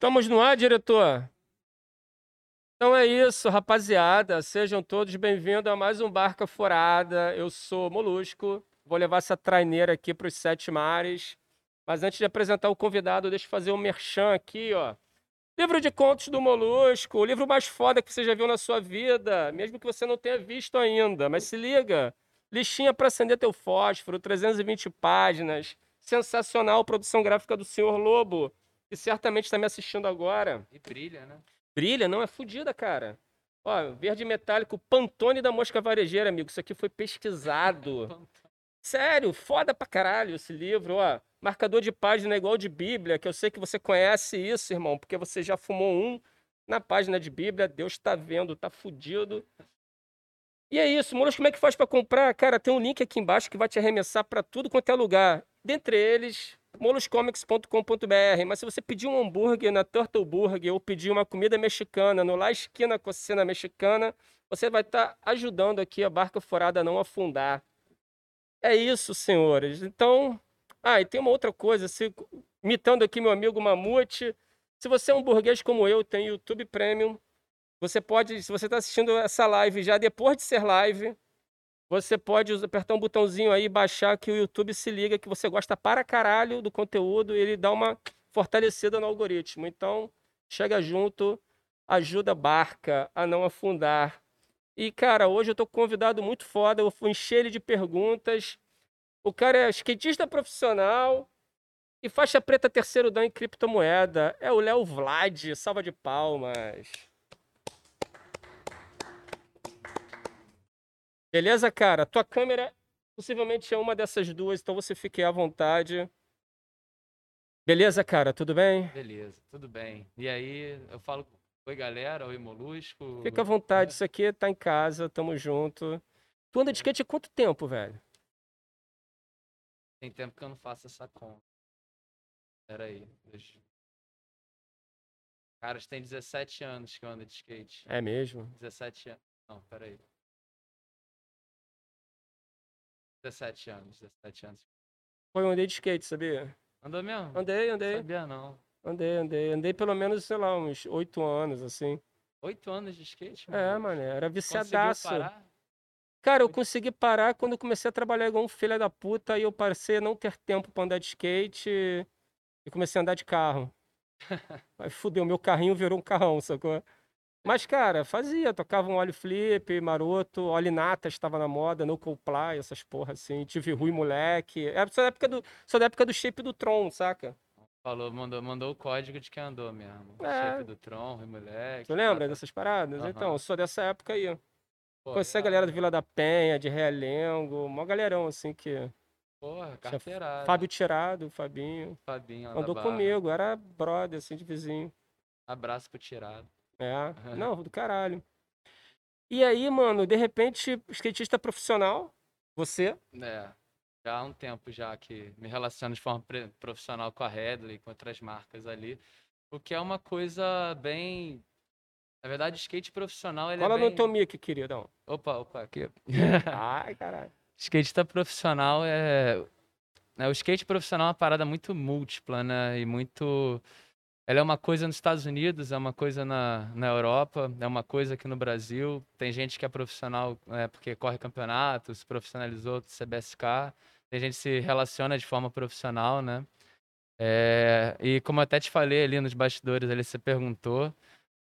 Estamos no ar, diretor? Então é isso, rapaziada. Sejam todos bem-vindos a mais um Barca Furada. Eu sou Molusco. Vou levar essa traineira aqui para os sete mares. Mas antes de apresentar o convidado, deixa eu fazer um merchan aqui, ó. Livro de contos do Molusco, o livro mais foda que você já viu na sua vida, mesmo que você não tenha visto ainda. Mas se liga, listinha para acender teu fósforo, 320 páginas. Sensacional produção gráfica do Senhor Lobo que certamente está me assistindo agora. E brilha, né? Brilha, não, é fodida, cara. Ó, verde metálico, Pantone da mosca varejeira, amigo. Isso aqui foi pesquisado. Sério, foda pra caralho esse livro, ó. Marcador de página igual de Bíblia, que eu sei que você conhece isso, irmão, porque você já fumou um na página de Bíblia. Deus tá vendo, tá fudido. E é isso, Moros, como é que faz para comprar? Cara, tem um link aqui embaixo que vai te arremessar para tudo quanto é lugar. Dentre eles, moloscomics.com.br. Mas se você pedir um hambúrguer na Turtle Burger ou pedir uma comida mexicana no La Esquina Cocina Mexicana, você vai estar tá ajudando aqui a barca furada a não afundar. É isso, senhores. Então, ah, e tem uma outra coisa, se, imitando aqui meu amigo Mamute, se você é um burguês como eu, tem YouTube Premium, você pode, se você está assistindo essa live já depois de ser live, você pode apertar um botãozinho aí e baixar que o YouTube se liga que você gosta para caralho do conteúdo e ele dá uma fortalecida no algoritmo. Então, chega junto, ajuda a barca a não afundar. E, cara, hoje eu tô convidado muito foda, eu vou encher ele de perguntas. O cara é skatista profissional e faixa preta terceiro dan em criptomoeda. É o Léo Vlad, salva de palmas. Beleza, cara? Tua câmera possivelmente é uma dessas duas, então você fique à vontade. Beleza, cara? Tudo bem? Beleza, tudo bem. E aí, eu falo, oi galera, oi Molusco. Fica à vontade, isso aqui tá em casa, tamo junto. Tu anda de skate há quanto tempo, velho? Tem tempo que eu não faço essa conta. Pera aí. Deixa... Cara, tem 17 anos que eu ando de skate. É mesmo? 17 anos. Não, pera aí. 17 anos, 17 anos. Foi um andei de skate, sabia? Andou mesmo? Andei, andei. Sabia não. Andei, andei. Andei pelo menos, sei lá, uns 8 anos, assim. 8 anos de skate? É, mano, era viciadaço. Cara, eu consegui parar quando eu comecei a trabalhar igual um filho da puta e eu passei a não ter tempo pra andar de skate e comecei a andar de carro. Aí fudeu, meu carrinho virou um carrão, sacou? Mas, cara, fazia, tocava um óleo flip, maroto, óleo nata estava na moda, no comply, essas porra assim. Tive Rui Moleque. Era é, só da época do, só da época do shape do Tron, saca? Falou, mandou, mandou o código de quem andou mesmo. É. Shape do Tron, Rui Moleque. Tu lembra dessas paradas? Uhum. Então, sou dessa época aí. Pô, Conheci a galera do Vila da Penha, de Realengo, mó galerão assim que. Porra, carteirada. Fábio Tirado, Fabinho. Fabinho, Andou comigo, era brother, assim, de vizinho. Abraço pro Tirado. É, não, do caralho. E aí, mano, de repente, skatista profissional, você? É, já há um tempo já que me relaciono de forma profissional com a Redley, com outras marcas ali, o que é uma coisa bem... Na verdade, skate profissional, ele Fala é bem... no teu mic, queridão. Opa, opa, aqui. Ai, caralho. Skatista profissional é... é... O skate profissional é uma parada muito múltipla, né? E muito ela é uma coisa nos Estados Unidos, é uma coisa na, na Europa, é uma coisa aqui no Brasil. Tem gente que é profissional é, porque corre campeonato, se profissionalizou do CBSK. Tem gente que se relaciona de forma profissional, né? É, e como eu até te falei ali nos bastidores, ali você perguntou,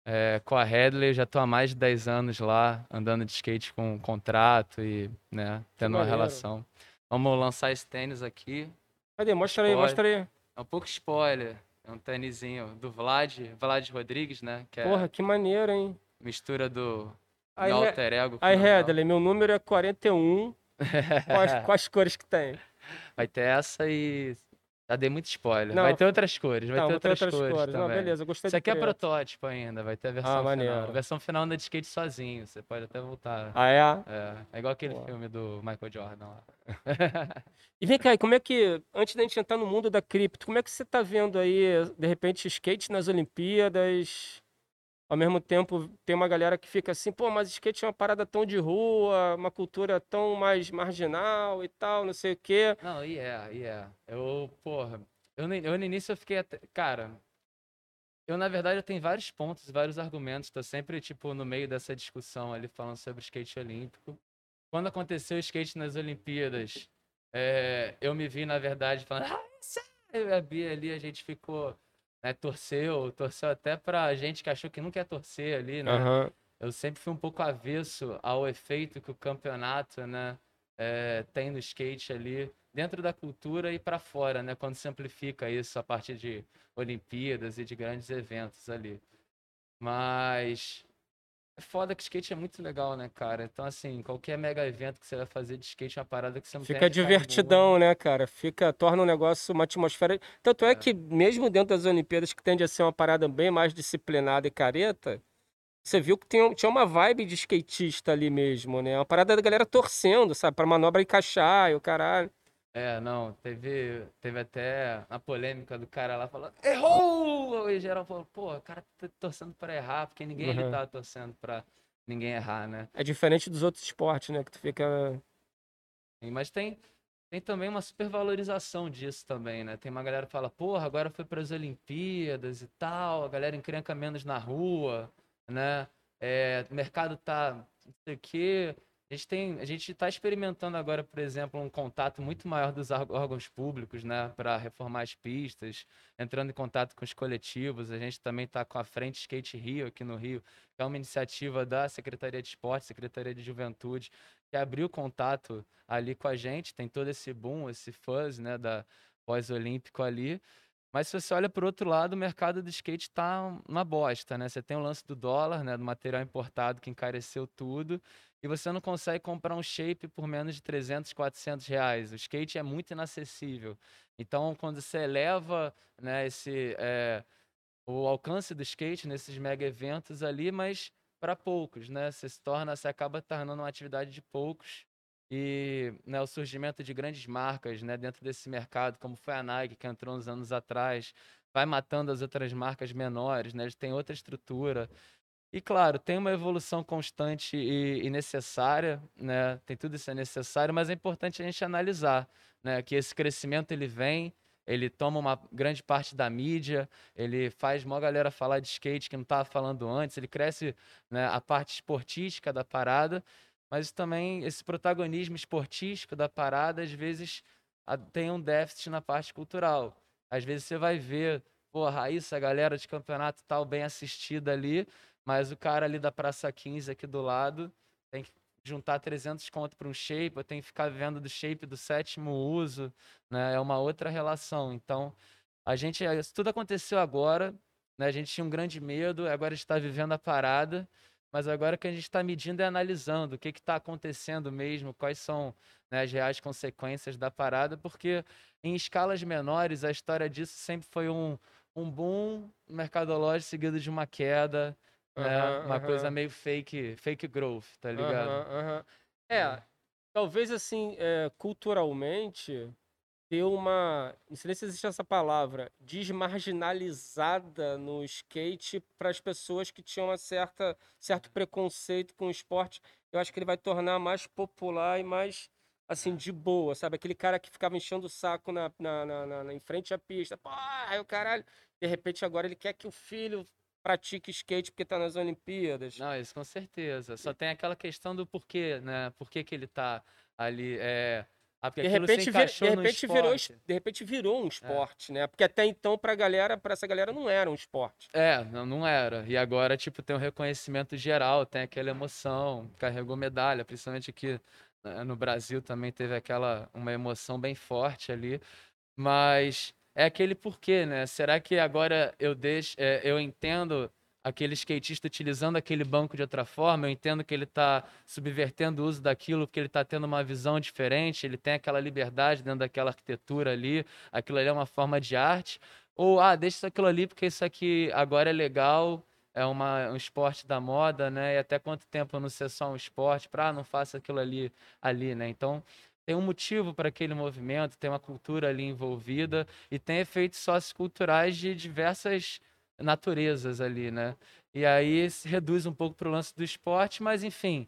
é, com a Headley, eu já estou há mais de 10 anos lá, andando de skate com um contrato e né, tendo uma relação. Vamos lançar esse tênis aqui. Cadê? Mostra aí, mostra aí. É um pouco spoiler. É um tênisinho do Vlad, Vlad Rodrigues, né? Que é Porra, que maneiro, hein? Mistura do, aí, do alter ego. Aí, Redley, meu número é 41. quais, quais cores que tem? Vai ter essa e já dei muito spoiler. Não, vai ter outras cores, vai não, ter outras, outras cores, cores. Não, beleza, gostei Isso aqui é protótipo ainda, vai ter a versão ah, final. A versão final anda de skate sozinho, você pode até voltar. Ah, é? É, é igual aquele filme do Michael Jordan lá. e vem cá, como é que, antes da gente entrar no mundo da cripto, como é que você tá vendo aí, de repente, skate nas Olimpíadas? Ao mesmo tempo, tem uma galera que fica assim, pô, mas skate é uma parada tão de rua, uma cultura tão mais marginal e tal, não sei o quê. Não, e yeah, é, yeah. é. Eu, porra, eu, eu no início eu fiquei até. Cara, Eu, na verdade, eu tenho vários pontos, vários argumentos. Estou sempre, tipo, no meio dessa discussão ali, falando sobre skate olímpico. Quando aconteceu o skate nas Olimpíadas, é, eu me vi, na verdade, falando, ah, sério, a Bia ali, a gente ficou, né, torceu, torceu até pra gente que achou que não quer torcer ali, né? Aham. Eu sempre fui um pouco avesso ao efeito que o campeonato, né, é, tem no skate ali, dentro da cultura e para fora, né, quando se amplifica isso a partir de Olimpíadas e de grandes eventos ali. Mas é foda que skate é muito legal, né, cara? Então, assim, qualquer mega evento que você vai fazer de skate é uma parada que você não Fica divertidão, boa. né, cara? Fica, torna o negócio uma atmosfera. Tanto é que, mesmo dentro das Olimpíadas, que tende a ser uma parada bem mais disciplinada e careta, você viu que tem- tinha uma vibe de skatista ali mesmo, né? Uma parada da galera torcendo, sabe? Pra manobra encaixar e o caralho. É, não, teve, teve até a polêmica do cara lá falando, errou! E geral falou, pô, o cara tá torcendo pra errar, porque ninguém Uhum. tava torcendo pra ninguém errar, né? É diferente dos outros esportes, né? Que tu fica. Mas tem, tem também uma supervalorização disso também, né? Tem uma galera que fala, porra, agora foi para as Olimpíadas e tal, a galera encrenca menos na rua, né? É, o mercado tá não sei o quê. A gente tem, a gente está experimentando agora, por exemplo, um contato muito maior dos órg- órgãos públicos, né, para reformar as pistas, entrando em contato com os coletivos. A gente também está com a Frente Skate Rio aqui no Rio, que é uma iniciativa da Secretaria de Esporte, Secretaria de Juventude, que abriu contato ali com a gente, tem todo esse boom, esse fuzz, né, da pós-olímpico ali. Mas se você olha por outro lado, o mercado do skate tá uma bosta, né? Você tem o lance do dólar, né, do material importado que encareceu tudo, e você não consegue comprar um shape por menos de 300, 400 reais. O skate é muito inacessível. Então, quando você eleva, né, esse, eh, o alcance do skate nesses mega eventos ali, mas para poucos, né? Você se torna, você acaba tornando uma atividade de poucos e né, o surgimento de grandes marcas, né, dentro desse mercado, como foi a Nike que entrou uns anos atrás, vai matando as outras marcas menores, né? Eles têm outra estrutura. E claro, tem uma evolução constante e, e necessária, né? Tem tudo isso é necessário, mas é importante a gente analisar, né? Que esse crescimento ele vem, ele toma uma grande parte da mídia, ele faz mó galera falar de skate que não estava falando antes, ele cresce, né, a parte esportística da parada, mas também esse protagonismo esportístico da parada às vezes tem um déficit na parte cultural. Às vezes você vai ver, porra, isso, a galera de campeonato tal bem assistida ali, mas o cara ali da Praça 15 aqui do lado tem que juntar 300 conto para um shape, tem que ficar vendo do shape do sétimo uso, né? É uma outra relação. Então, a gente, eh, isso tudo aconteceu agora, né? A gente tinha um grande medo, agora está vivendo a parada, mas agora o que a gente está medindo é analisando o que está acontecendo mesmo, quais são né, as reais consequências da parada, porque em escalas menores a história disso sempre foi um, um boom mercadológico seguido de uma queda, né? Uma coisa meio fake, fake growth, tá ligado? Aham. É, talvez assim, é, culturalmente, ter uma. Não sei nem se existe essa palavra, desmarginalizada no skate para as pessoas que tinham uma certa, certo preconceito com o esporte. Eu acho que ele vai tornar mais popular e mais. Assim, de boa, sabe? Aquele cara que ficava enchendo o saco na, na, na, na- em frente à pista. Pô, aí o caralho. De repente, agora ele quer que o filho pratique skate porque tá nas Olimpíadas. Não, isso com certeza. Só tem aquela questão do porquê, né? Por que que ele tá ali, é... Ah, De repente, vir- de repente virou, de repente virou um esporte, né? Porque até então, pra galera, pra essa galera, não era um esporte. É, não, não era. E agora, tipo, tem um reconhecimento geral, tem aquela emoção, carregou medalha, principalmente aqui né, no Brasil também teve aquela, uma emoção bem forte ali. Mas é aquele porquê, né? Será que agora eu deixo, é, eu entendo aquele skatista utilizando aquele banco de outra forma, eu entendo que ele está subvertendo o uso daquilo porque ele está tendo uma visão diferente, ele tem aquela liberdade dentro daquela arquitetura ali, aquilo ali é uma forma de arte, ou ah, deixa isso aquilo ali porque isso aqui agora é legal, é uma, um esporte da moda, né? E até quanto tempo não ser só um esporte, para ah, não faça aquilo ali ali, né? Então tem um motivo para aquele movimento, tem uma cultura ali envolvida e tem efeitos socioculturais de diversas naturezas ali, né? E aí se reduz um pouco para o lance do esporte, mas enfim,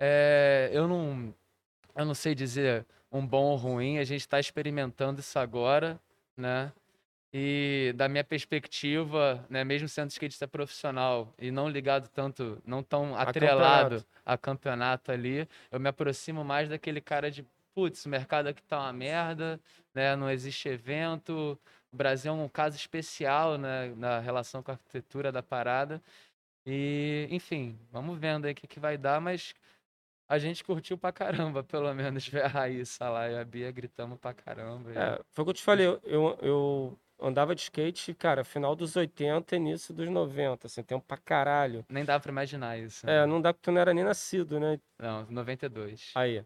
é, eu não, eu não sei dizer um bom ou ruim, a gente está experimentando isso agora, né? E da minha perspectiva, né, mesmo sendo skatista profissional e não ligado tanto, não tão atrelado campeonato. a campeonato ali, eu me aproximo mais daquele cara de, putz, o mercado aqui tá uma merda, né, não existe evento, o Brasil é um caso especial, né, na relação com a arquitetura da parada. E, enfim, vamos vendo aí o que, que vai dar, mas a gente curtiu pra caramba, pelo menos, ver a Raíssa lá e a Bia gritamos pra caramba. e- É, foi o que eu te falei, eu, eu, andava de skate, cara, final dos 80 e início dos 90, assim, tempo pra caralho. Nem dá pra imaginar isso. É, né? não dá que tu não era nem nascido, né? Não, 92. Aí.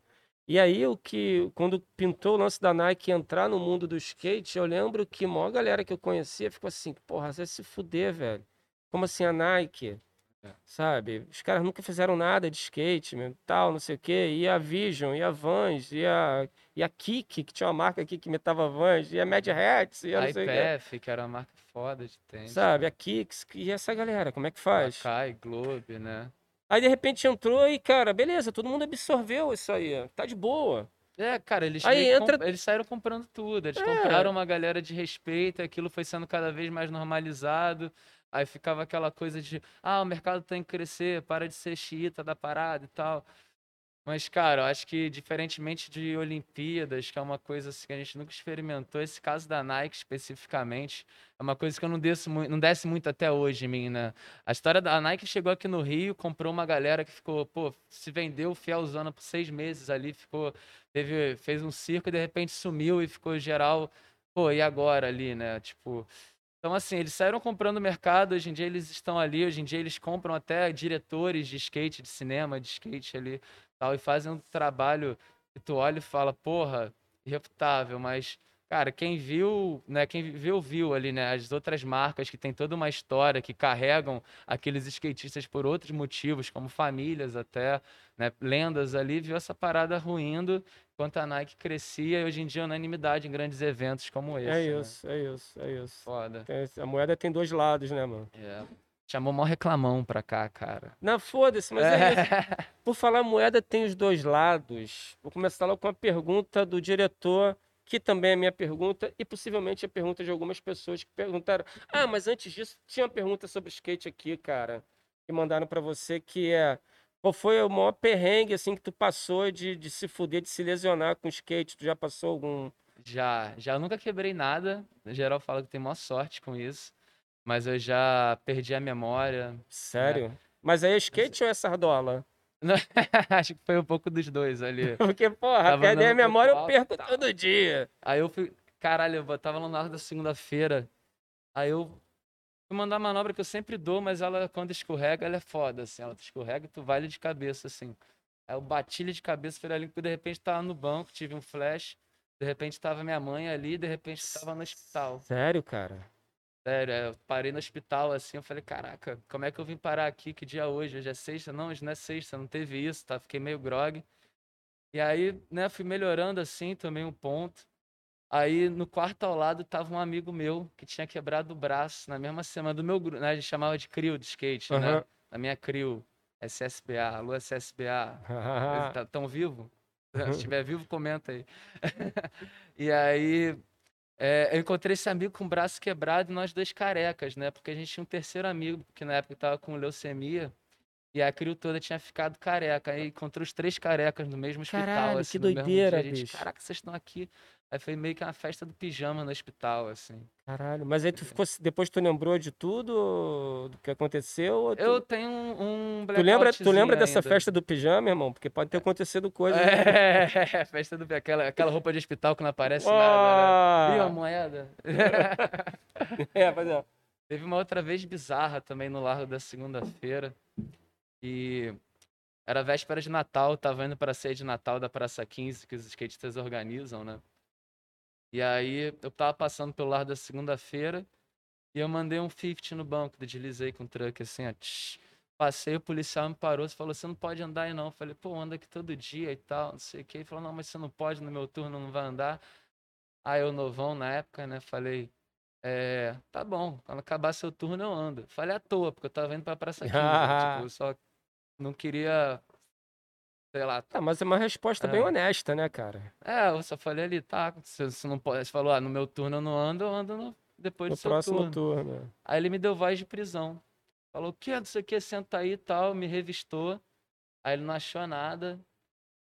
E aí, o que, quando pintou o lance da Nike entrar no mundo do skate, eu lembro que a maior galera que eu conhecia ficou assim, porra, você se fuder, velho. Como assim a Nike? É. Sabe? Os caras nunca fizeram nada de skate, mesmo, tal, não sei o quê. E a Vision, e a Vans, e a, e a Kik, que tinha uma marca aqui que imitava Vans, e a Mad Hats, e a não. IPF, que era uma marca foda de tênis. Sabe? A Kicks, e essa galera, como é que faz? Akai, Globe, né? Aí, de repente, entrou e, cara, beleza, todo mundo absorveu isso aí. Tá de boa. É, cara, eles, Aí entra- eles saíram comprando tudo. Eles É. compraram uma galera de respeito, aquilo foi sendo cada vez mais normalizado. Aí ficava aquela coisa de, ah, o mercado tem que crescer, para de ser xiita da parada e tal. Mas, cara, eu acho que diferentemente de Olimpíadas, que é uma coisa assim, que a gente nunca experimentou, esse caso da Nike especificamente, é uma coisa que eu não desço, mui- não desce muito até hoje em mim, né? A história da Nike chegou aqui no Rio, comprou uma galera que ficou, pô, se vendeu fielzona por seis meses ali, ficou, teve, fez um circo e de repente sumiu e ficou geral, pô, e agora ali, né? Tipo, então, assim, eles saíram comprando mercado, hoje em dia eles estão ali, hoje em dia eles compram até diretores de skate, de cinema, de skate ali, tal, e fazem um trabalho que tu olha e fala, porra, irrefutável, mas, cara, quem viu, né, quem viu, viu ali, né, as outras marcas que tem toda uma história, que carregam aqueles skatistas por outros motivos, como famílias até, né, lendas ali, viu essa parada ruindo, enquanto a Nike crescia, e hoje em dia é unanimidade em grandes eventos como esse, É né? isso, é isso, é isso. Foda. Tem a moeda tem dois lados, né, mano? É. Chamou mó reclamão pra cá, cara. Não, foda-se, mas é isso. Por falar moeda tem os dois lados. Vou começar logo com a pergunta do diretor, que também é minha pergunta, e possivelmente a pergunta de algumas pessoas que perguntaram. Ah, mas antes disso, tinha uma pergunta sobre skate aqui, cara, que mandaram pra você, que é. Qual foi o maior perrengue, assim, que tu passou de, de se fuder, de se lesionar com skate? Tu já passou algum. Já, já eu nunca quebrei nada. No geral fala que tem maior sorte com isso. Mas eu já perdi a memória. Sério? Mas aí é skate ou é sardola? Acho que foi um pouco dos dois ali. Porque, porra, perder a memória eu perco tal. todo dia. Aí eu fui. Caralho, eu tava lá no largo da segunda-feira. Aí eu fui mandar a manobra que eu sempre dou, mas ela, quando escorrega, ela é foda, assim. Ela escorrega e tu vai de cabeça, assim. Aí eu bati de cabeça, fui ali, de repente tava no banco, tive um flash. De repente tava minha mãe ali, de repente tava no hospital. Sério, cara? Sério, é, eu parei no hospital assim, eu falei, caraca, como é que eu vim parar aqui? Que dia é hoje? Hoje é sexta? Não, hoje não é sexta, não teve isso, tá? Fiquei meio grog. E aí, né, fui melhorando assim, tomei um ponto. Aí no quarto ao lado tava um amigo meu que tinha quebrado o braço na mesma semana do meu grupo, né? A gente chamava de CRIO de skate, né? Aham. Na minha CRIO, SSBA, alô SSBA, Ah, Tá, tão vivo? Uhum. Se estiver vivo, comenta aí. e aí, é, eu encontrei esse amigo com o braço quebrado e nós dois carecas, né? Porque a gente tinha um terceiro amigo que na época tava com leucemia e a crio toda tinha ficado careca. Aí encontrei os três carecas no mesmo hospital. Caralho, assim, que doideira, dia. Gente. Caraca, vocês estão aqui. Aí foi meio que uma festa do pijama no hospital, assim. Caralho, mas aí tu ficou. Depois tu lembrou de tudo do que aconteceu? tu- Eu tenho um, um Tu lembra, tu lembra dessa ainda. festa do pijama, irmão? Porque pode ter acontecido coisa. né? É, festa do aquela, aquela roupa de hospital que não aparece nada, né? Ih, uma moeda. É, mas é. Teve uma outra vez bizarra também no largo da segunda-feira. E era véspera de Natal, tava indo para a ceia de Natal da Praça 15, que os skatistas organizam, né? E aí eu tava passando pelo largo da segunda-feira e eu mandei um 50 no banco, deslizei com o truck assim, ó. tsh. Passei, o policial me parou e falou: Você não pode andar aí não. Eu falei: Pô, anda aqui todo dia e tal, não sei o que. Ele falou: Não, mas você não pode, no meu turno não vai andar. Aí eu, novão na época, né? Falei: É, tá bom, quando acabar seu turno eu ando. Falei à toa, porque eu tava indo pra Praça 15. né, tipo, eu só não queria, sei lá. Tá, mas é uma resposta bem É. honesta, né, cara? É, eu só falei ali, tá, você, você não pode. Você falou: Ah, no meu turno eu não ando, eu ando no, depois No do seu próximo turno. turno. Aí ele me deu voz de prisão. Falou, o que? Não sei o que, senta aí e tal, me revistou. Aí ele não achou nada.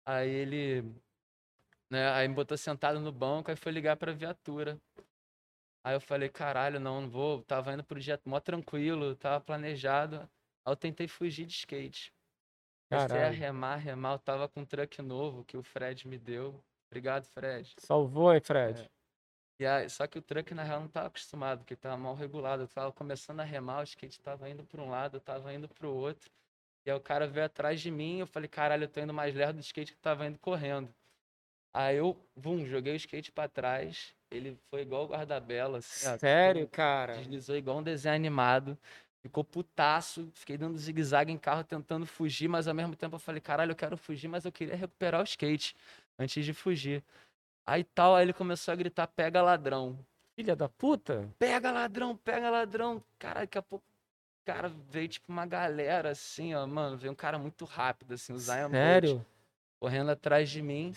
Aí ele. Né, aí me botou sentado no banco, aí foi ligar pra viatura. Aí eu falei, caralho, não, não vou. Tava indo pro dia mó tranquilo, tava planejado. Aí eu tentei fugir de skate. Comecei a remar, remar. Eu tava com um truck novo que o Fred me deu. Obrigado, Fred. Salvou, hein, Fred? E aí, só que o truck, na real, não tava acostumado, porque tava mal regulado. Eu tava começando a remar, o skate tava indo pra um lado, eu tava indo pro outro. E aí o cara veio atrás de mim, eu falei, caralho, eu tô indo mais lerdo do skate que tava indo correndo. Aí eu, vum, joguei o skate pra trás, ele foi igual o guarda-bela, assim, ó, Sério, cara? Deslizou igual um desenho animado. Ficou putaço, fiquei dando zigue-zague em carro tentando fugir, mas ao mesmo tempo eu falei, caralho, eu quero fugir, mas eu queria recuperar o skate antes de fugir. Aí tal, aí ele começou a gritar, pega ladrão. Filha da puta? Pega ladrão, pega ladrão. Cara, daqui a pouco, o cara veio tipo uma galera assim, ó, mano, veio um cara muito rápido, assim, o Zion Bolt, Sério? correndo atrás de mim.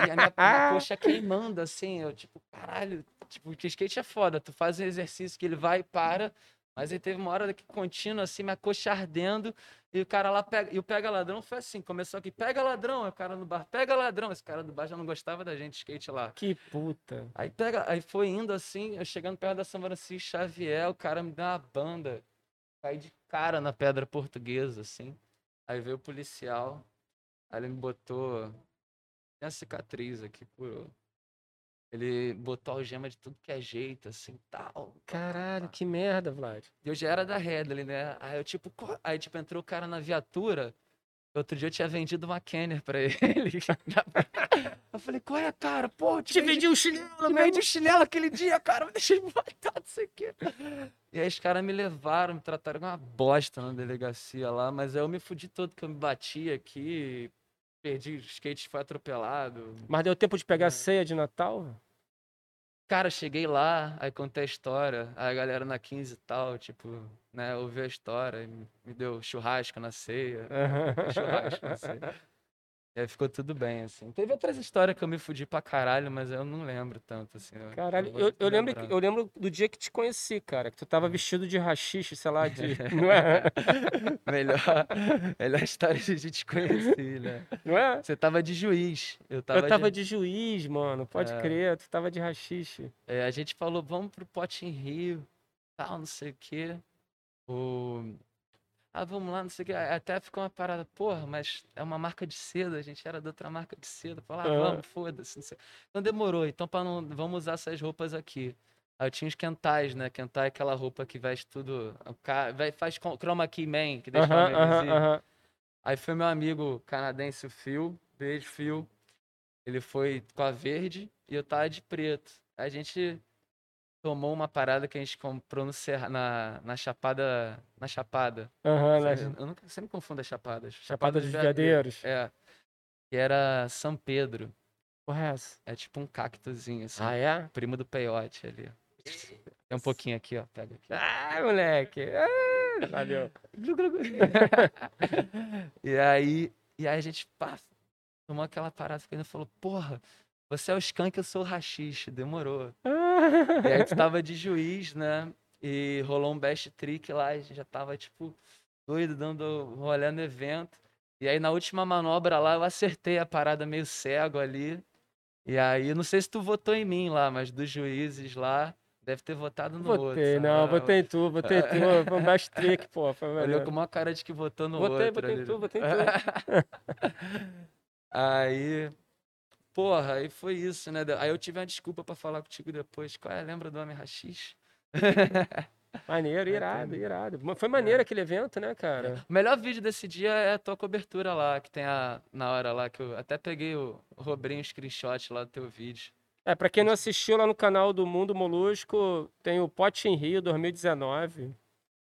E a minha, minha coxa queimando, assim, eu, tipo, caralho, tipo, skate é foda, tu faz um exercício que ele vai e para, mas aí teve uma hora que contínua, assim, minha coxa ardendo, e o cara lá pega, e o pega ladrão foi assim, começou aqui, pega ladrão, aí o cara no bar, pega ladrão, esse cara do bar já não gostava da gente, skate lá. Que puta. Aí pega, aí foi indo assim, eu chegando perto da São Francisco Xavier, o cara me deu uma banda, caí de cara na pedra portuguesa, assim. Aí veio o policial, aí ele me botou, tem a cicatriz aqui, por... Ele botou algema de tudo que é jeito, assim, tal. Caralho, que merda, Vlad. Eu já era da Redley, né? Aí eu, tipo, co- aí, tipo, entrou o cara na viatura. Outro dia eu tinha vendido uma Kenner pra ele. eu falei, qual é, cara? Pô, Te vendi um chinelo, eu vendi o chinelo aquele dia, cara. Me deixei matar, não sei o quê. E aí os caras me levaram, me trataram uma bosta na delegacia lá. Mas aí eu me fudi todo, que eu me bati aqui. Perdi o skate, foi atropelado. Mas deu tempo de pegar É. a ceia de Natal? Cara, cheguei lá, aí contei a história, aí a galera na 15 e tal, tipo, né, ouviu a história, e me me deu churrasco na ceia, churrasco na ceia. E aí ficou tudo bem, assim. Teve outras histórias que eu me fudi pra caralho, mas eu não lembro tanto, assim. Caralho, eu, eu lembro, que- eu lembro do dia que te conheci, cara. Que tu Hum. tava vestido de rachixe, sei lá, de. Não é? melhor, melhor história que a gente conhecia, né? Não é? Você tava de juiz, eu tava, Eu tava de... de juiz, mano. Pode É. crer, tu tava de rachixe. É, a gente falou, vamos pro Pote em Rio, tal, não sei o quê. O... Ah, vamos lá, não sei o quê. Aí Até ficou uma parada, porra, mas é uma marca de seda, a gente era de outra marca de seda. Falar, ah, Aham. vamos, foda-se. não sei. Então demorou, então para não, vamos usar essas roupas aqui. Aí eu tinha os kentais, né? Kentai é aquela roupa que veste tudo, vai, faz chroma key man, que deixa homem aham, invisível. aham. Aí foi meu amigo canadense, o Phil. Beijo, Phil. Ele foi com a verde e eu tava de preto. A gente tomou uma parada que a gente comprou no Serra, na, na Chapada. Na Chapada. Aham, Foi- né? Eu nunca, sempre confundo as chapadas. Chapada dos Veadeiros. É. Que era São Pedro. Porra, é essa? É tipo um cactozinho, assim. Ah, é? Primo do peiote ali. Tem um pouquinho aqui, ó. Pega aqui. Ah, moleque. Ah, valeu. E aí, e aí a gente pá, tomou aquela parada e falou, porra, você é o skunk, eu sou o rachixe, demorou. E aí tu tava de juiz, né? E rolou um best trick lá, a gente já tava, tipo, doido, dando rolê no evento. E aí na última manobra lá, eu acertei a parada meio cego ali. E aí, não sei se tu votou em mim lá, mas dos juízes lá, deve ter votado no outro. Botei, não, sabe? botei em tu, botei em tu. Foi um baixo trick, pô. Foi Olhou com uma cara de que votou no Botei, outro. botei em ali. tu, botei em tu. aí, porra, aí foi isso, né? Aí eu tive uma desculpa pra falar contigo depois. Qual é? Lembra do Homem Rachixe? Maneiro, É, irado, tem- irado. Foi maneiro aquele evento, né, cara? O melhor vídeo desse dia é a tua cobertura lá, que tem a, na hora lá, que eu até peguei o, o Robrinho screenshot lá do teu vídeo. É, pra quem não assistiu lá no canal do Mundo Molusco, tem o Pote em Rio 2019.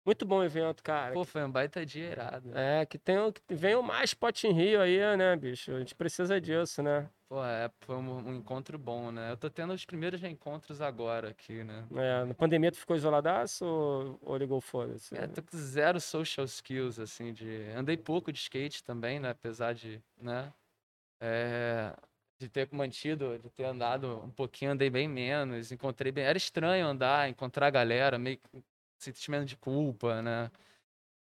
Muito bom evento, cara. Pô, foi um baita dia irado. É, que tenham, que venham mais Pote em Rio aí, né, bicho? A gente precisa disso, né? Pô, é, foi um, um encontro bom, né? Eu tô tendo os primeiros reencontros agora aqui, né? É, na pandemia tu ficou isoladaço ou, ou ligou foda-se? É, tô com zero social skills, assim, de... Andei pouco de skate também, né? Apesar de, né? É... de ter mantido, de ter andado um pouquinho, andei bem menos, encontrei bem. Era estranho andar, encontrar a galera, meio sentimento de culpa, né?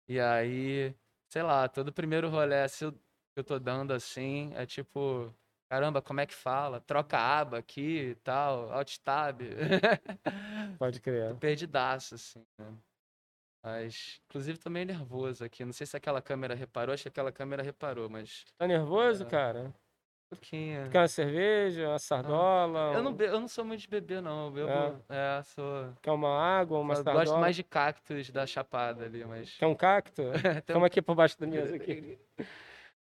E aí, sei lá, todo primeiro rolê assim, que eu tô dando assim, é tipo, caramba, como é que fala? Troca aba aqui e tal, alt tab. Pode crer. Tô perdidaço, assim, né? Mas, inclusive, tô meio nervoso aqui. Não sei se aquela câmera reparou, acho que aquela câmera reparou, mas. Tá nervoso, É. cara? Um pouquinho. Quer uma cerveja, uma sardola? Eu não, be- eu não sou muito de beber, não. Eu bebo. É, sou. Quer uma água, uma eu sardola? gosto mais de cactos da Chapada ali, mas. Quer um cacto? Tem um- Toma aqui por baixo da mesa aqui.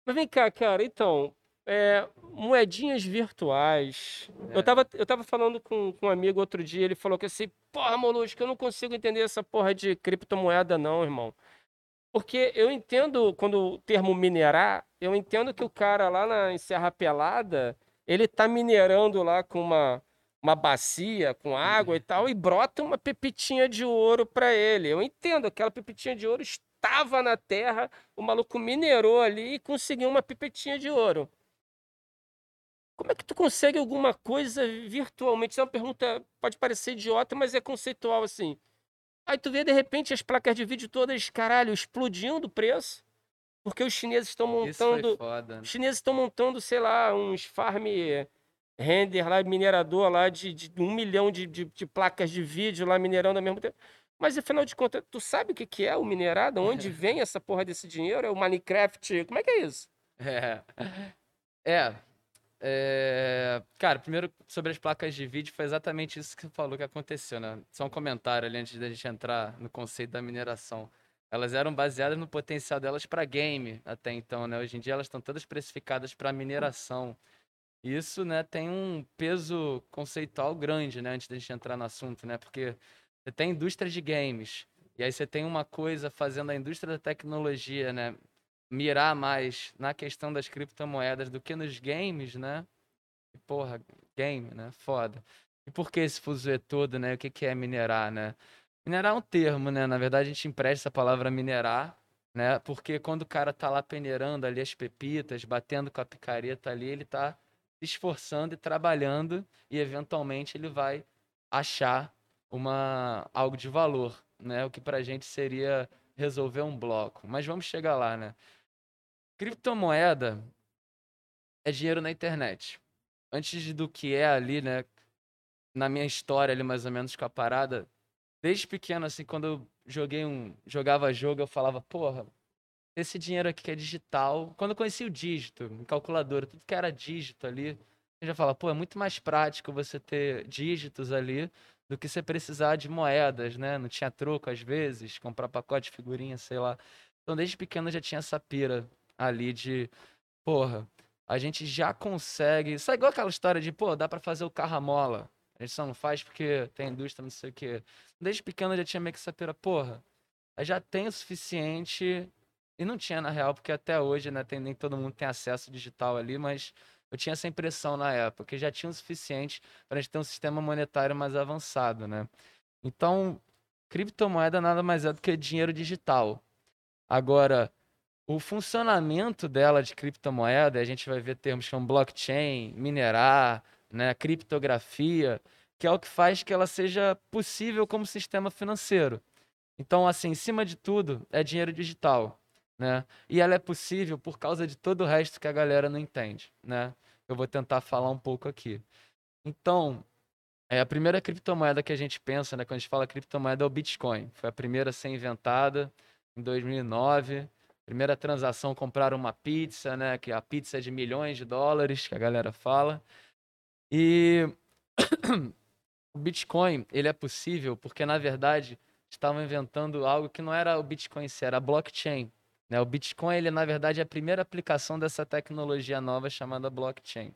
Mas vem cá, cara, então, é, moedinhas virtuais. É. Eu, tava, eu tava falando com, com um amigo outro dia, ele falou que assim, porra, Molusco, eu não consigo entender essa porra de criptomoeda não, irmão. Porque eu entendo, quando o termo minerar, eu entendo que o cara lá na em Serra Pelada, ele tá minerando lá com uma, uma bacia, com água e tal, e brota uma pepitinha de ouro para ele. Eu entendo, aquela pepitinha de ouro estava na terra, o maluco minerou ali e conseguiu uma pipetinha de ouro. Como é que tu consegue alguma coisa virtualmente? Isso é uma pergunta, pode parecer idiota, mas é conceitual assim. Aí tu vê de repente as placas de vídeo todas, caralho, explodindo o preço, porque os chineses estão montando, foda. né? os chineses estão montando, sei lá, uns farm render lá, minerador lá de, de um milhão de, de, de placas de vídeo lá minerando ao mesmo tempo. Mas afinal de contas, tu sabe o que, que é o minerado? Onde vem essa porra desse dinheiro? É o Minecraft? Como é que é isso? É. É. É, Cara, primeiro sobre as placas de vídeo, foi exatamente isso que você falou que aconteceu, né? Só um comentário ali antes da gente entrar no conceito da mineração. Elas eram baseadas no potencial delas para game até então, né? Hoje em dia elas estão todas precificadas para mineração. Isso, né, tem um peso conceitual grande, né, antes da gente entrar no assunto, né? Porque você tem indústria de games, e aí você tem uma coisa fazendo a indústria da tecnologia, né, mirar mais na questão das criptomoedas do que nos games, né? E, porra, game, né? Foda. E por que esse fuzuê todo, né? O que que é minerar, né? Minerar é um termo, né? Na verdade, a gente empresta essa palavra minerar, né? Porque quando o cara tá lá peneirando ali as pepitas, batendo com a picareta ali, ele tá se esforçando e trabalhando e eventualmente ele vai achar uma algo de valor, né? O que pra gente seria resolver um bloco. Mas vamos chegar lá, né? Criptomoeda é dinheiro na internet. Antes do que é ali, né? Na minha história ali, mais ou menos, com a parada, desde pequeno, assim, quando eu joguei um, jogava jogo, eu falava, porra, esse dinheiro aqui que é digital. Quando eu conheci o dígito, calculadora, tudo que era dígito ali, eu já falava, pô, é muito mais prático você ter dígitos ali do que você precisar de moedas, né? Não tinha troco às vezes, comprar pacote de figurinha, sei lá. Então, desde pequeno já tinha essa pira ali de, porra, a gente já consegue. Sabe igual aquela história de, pô, dá pra fazer o carro à mola. A gente só não faz porque tem indústria, não sei o quê. Desde pequeno já tinha meio que essa pira, porra, já tenho o suficiente. E não tinha na real, porque até hoje, né, tem, nem todo mundo tem acesso digital ali, mas eu tinha essa impressão na época, que já tinha o suficiente para a gente ter um sistema monetário mais avançado, né? Então, criptomoeda nada mais é do que dinheiro digital. Agora, o funcionamento dela de criptomoeda, a gente vai ver termos como blockchain, minerar, né, criptografia, que é o que faz que ela seja possível como sistema financeiro. Então, assim, em cima de tudo, é dinheiro digital, né? E ela é possível por causa de todo o resto que a galera não entende, né? Eu vou tentar falar um pouco aqui. Então, é a primeira criptomoeda que a gente pensa, né, quando a gente fala criptomoeda é o Bitcoin. Foi a primeira a ser inventada em 2009. Primeira transação compraram uma pizza, né, que a pizza é de milhões de dólares, que a galera fala. E o Bitcoin, ele é possível porque na verdade estavam inventando algo que não era o Bitcoin, era a blockchain. Né? O Bitcoin, ele na verdade é a primeira aplicação dessa tecnologia nova chamada blockchain,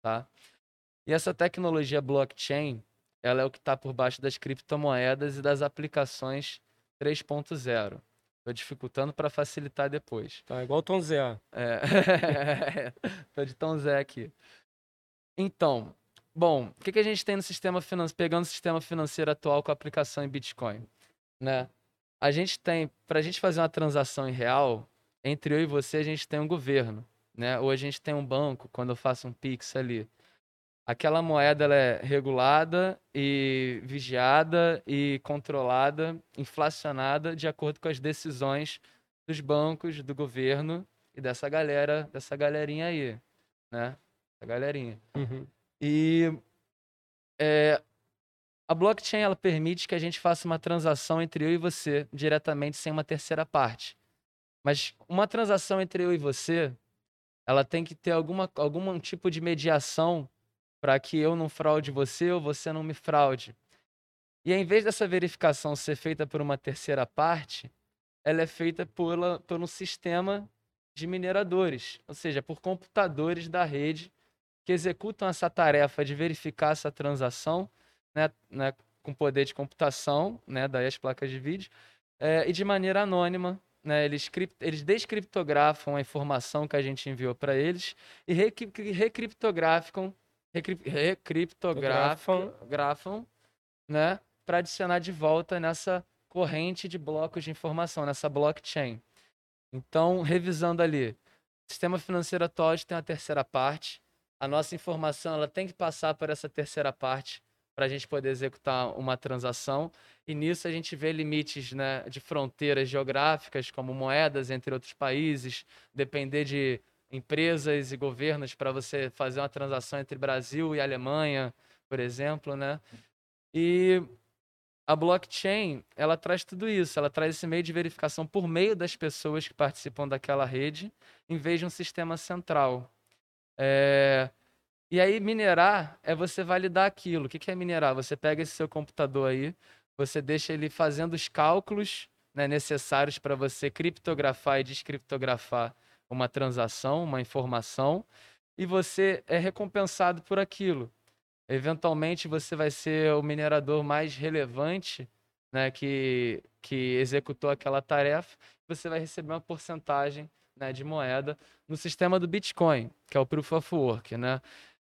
tá? E essa tecnologia blockchain, ela é o que está por baixo das criptomoedas e das aplicações 3.0. Estou dificultando para facilitar depois. Tá igual o Tom Zé. É. Tô de Tom Zé aqui. Então, bom, o que, que a gente tem no sistema financeiro, pegando o sistema financeiro atual com a aplicação em Bitcoin, né? A gente tem, para a gente fazer uma transação em real, entre eu e você, a gente tem um governo, né? Ou a gente tem um banco, quando eu faço um Pix ali. Aquela moeda ela é regulada e vigiada e controlada, inflacionada de acordo com as decisões dos bancos, do governo e dessa galera, dessa galerinha aí, né? A galerinha. Uhum. E é, a blockchain ela permite que a gente faça uma transação entre eu e você diretamente sem uma terceira parte. Mas uma transação entre eu e você, ela tem que ter alguma, algum tipo de mediação para que eu não fraude você ou você não me fraude. E em vez dessa verificação ser feita por uma terceira parte, ela é feita por, por um sistema de mineradores, ou seja, por computadores da rede que executam essa tarefa de verificar essa transação, né, né, com poder de computação, né, daí as placas de vídeo, é, e de maneira anônima. Né, eles, eles descriptografam a informação que a gente enviou para eles e recriptografam, recriptografam, grafam, né, para adicionar de volta nessa corrente de blocos de informação, nessa blockchain. Então, revisando ali, sistema financeiro atual tem a terceira parte. A nossa informação ela tem que passar por essa terceira parte para a gente poder executar uma transação. E nisso a gente vê limites né, de fronteiras geográficas, como moedas entre outros países, depender de empresas e governos para você fazer uma transação entre Brasil e Alemanha, por exemplo, né? E a blockchain, ela traz tudo isso, ela traz esse meio de verificação por meio das pessoas que participam daquela rede, em vez de um sistema central. É... E aí, minerar é você validar aquilo. O que é minerar? Você pega esse seu computador aí, você deixa ele fazendo os cálculos né, necessários para você criptografar e descriptografar uma transação, uma informação, e você é recompensado por aquilo eventualmente você vai ser o minerador mais relevante né, que, que executou aquela tarefa, você vai receber uma porcentagem né, de moeda no sistema do Bitcoin, que é o Proof of Work. Né?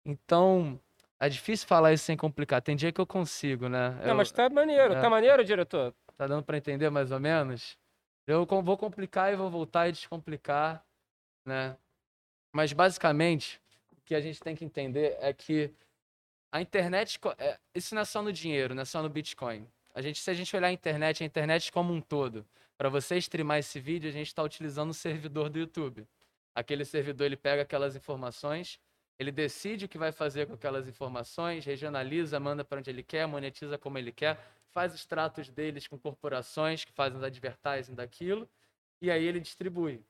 Então, é difícil falar isso sem complicar. Tem dia que eu consigo, né? Não, eu, mas tá maneiro. É, tá maneiro, diretor? Tá dando para entender mais ou menos? Eu vou complicar e vou voltar e descomplicar, né? Mas, basicamente, o que a gente tem que entender é que a internet, é, isso não é só no dinheiro, não é só no Bitcoin. A gente, se a gente olhar a internet, a internet como um todo, para você streamar esse vídeo, a gente está utilizando o servidor do YouTube. Aquele servidor ele pega aquelas informações, ele decide o que vai fazer com aquelas informações, regionaliza, manda para onde ele quer, monetiza como ele quer, faz os tratos deles com corporações que fazem os advertising daquilo, e aí ele distribui,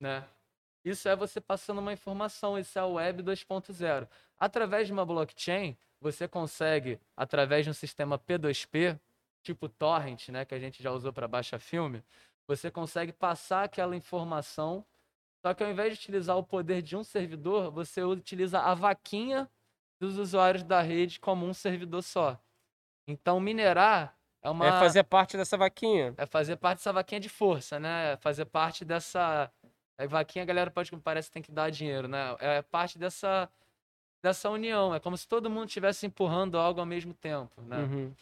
né? Isso é você passando uma informação, isso é a web 2.0. Através de uma blockchain, você consegue, através de um sistema P2P, tipo torrent, né, que a gente já usou para baixar filme, você consegue passar aquela informação, só que ao invés de utilizar o poder de um servidor, você utiliza a vaquinha dos usuários da rede como um servidor só. Então, minerar é uma. É fazer parte dessa vaquinha. É fazer parte dessa vaquinha de força, né? É fazer parte dessa a vaquinha, a galera pode, parece que tem que dar dinheiro, né? É parte dessa, dessa união. É como se todo mundo estivesse empurrando algo ao mesmo tempo, né? Uhum.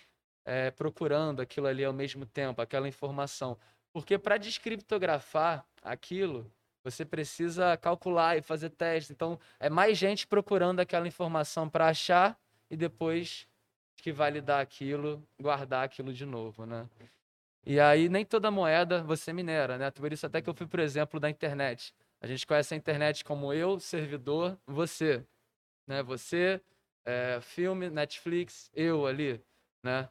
É, procurando aquilo ali ao mesmo tempo, aquela informação. Porque para descriptografar aquilo, você precisa calcular e fazer testes. Então, é mais gente procurando aquela informação para achar e depois que validar aquilo, guardar aquilo de novo, né? E aí nem toda moeda você minera, né? Por isso até que eu fui por exemplo da internet. A gente conhece a internet como eu, servidor, você, né? Você, é, filme, Netflix, eu ali, né?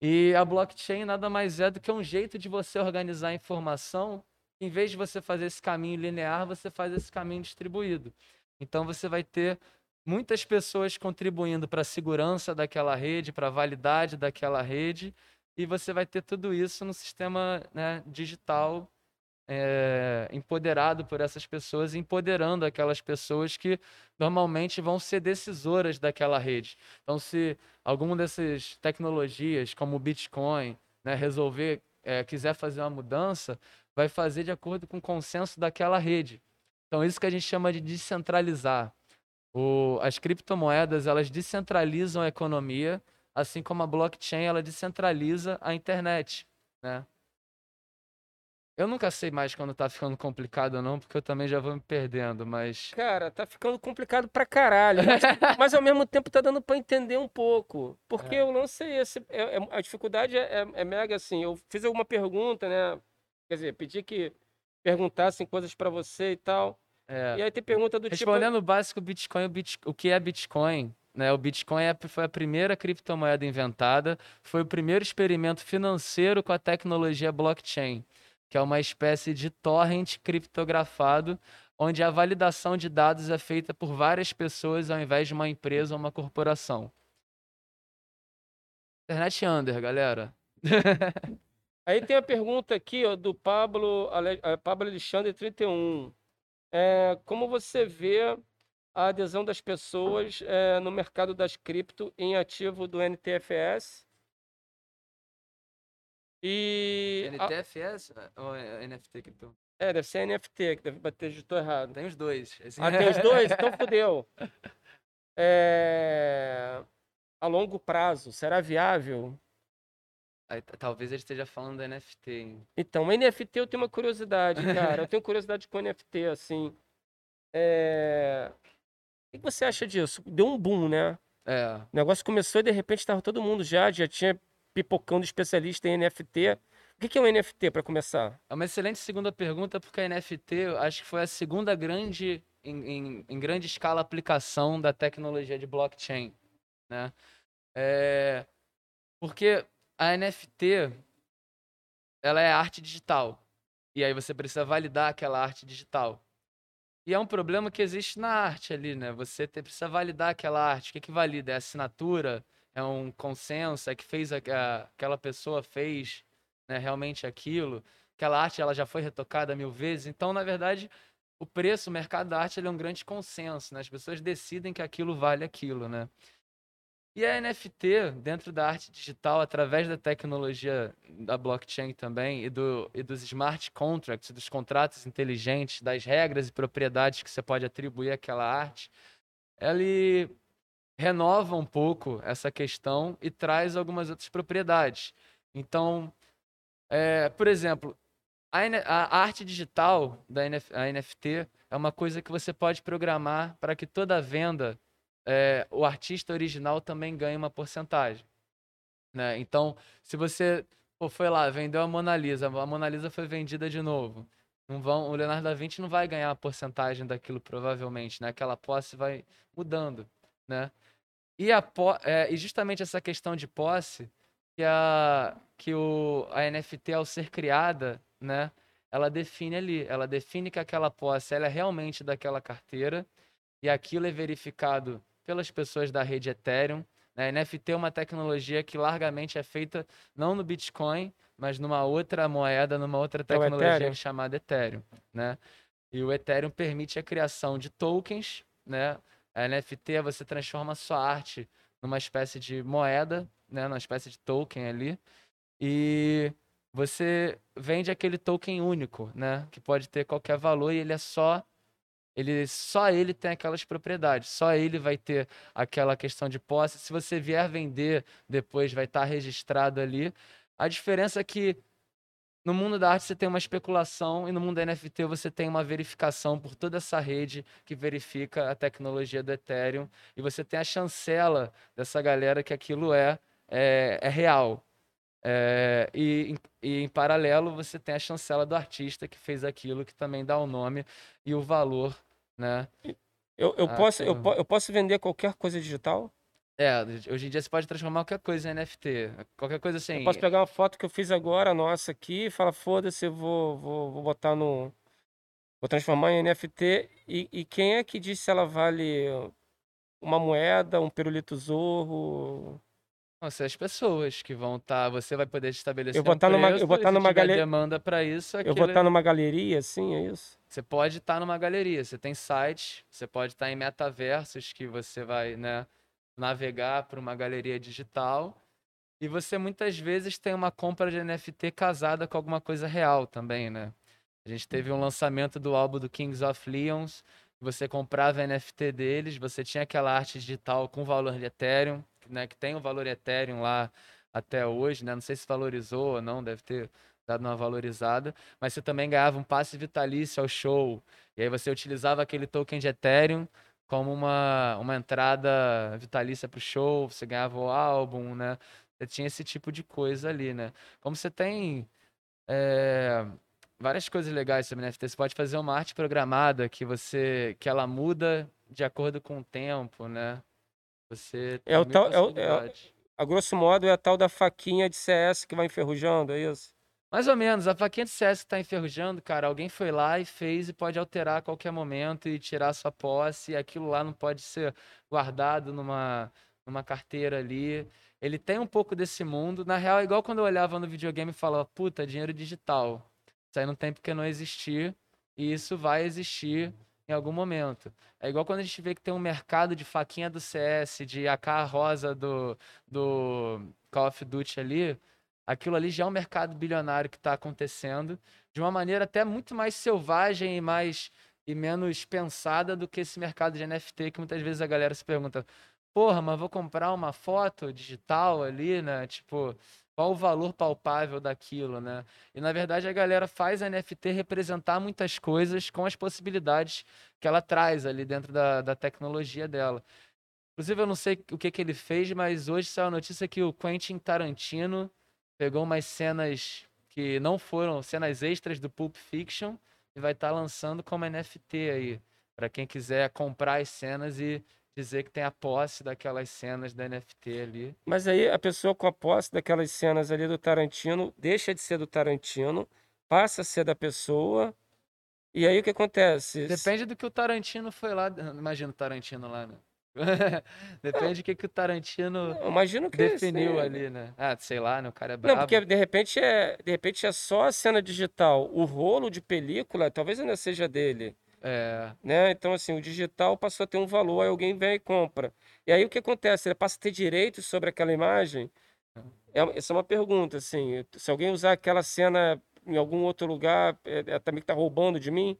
E a blockchain nada mais é do que um jeito de você organizar a informação. Em vez de você fazer esse caminho linear, você faz esse caminho distribuído. Então você vai ter muitas pessoas contribuindo para a segurança daquela rede, para a validade daquela rede e você vai ter tudo isso no sistema né, digital é, empoderado por essas pessoas, empoderando aquelas pessoas que normalmente vão ser decisoras daquela rede. Então, se alguma dessas tecnologias, como o Bitcoin, né, resolver, é, quiser fazer uma mudança, vai fazer de acordo com o consenso daquela rede. Então, isso que a gente chama de descentralizar. O, as criptomoedas, elas descentralizam a economia assim como a blockchain ela descentraliza a internet, né? Eu nunca sei mais quando tá ficando complicado ou não, porque eu também já vou me perdendo, mas. Cara, tá ficando complicado pra caralho. Mas, mas ao mesmo tempo tá dando pra entender um pouco. Porque É. eu não sei, esse, é- é- a dificuldade é, é- é mega assim. Eu fiz alguma pergunta, né? Quer dizer, pedi que perguntassem coisas pra você e tal. É. E aí tem pergunta do tipo. Respondendo o básico Bitcoin, o, Bit- o que é Bitcoin? Né? O Bitcoin é- foi a primeira criptomoeda inventada, foi o primeiro experimento financeiro com a tecnologia blockchain, que é uma espécie de torrent criptografado, onde a validação de dados é feita por várias pessoas ao invés de uma empresa ou uma corporação. Internet under, galera. Aí tem a pergunta aqui, ó, do Pablo, Ale- eh, Pablo Alexandre 31. É, como você vê a adesão das pessoas eh, no mercado das cripto em ativo do NTFS? E a- NTFS ou NFT que é, deve ser NFT, que deve bater, digitou errado. Tem os dois. Ah, tem os dois? Então fudeu. É, a longo prazo, será viável? Talvez ele esteja falando da NFT. hein? Então, NFT eu tenho uma curiosidade, cara. Eu tenho curiosidade com NFT, assim. É... O que você acha disso? Deu um boom, né? É. O negócio começou e de repente estava todo mundo já, já tinha pipocando especialista em NFT. O que é um NFT para começar? É uma excelente segunda pergunta, porque a NFT acho que foi a segunda grande, em, em- em grande escala, aplicação da tecnologia de blockchain, né? É, porque a NFT, ela é arte digital, e aí você precisa validar aquela arte digital. E é um problema que existe na arte ali, né? Você precisa validar aquela arte. O que que valida? É assinatura? É um consenso? É que fez a- a- aquela pessoa fez né, realmente aquilo? Aquela arte ela já foi retocada mil vezes. Então, na verdade, o preço, o mercado da arte, ele é um grande consenso. Né? As pessoas decidem que aquilo vale aquilo, né? E a NFT, dentro da arte digital, através da tecnologia da blockchain também, e, do, e dos smart contracts, dos contratos inteligentes, das regras e propriedades que você pode atribuir àquela arte, ele renova um pouco essa questão e traz algumas outras propriedades. Então, é, por exemplo, a, a arte digital da NF NFT é uma coisa que você pode programar para que toda venda é, o artista original também ganhe uma porcentagem. Né? Então, se você pô, foi lá, vendeu a Mona Lisa, a Mona Lisa foi vendida de novo. Não vão, o Leonardo da Vinci não vai ganhar a porcentagem daquilo, provavelmente, né? Aquela posse vai mudando, né? E, a é, e justamente essa questão de posse, que a, que o, a NFT, ao ser criada, né? Ela define ali, ela define que aquela posse ela é realmente daquela carteira, e aquilo é verificado pelas pessoas da rede Ethereum. Né? NFT é uma tecnologia que largamente é feita não no Bitcoin, mas numa outra moeda, numa outra É tecnologia Ethereum? chamada Ethereum, né? E o Ethereum permite a criação de tokens, né? A NFT você transforma a sua arte numa espécie de moeda, né? Numa espécie de token ali. E você vende aquele token único, né? Que pode ter qualquer valor e ele é só ele só ele tem aquelas propriedades, só ele vai ter aquela questão de posse. Se você vier vender depois, vai estar registrado ali. A diferença é que no mundo da arte você tem uma especulação e no mundo da NFT você tem uma verificação por toda essa rede que verifica a tecnologia do Ethereum e você tem a chancela dessa galera que aquilo é, é, é real. É, e, em- e em paralelo você tem a chancela do artista que fez aquilo, que também dá o nome e o valor, né? Eu, eu, posso, eu, eu posso vender qualquer coisa digital? É, hoje em dia você pode transformar qualquer coisa em NFT. Qualquer coisa assim. Eu posso pegar uma foto que eu fiz agora, nossa, aqui, e falar, foda-se, eu vou, vou, vou botar no. Vou transformar em NFT. E, e quem é que diz se ela vale uma moeda, um pirulito zorro? Vão ser as pessoas que vão estar. você vai poder estabelecer Eu vou um tá numa- preço, eu vou tá numa tiver gale- demanda para isso, Eu aquilo vou estar numa galeria, assim, é isso? Você pode estar numa galeria, você tem sites, você pode estar em metaversos que você vai, né, navegar para uma galeria digital. E você muitas vezes tem uma compra de NFT casada com alguma coisa real também, né? A gente teve um lançamento do álbum do Kings of Leons, você comprava NFT deles, você tinha aquela arte digital com valor de Ethereum, né, que tem o valor Ethereum lá até hoje, né? Não sei se valorizou ou não, deve ter dado uma valorizada, mas você também ganhava um passe vitalício ao show. E aí você utilizava aquele token de Ethereum como uma, uma entrada vitalícia para o show, você ganhava o álbum, né? Você tinha esse tipo de coisa ali, né? Como você tem é, várias coisas legais sobre NFT, você pode fazer uma arte programada que você que ela muda de acordo com o tempo, né? Você é o tal, é, o, é, a grosso modo é a tal da faquinha de CS que vai enferrujando, é isso? Mais ou menos, a faquinha de CS que está enferrujando, cara, alguém foi lá e fez e pode alterar a qualquer momento e tirar sua posse, e aquilo lá não pode ser guardado numa, numa carteira ali. Ele tem um pouco desse mundo. Na real, é igual quando eu olhava no videogame e falava, puta, dinheiro digital. Isso aí não tem porque não existir, e isso vai existir em algum momento. É igual quando a gente vê que tem um mercado de faquinha do CS, de AK rosa do, do Call of Duty ali Aquilo ali já é um mercado bilionário que está acontecendo de uma maneira até muito mais selvagem e mais e menos pensada do que esse mercado de NFT que muitas vezes a galera se pergunta: "Porra, mas vou comprar uma foto digital ali, né? Tipo, qual o valor palpável daquilo, né? E na verdade a galera faz a NFT representar muitas coisas com as possibilidades que ela traz ali dentro da, da tecnologia dela. Inclusive, eu não sei o que, que ele fez, mas hoje saiu a notícia que o Quentin Tarantino pegou umas cenas que não foram cenas extras do Pulp Fiction e vai estar tá lançando como NFT aí, para quem quiser comprar as cenas e dizer que tem a posse daquelas cenas da NFT ali. Mas aí a pessoa com a posse daquelas cenas ali do Tarantino deixa de ser do Tarantino, passa a ser da pessoa. E aí o que acontece? Depende do que o Tarantino foi lá, imagina o Tarantino lá, né? Depende do que, que o Tarantino imagino que definiu ali, né? Ah, sei lá, né? O cara é brabo. Não, porque de repente é, de repente é só a cena digital. O rolo de película talvez ainda seja dele. É. Né? Então, assim, o digital passou a ter um valor, aí alguém vem e compra. E aí o que acontece? Ele passa a ter direitos sobre aquela imagem? É, essa é uma pergunta, assim. Se alguém usar aquela cena em algum outro lugar, é, é também que tá roubando de mim?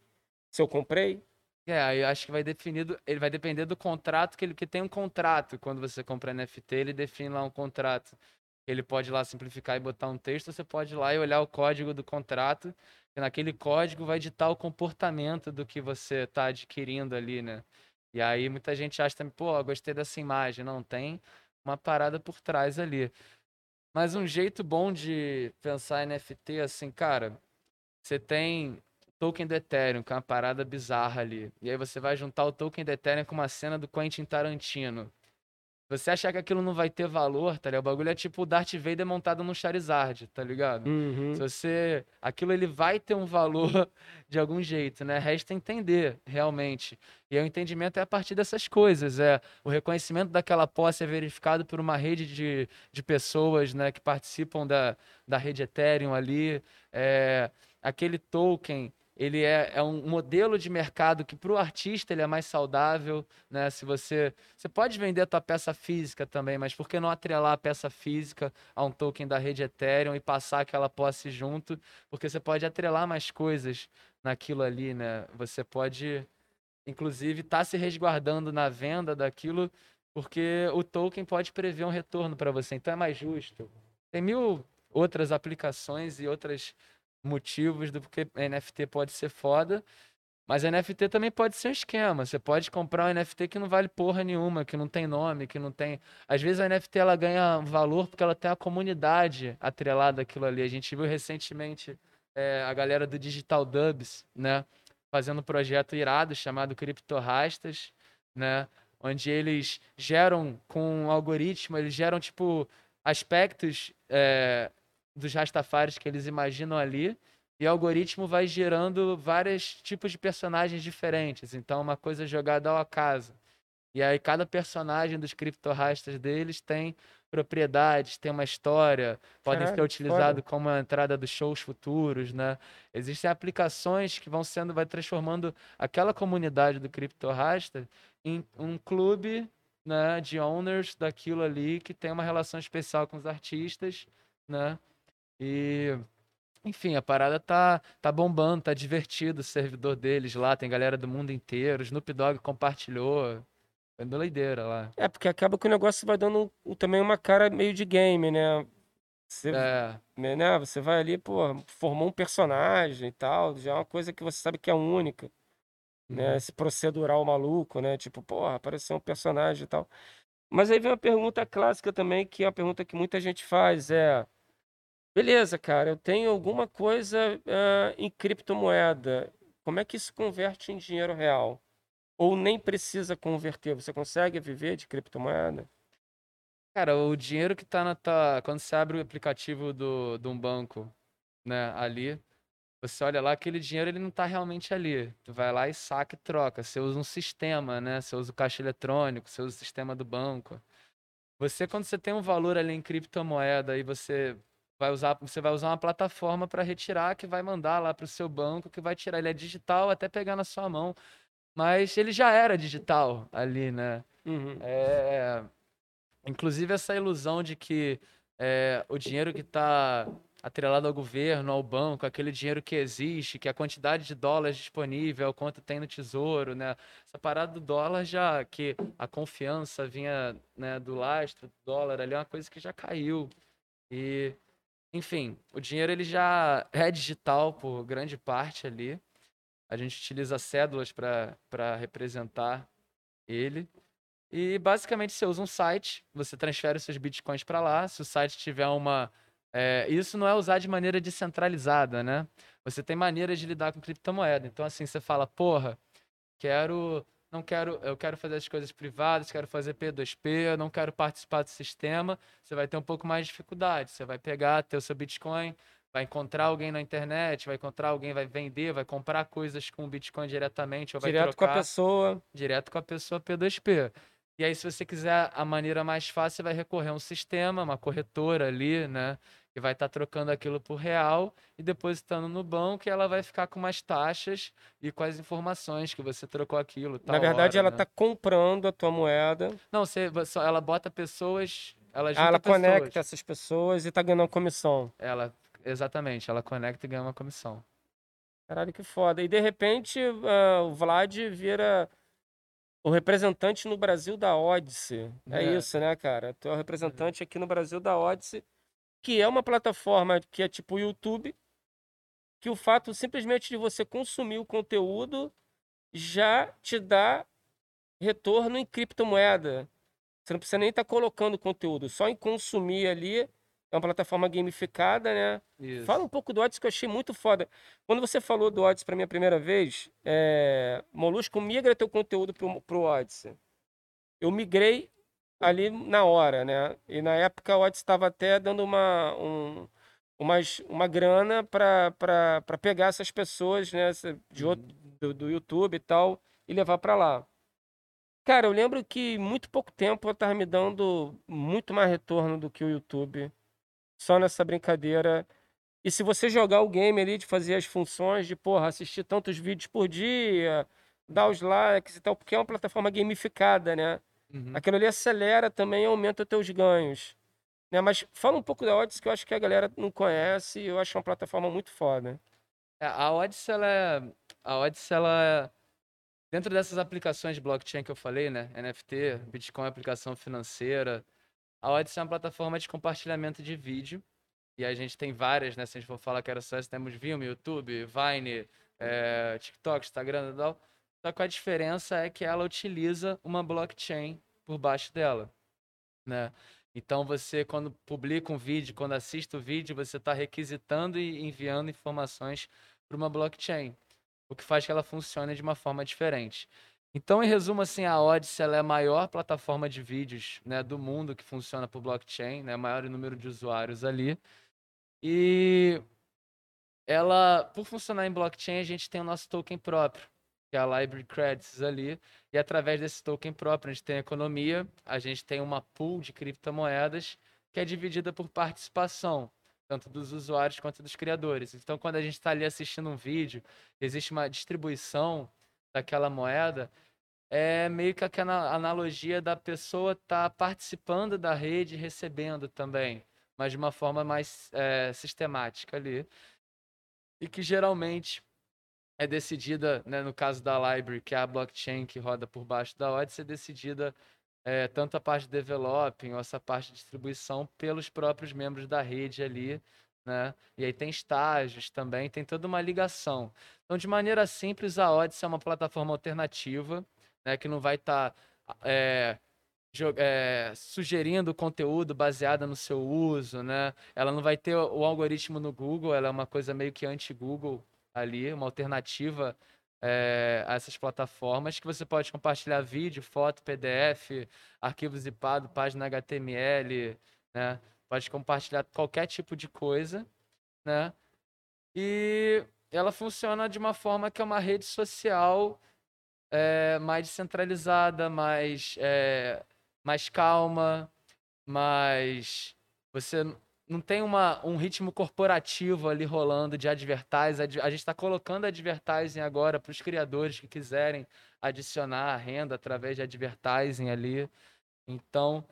Se eu comprei? É, aí acho que vai definido, ele vai depender do contrato que ele que tem um contrato. Quando você compra NFT, ele define lá um contrato. Ele pode lá simplificar e botar um texto, você pode ir lá e olhar o código do contrato, e naquele código vai ditar o comportamento do que você está adquirindo ali, né? E aí muita gente acha também, pô, gostei dessa imagem. Não, tem uma parada por trás ali. Mas um jeito bom de pensar NFT, assim, cara, você tem token do Ethereum, que é uma parada bizarra ali. E aí você vai juntar o token do Ethereum com uma cena do Quentin Tarantino. Você achar que aquilo não vai ter valor, tá ligado? O bagulho é tipo o Darth Vader montado no Charizard, tá ligado? Uhum. Se você. Aquilo ele vai ter um valor de algum jeito, né? Resta entender, realmente. E o entendimento é a partir dessas coisas. É o reconhecimento daquela posse é verificado por uma rede de, de pessoas né, que participam da, da rede Ethereum ali. É, aquele token ele é, é, um modelo de mercado que para o artista ele é mais saudável, né? Se você você pode vender a tua peça física também, mas por que não atrelar a peça física a um token da rede Ethereum e passar aquela posse junto? Porque você pode atrelar mais coisas naquilo ali, né? Você pode inclusive estar tá se resguardando na venda daquilo, porque o token pode prever um retorno para você, então é mais justo. Tem mil outras aplicações e outras motivos do porque NFT pode ser foda. Mas NFT também pode ser um esquema. Você pode comprar um NFT que não vale porra nenhuma, que não tem nome, que não tem. Às vezes a NFT ela ganha valor porque ela tem a comunidade atrelada àquilo ali. A gente viu recentemente é, a galera do Digital Dubs, né? Fazendo um projeto irado chamado Criptorastas, né? Onde eles geram com um algoritmo, eles geram tipo aspectos é, dos Rastafaris que eles imaginam ali. E o algoritmo vai gerando vários tipos de personagens diferentes. Então, uma coisa jogada ao acaso. E aí, cada personagem dos criptorastas deles tem propriedades, tem uma história, podem ser utilizados como a entrada dos shows futuros, né? Existem aplicações que vão sendo, vai transformando aquela comunidade do criptorasta em um clube né, de owners daquilo ali que tem uma relação especial com os artistas, né? E enfim, a parada tá, tá bombando, tá divertido o servidor deles lá, tem galera do mundo inteiro, Snoop Dogg compartilhou. Foi doideira lá. É, porque acaba que o negócio vai dando também uma cara meio de game, né? Você, É, né, você vai ali, pô, formou um personagem e tal, já é uma coisa que você sabe que é única, né? uhum. Esse procedural maluco, né? Tipo, porra, apareceu um personagem e tal. Mas aí vem uma pergunta clássica também, que é uma pergunta que muita gente faz, é... Beleza, cara, eu tenho alguma coisa ah, em criptomoeda. Como é que isso converte em dinheiro real? Ou nem precisa converter? Você consegue viver de criptomoeda? Cara, o dinheiro que tá na tua. Quando você abre o aplicativo do, de um banco, né, ali, você olha lá, aquele dinheiro ele não tá realmente ali. Tu vai lá e saca e troca. Você usa um sistema, né? Você usa o caixa eletrônico, você usa o sistema do banco. Você, quando você tem um valor ali em criptomoeda e você vai usar, você vai usar uma plataforma para retirar, que vai mandar lá para o seu banco, que vai tirar. Ele é digital até pegar na sua mão. Mas ele já era digital ali, né? Uhum. É, inclusive essa ilusão de que é, o dinheiro que está atrelado ao governo, ao banco, aquele dinheiro que existe, que a quantidade de dólares disponível, o quanto tem no tesouro, né? Essa parada do dólar já, que a confiança vinha, né, do lastro do dólar ali, é uma coisa que já caiu. E, enfim, o dinheiro ele já é digital por grande parte ali. A gente utiliza cédulas para representar ele. E basicamente você usa um site, você transfere os seus bitcoins para lá. Se o site tiver uma. é, isso não é usar de maneira descentralizada, né? Você tem maneiras de lidar com criptomoeda. Então, assim, você fala, porra, quero. Não quero, eu quero fazer as coisas privadas, quero fazer P2P, eu não quero participar do sistema. Você vai ter um pouco mais de dificuldade. Você vai pegar, ter o seu Bitcoin, vai encontrar alguém na internet, vai encontrar alguém, vai vender, vai comprar coisas com o Bitcoin diretamente, ou vai Direto com a pessoa. direto com a pessoa P2P. E aí, se você quiser a maneira mais fácil, você vai recorrer a um sistema, uma corretora ali, né? Que vai estar trocando aquilo por real e depositando no banco, e ela vai ficar com umas taxas e com as informações que você trocou aquilo. Na verdade, hora, ela né? tá comprando a tua moeda. Não, você, ela bota pessoas. Ela Ah, ela pessoas. conecta essas pessoas e tá ganhando uma comissão. Ela, exatamente, ela conecta e ganha uma comissão. Caralho, que foda. E de repente, ah, o Vlad vira o representante no Brasil da Odyssey. É, É. isso, né, cara? Tu é o representante aqui no Brasil da Odyssey, que é uma plataforma que é tipo o YouTube, que o fato simplesmente de você consumir o conteúdo já te dá retorno em criptomoeda. Você não precisa nem estar colocando conteúdo, só em consumir ali. É uma plataforma gamificada, né? Isso. Fala um pouco do Odyssey que eu achei muito foda. Quando você falou do Odyssey pra mim a primeira vez, é... Molusco migra teu conteúdo pro, pro Odyssey. Eu migrei ali na hora, né? E na época o Odyssey estava até dando uma, um, umas, uma grana para pegar essas pessoas, né? De outro, do, do YouTube e tal, e levar para lá. Cara, eu lembro que muito pouco tempo eu tava me dando muito mais retorno do que o YouTube. Só nessa brincadeira. E se você jogar o game ali de fazer as funções de, porra, assistir tantos vídeos por dia, dar os likes e tal, porque é uma plataforma gamificada, né? Uhum. Aquilo ali acelera também e aumenta os teus ganhos. Né? Mas fala um pouco da Odyssey, que eu acho que a galera não conhece e eu acho uma plataforma muito foda. É, a Odyssey, ela é, a Odyssey, ela é- dentro dessas aplicações de blockchain que eu falei, né, NFT, Bitcoin, aplicação financeira, a Odyssey é uma plataforma de compartilhamento de vídeo, e a gente tem várias, né, se a gente for falar que era só essa, temos Vimeo, YouTube, Vine, eh, TikTok, Instagram e tal, só que a diferença é que ela utiliza uma blockchain por baixo dela, né? Então você, quando publica um vídeo, quando assiste o vídeo, você está requisitando e enviando informações para uma blockchain, o que faz que ela funcione de uma forma diferente. Então, em resumo, assim, a Odyssey é a maior plataforma de vídeos né, do mundo que funciona por blockchain, né, maior número de usuários ali. E ela, por funcionar em blockchain, a gente tem o nosso token próprio, que é a Library Credits ali. E através desse token próprio, a gente tem a economia, a gente tem uma pool de criptomoedas que é dividida por participação, tanto dos usuários quanto dos criadores. Então, quando a gente está ali assistindo um vídeo, existe uma distribuição daquela moeda, é meio que aquela analogia da pessoa estar participando da rede e recebendo também, mas de uma forma mais eh, sistemática ali. E que geralmente é decidida, né, no caso da Library, que é a blockchain que roda por baixo da Odyssey, é decidida é, tanto a parte de developing ou essa parte de distribuição pelos próprios membros da rede ali, né? E aí tem estágios também, tem toda uma ligação. Então, de maneira simples, a Odyssey é uma plataforma alternativa, né? Que não vai estar tá, é, é, sugerindo conteúdo baseado no seu uso, né? Ela não vai ter o algoritmo no Google, ela é uma coisa meio que anti-Google ali, uma alternativa é, a essas plataformas que você pode compartilhar vídeo, foto, PDF, arquivo zipado, página HTML, né? Pode compartilhar qualquer tipo de coisa, né? E ela funciona de uma forma que é uma rede social é, mais descentralizada, mais, é, mais calma, mais você não tem uma, um ritmo corporativo ali rolando de advertising. A gente está colocando advertising agora para os criadores que quiserem adicionar renda através de advertising ali. Então,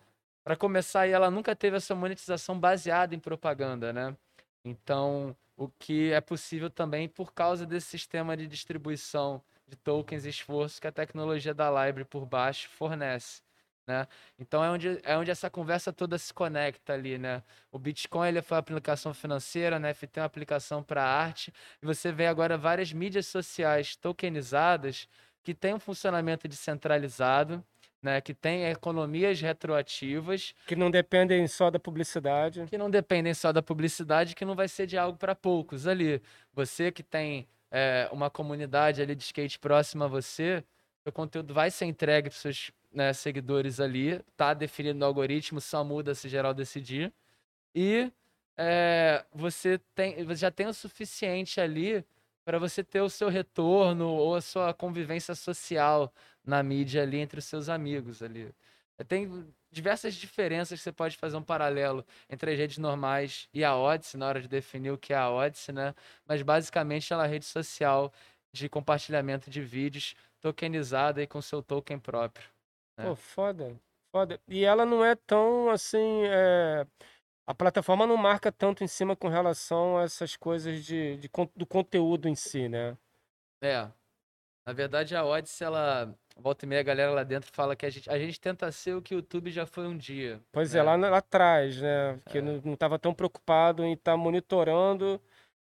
para começar, ela nunca teve essa monetização baseada em propaganda, né? Então, o que é possível também por causa desse sistema de distribuição de tokens e esforço que a tecnologia da Library por baixo fornece. Né? Então é onde, é onde essa conversa toda se conecta ali, né? O Bitcoin ele foi uma aplicação financeira, né? NFT é uma aplicação para arte, e você vê agora várias mídias sociais tokenizadas que têm um funcionamento descentralizado, né, que tem economias retroativas. Que não dependem só da publicidade. Que não dependem só da publicidade, que não vai ser de algo para poucos ali. Você que tem é, uma comunidade ali de skate próxima a você, o conteúdo vai ser entregue para seus né, seguidores ali, tá definido no algoritmo, só muda se geral decidir. E é, você, tem, você já tem o suficiente ali para você ter o seu retorno ou a sua convivência social na mídia ali entre os seus amigos ali. Tem diversas diferenças que você pode fazer um paralelo entre as redes normais e a Odyssey na hora de definir o que é a Odyssey, né? Mas basicamente ela é rede social de compartilhamento de vídeos tokenizada e com seu token próprio. Né? Pô, foda, foda. E ela não é tão assim. É... A plataforma não marca tanto em cima com relação a essas coisas de, de, do conteúdo em si, né? É. Na verdade, a Odyssey, ela. Volta e meia, a galera lá dentro fala que a gente, a gente tenta ser o que o YouTube já foi um dia. Pois é, né? é, lá, lá atrás, né? Que é. não estava tão preocupado em estar tá monitorando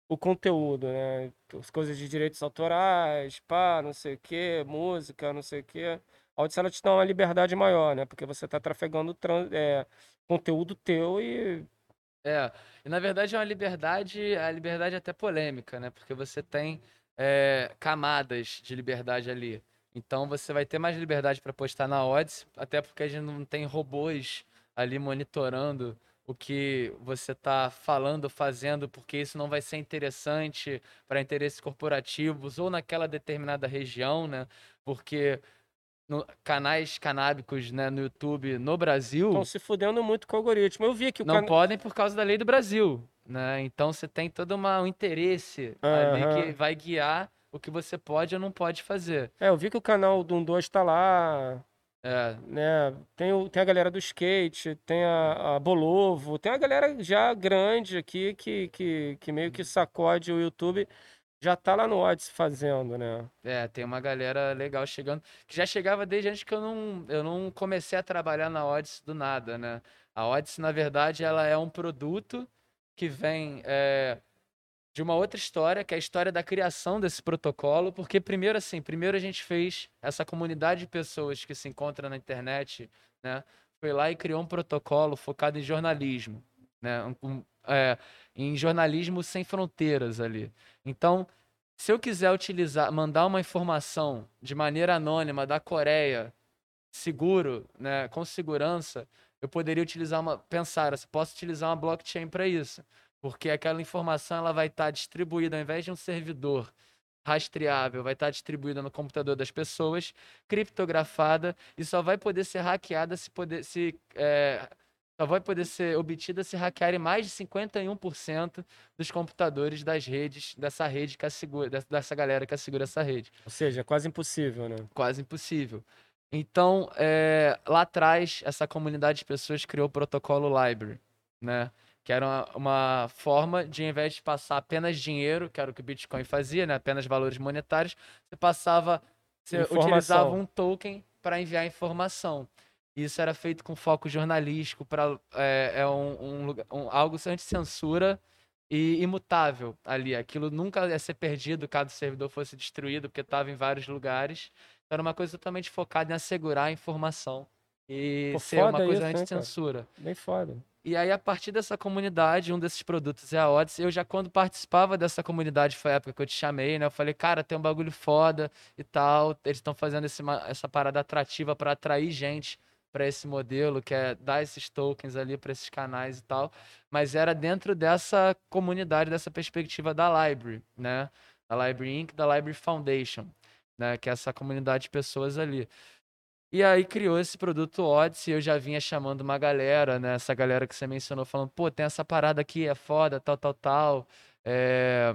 o conteúdo, né? As coisas de direitos autorais, pá, não sei o quê, música, não sei o quê. A Odyssey ela te dá uma liberdade maior, né? Porque você está trafegando é, conteúdo teu e. É, e na verdade é uma liberdade, a liberdade é até polêmica, né? Porque você tem é, camadas de liberdade ali. Então você vai ter mais liberdade para postar na Odyssey, até porque a gente não tem robôs ali monitorando o que você está falando, fazendo, porque isso não vai ser interessante para interesses corporativos ou naquela determinada região, né? Porque no, canais canábicos né, no YouTube no Brasil. Estão se fudendo muito com o algoritmo. Eu vi que o Não can... podem por causa da lei do Brasil. Né? Então você tem todo uma, um interesse uhum. que vai guiar o que você pode ou não pode fazer. É, eu vi que o canal do 2 está lá. É. Né? Tem, o, tem a galera do skate, tem a, a Bolovo, tem a galera já grande aqui que, que, que meio que sacode o YouTube já tá lá no Odyssey fazendo, né? É, tem uma galera legal chegando, que já chegava desde antes que eu não, eu não comecei a trabalhar na Odyssey do nada, né? A Odyssey, na verdade, ela é um produto que vem é, de uma outra história, que é a história da criação desse protocolo, porque primeiro, assim, primeiro a gente fez essa comunidade de pessoas que se encontra na internet, né? Foi lá e criou um protocolo focado em jornalismo, né? Um, é, em jornalismo sem fronteiras ali. Então, se eu quiser utilizar, mandar uma informação de maneira anônima da Coreia, seguro, né, com segurança, eu poderia utilizar uma, pensar, posso utilizar uma blockchain para isso, porque aquela informação ela vai estar tá distribuída ao invés de um servidor rastreável, vai estar tá distribuída no computador das pessoas, criptografada e só vai poder ser hackeada se poder se é, só vai poder ser obtida se hackearem mais de 51% dos computadores das redes, dessa rede que assegura, dessa galera que assegura essa rede. Ou seja, quase impossível, né? Quase impossível. Então, é, lá atrás, essa comunidade de pessoas criou o protocolo Library, né? Que era uma, uma, forma de, ao invés de passar apenas dinheiro, que era o que o Bitcoin fazia, né? Apenas valores monetários, você passava, você utilizava um token para enviar informação. Isso era feito com foco jornalístico, para é, é um, um, um- algo anti-censura e imutável ali. Aquilo nunca ia ser perdido caso o servidor fosse destruído, porque estava em vários lugares. Então, Era uma coisa totalmente focada em assegurar a informação e Pô, ser uma coisa anti-censura. Bem foda. E aí, a partir dessa comunidade, um desses produtos é a Odyssey. Eu já, quando participava dessa comunidade, foi a época que eu te chamei, né? Eu falei, cara, tem um bagulho foda e tal. Eles estão fazendo esse essa parada atrativa para atrair gente para esse modelo, que é dar esses tokens ali para esses canais e tal. Mas era dentro dessa comunidade, dessa perspectiva da Library, né? Da Library Inc., da Library Foundation, né? Que é essa comunidade de pessoas ali. E aí criou esse produto Odyssey, eu já vinha chamando uma galera, né? Essa galera que você mencionou, falando, pô, tem essa parada aqui, é foda, tal, tal, tal. É,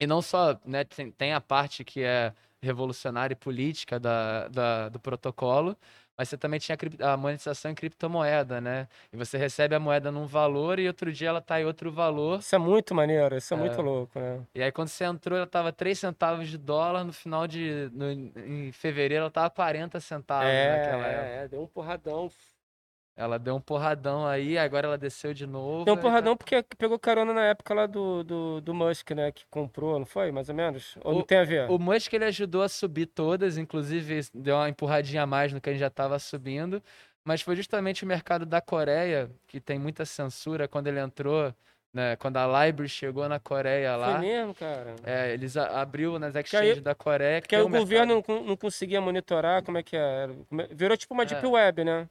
E não só, né, tem, tem a parte que é revolucionária e política da, da- do protocolo, mas você também tinha a monetização em criptomoeda, né? E você recebe a moeda num valor e outro dia ela tá em outro valor. Isso é muito maneiro, isso é, muito É. louco, né? E aí quando você entrou, ela tava 3 centavos de dólar, no final de... no- em fevereiro ela tava 40 centavos naquela época. é, é, deu um porradão. Ela deu um porradão aí, agora ela desceu de novo. Deu um aí porradão porque pegou carona na época lá do, do, do Musk, né? Que comprou, não foi? Mais ou menos? Ou não O- tem a ver? tá- O Musk ele ajudou a subir todas, inclusive deu uma empurradinha a mais no que a gente já estava subindo. Mas foi justamente o mercado da Coreia, que tem muita censura, quando ele entrou, né? Quando a Library chegou na Coreia Foi lá. mesmo, cara? É, eles abriu nas aí- exchanges da Coreia. que Porque aí o governo não, não conseguia monitorar como é que era. É- Virou tipo uma deep É. web, né?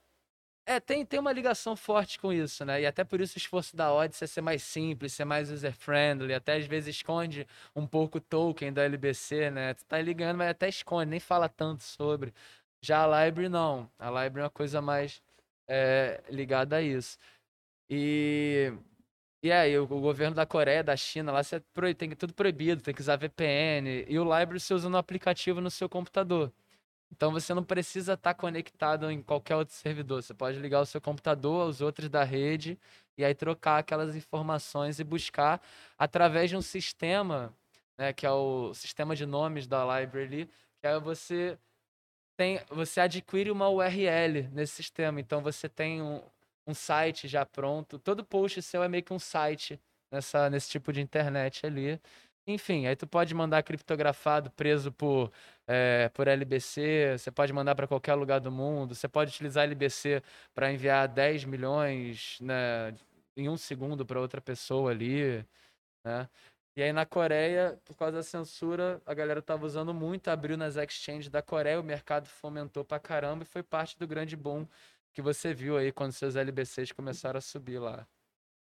É, tem, tem uma ligação forte com isso, né? E até por isso o esforço da Odyssey é ser mais simples, ser mais user-friendly, até às vezes esconde um pouco o token da LBC, né? Tu tá ligando, mas até esconde, nem fala tanto sobre. Já a Library não. A Library é uma coisa mais é, ligada a isso. E, e aí, o, o governo da Coreia, da China, lá você proí- tem tudo proibido, tem que usar VPN. E o Library você usa no aplicativo no seu computador. Então você não precisa estar conectado em qualquer outro servidor. Você pode ligar o seu computador aos outros da rede e aí trocar aquelas informações e buscar através de um sistema, né, que é o sistema de nomes da library, que é você tem, você adquire uma URL nesse sistema. Então você tem um, um site já pronto. Todo post seu é meio que um site nessa, nesse tipo de internet ali. Enfim, aí tu pode mandar criptografado preso por, eh, por LBC, você pode mandar para qualquer lugar do mundo, você pode utilizar LBC para enviar 10 milhões né, em um segundo para outra pessoa ali, né? E aí na Coreia, por causa da censura, a galera tava usando muito, abriu nas exchanges da Coreia, o mercado fomentou pra caramba e foi parte do grande boom que você viu aí quando seus LBCs começaram a subir lá.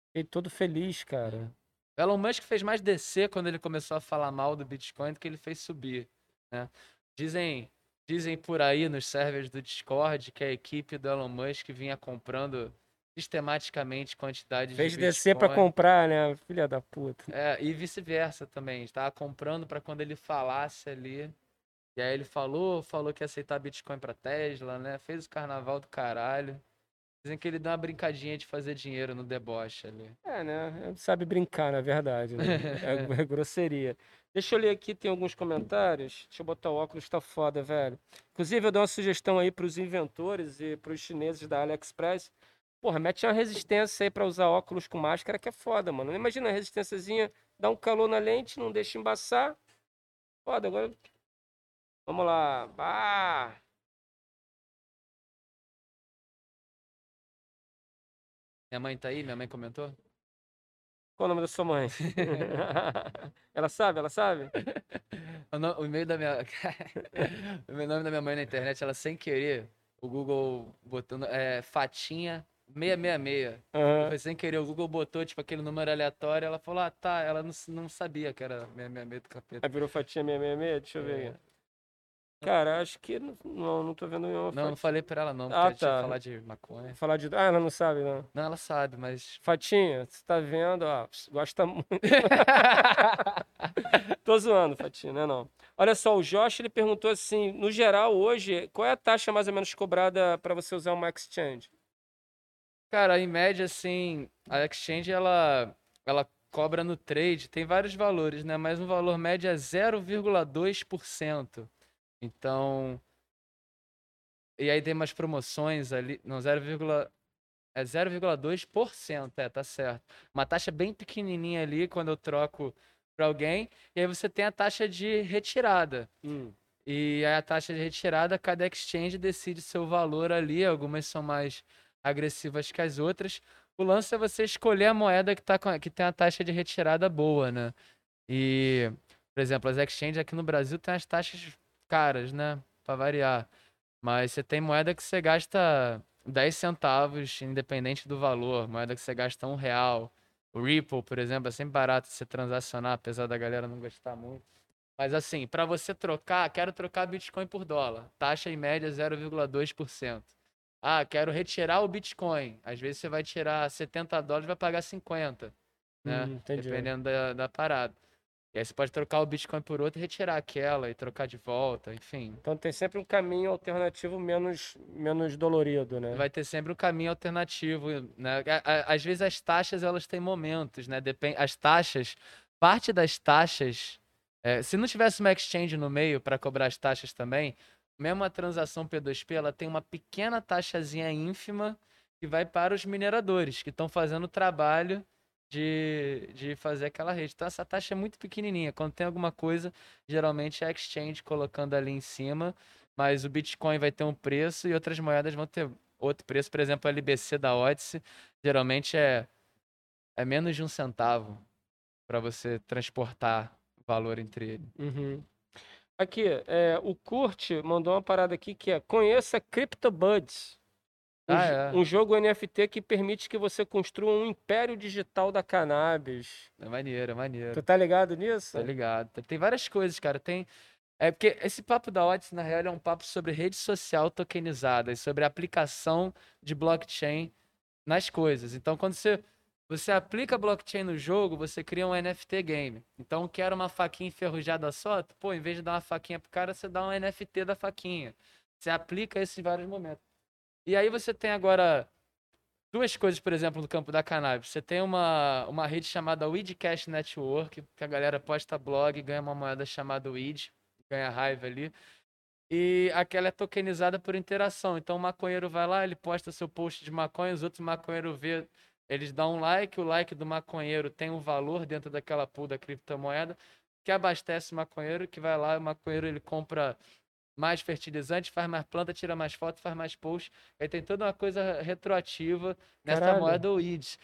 Fiquei todo feliz, cara. Elon Musk fez mais descer quando ele começou a falar mal do Bitcoin do que ele fez subir, né? Dizem, dizem por aí nos servers do Discord que a equipe do Elon Musk vinha comprando sistematicamente quantidades Fez de descer pra Bitcoin. comprar, né? Filha da puta. É, e vice-versa também. Estava comprando para quando ele falasse ali. E aí ele falou, falou que ia aceitar Bitcoin para Tesla, né? Fez o carnaval do caralho. Dizem que ele dá uma brincadinha de fazer dinheiro no deboche ali. É, né? Ele sabe brincar, na verdade. Né? É, é grosseria. Deixa eu ler aqui, tem alguns comentários. Deixa eu botar o óculos, tá foda, velho. Inclusive, eu dou uma sugestão aí pros inventores e pros chineses da AliExpress. Porra, mete uma resistência aí pra usar óculos com máscara que é foda, mano. Imagina a resistênciazinha, dá um calor na lente, não deixa embaçar. Foda, agora. Vamos lá. Ah! Minha mãe tá aí? Minha mãe comentou? Qual o nome da sua mãe? ela sabe, ela sabe? O, no- o e-mail da minha. o nome da minha mãe na internet, ela sem querer, o Google botando. É, Fatinha 666. Aham. Foi sem querer, o Google botou, tipo, aquele número aleatório. Ela falou, ah, tá. Ela não, não sabia que era 666 do capeta. Aí virou fatinha 666? Deixa eu ver É. aqui. Cara, acho que. Não, não, tô vendo nenhuma Não, não falei pra ela não, porque Ah, a gente ia tá. falar de maconha. Falar de. Ah, ela não sabe, não. Não, ela sabe, mas. Fatinha, você tá vendo? Ó, gosta muito. Tô zoando, Fatinha, né? Não. Olha só, o Josh ele perguntou assim: no geral, hoje, qual é a taxa mais ou menos cobrada para você usar uma exchange? Cara, em média, assim, a exchange, ela, ela cobra no trade, tem vários valores, né? Mas um valor médio é 0,2%. Então, E aí tem umas promoções ali, não, 0, é 0,2%, é, tá certo. Uma taxa bem pequenininha ali quando eu troco para alguém, e aí você tem a taxa de retirada. Hum. E aí a taxa de retirada, cada exchange decide seu valor ali, algumas são mais agressivas que as outras. O lance é você escolher a moeda que, tá com, que tem a taxa de retirada boa, né? E, por exemplo, as exchanges aqui no Brasil tem as taxas caras, né? Para variar. Mas você tem moeda que você gasta 10 centavos, independente do valor. Moeda que você gasta um real. O Ripple, por exemplo, é sempre barato você transacionar, apesar da galera não gostar muito. Mas assim, para você trocar, quero trocar Bitcoin por dólar. Taxa em média 0,2%. Ah, quero retirar o Bitcoin. Às vezes você vai tirar 70 dólares e vai pagar 50, né? Hum, Dependendo da, da parada. E aí você pode trocar o Bitcoin por outro e retirar aquela e trocar de volta, enfim. Então tem sempre um caminho alternativo menos, menos dolorido, né? Vai ter sempre um caminho alternativo, né? Às vezes as taxas elas têm momentos, né? Depende, as taxas, parte das taxas, é, se não tivesse uma exchange no meio para cobrar as taxas também, mesmo a transação P2P, ela tem uma pequena taxazinha ínfima que vai para os mineradores que estão fazendo o trabalho de, de fazer aquela rede. Então essa taxa é muito pequenininha. Quando tem alguma coisa, geralmente é a exchange colocando ali em cima, mas o Bitcoin vai ter um preço e outras moedas vão ter outro preço. Por exemplo, a LBC da Odyssey geralmente é, é menos de um centavo para você transportar valor entre ele. Uhum. Aqui, é, o Kurt mandou uma parada aqui que é conheça CryptoBuds. Um, Ah, é. um jogo NFT que permite que você construa um império digital da cannabis. É maneiro, é maneiro. Tu tá ligado nisso? Tá ligado. Tem- várias coisas, cara. Tem. É porque esse papo da Odyssey, na real, é um papo sobre rede social tokenizada e sobre a aplicação de blockchain nas coisas. Então, quando você, você aplica blockchain no jogo, você cria um NFT game. Então, quer uma faquinha enferrujada só? Pô, em vez de dar uma faquinha pro cara, você dá um NFT da faquinha. Você aplica isso em vários momentos. E aí você tem agora duas coisas, por exemplo, no campo da cannabis. Você tem uma, uma rede chamada Weed Cash Network, que a galera posta blog, ganha uma moeda chamada Weed, ganha raiva ali. E aquela é tokenizada por interação. Então o maconheiro vai lá, ele posta seu post de maconha, os outros maconheiros vê, eles dão um like, o like do maconheiro tem um valor dentro daquela pool da criptomoeda, que abastece o maconheiro, que vai lá, o maconheiro ele compra mais fertilizante, faz mais planta, tira mais foto, faz mais post. Aí tem toda uma coisa retroativa nessa Caralho. moeda WID.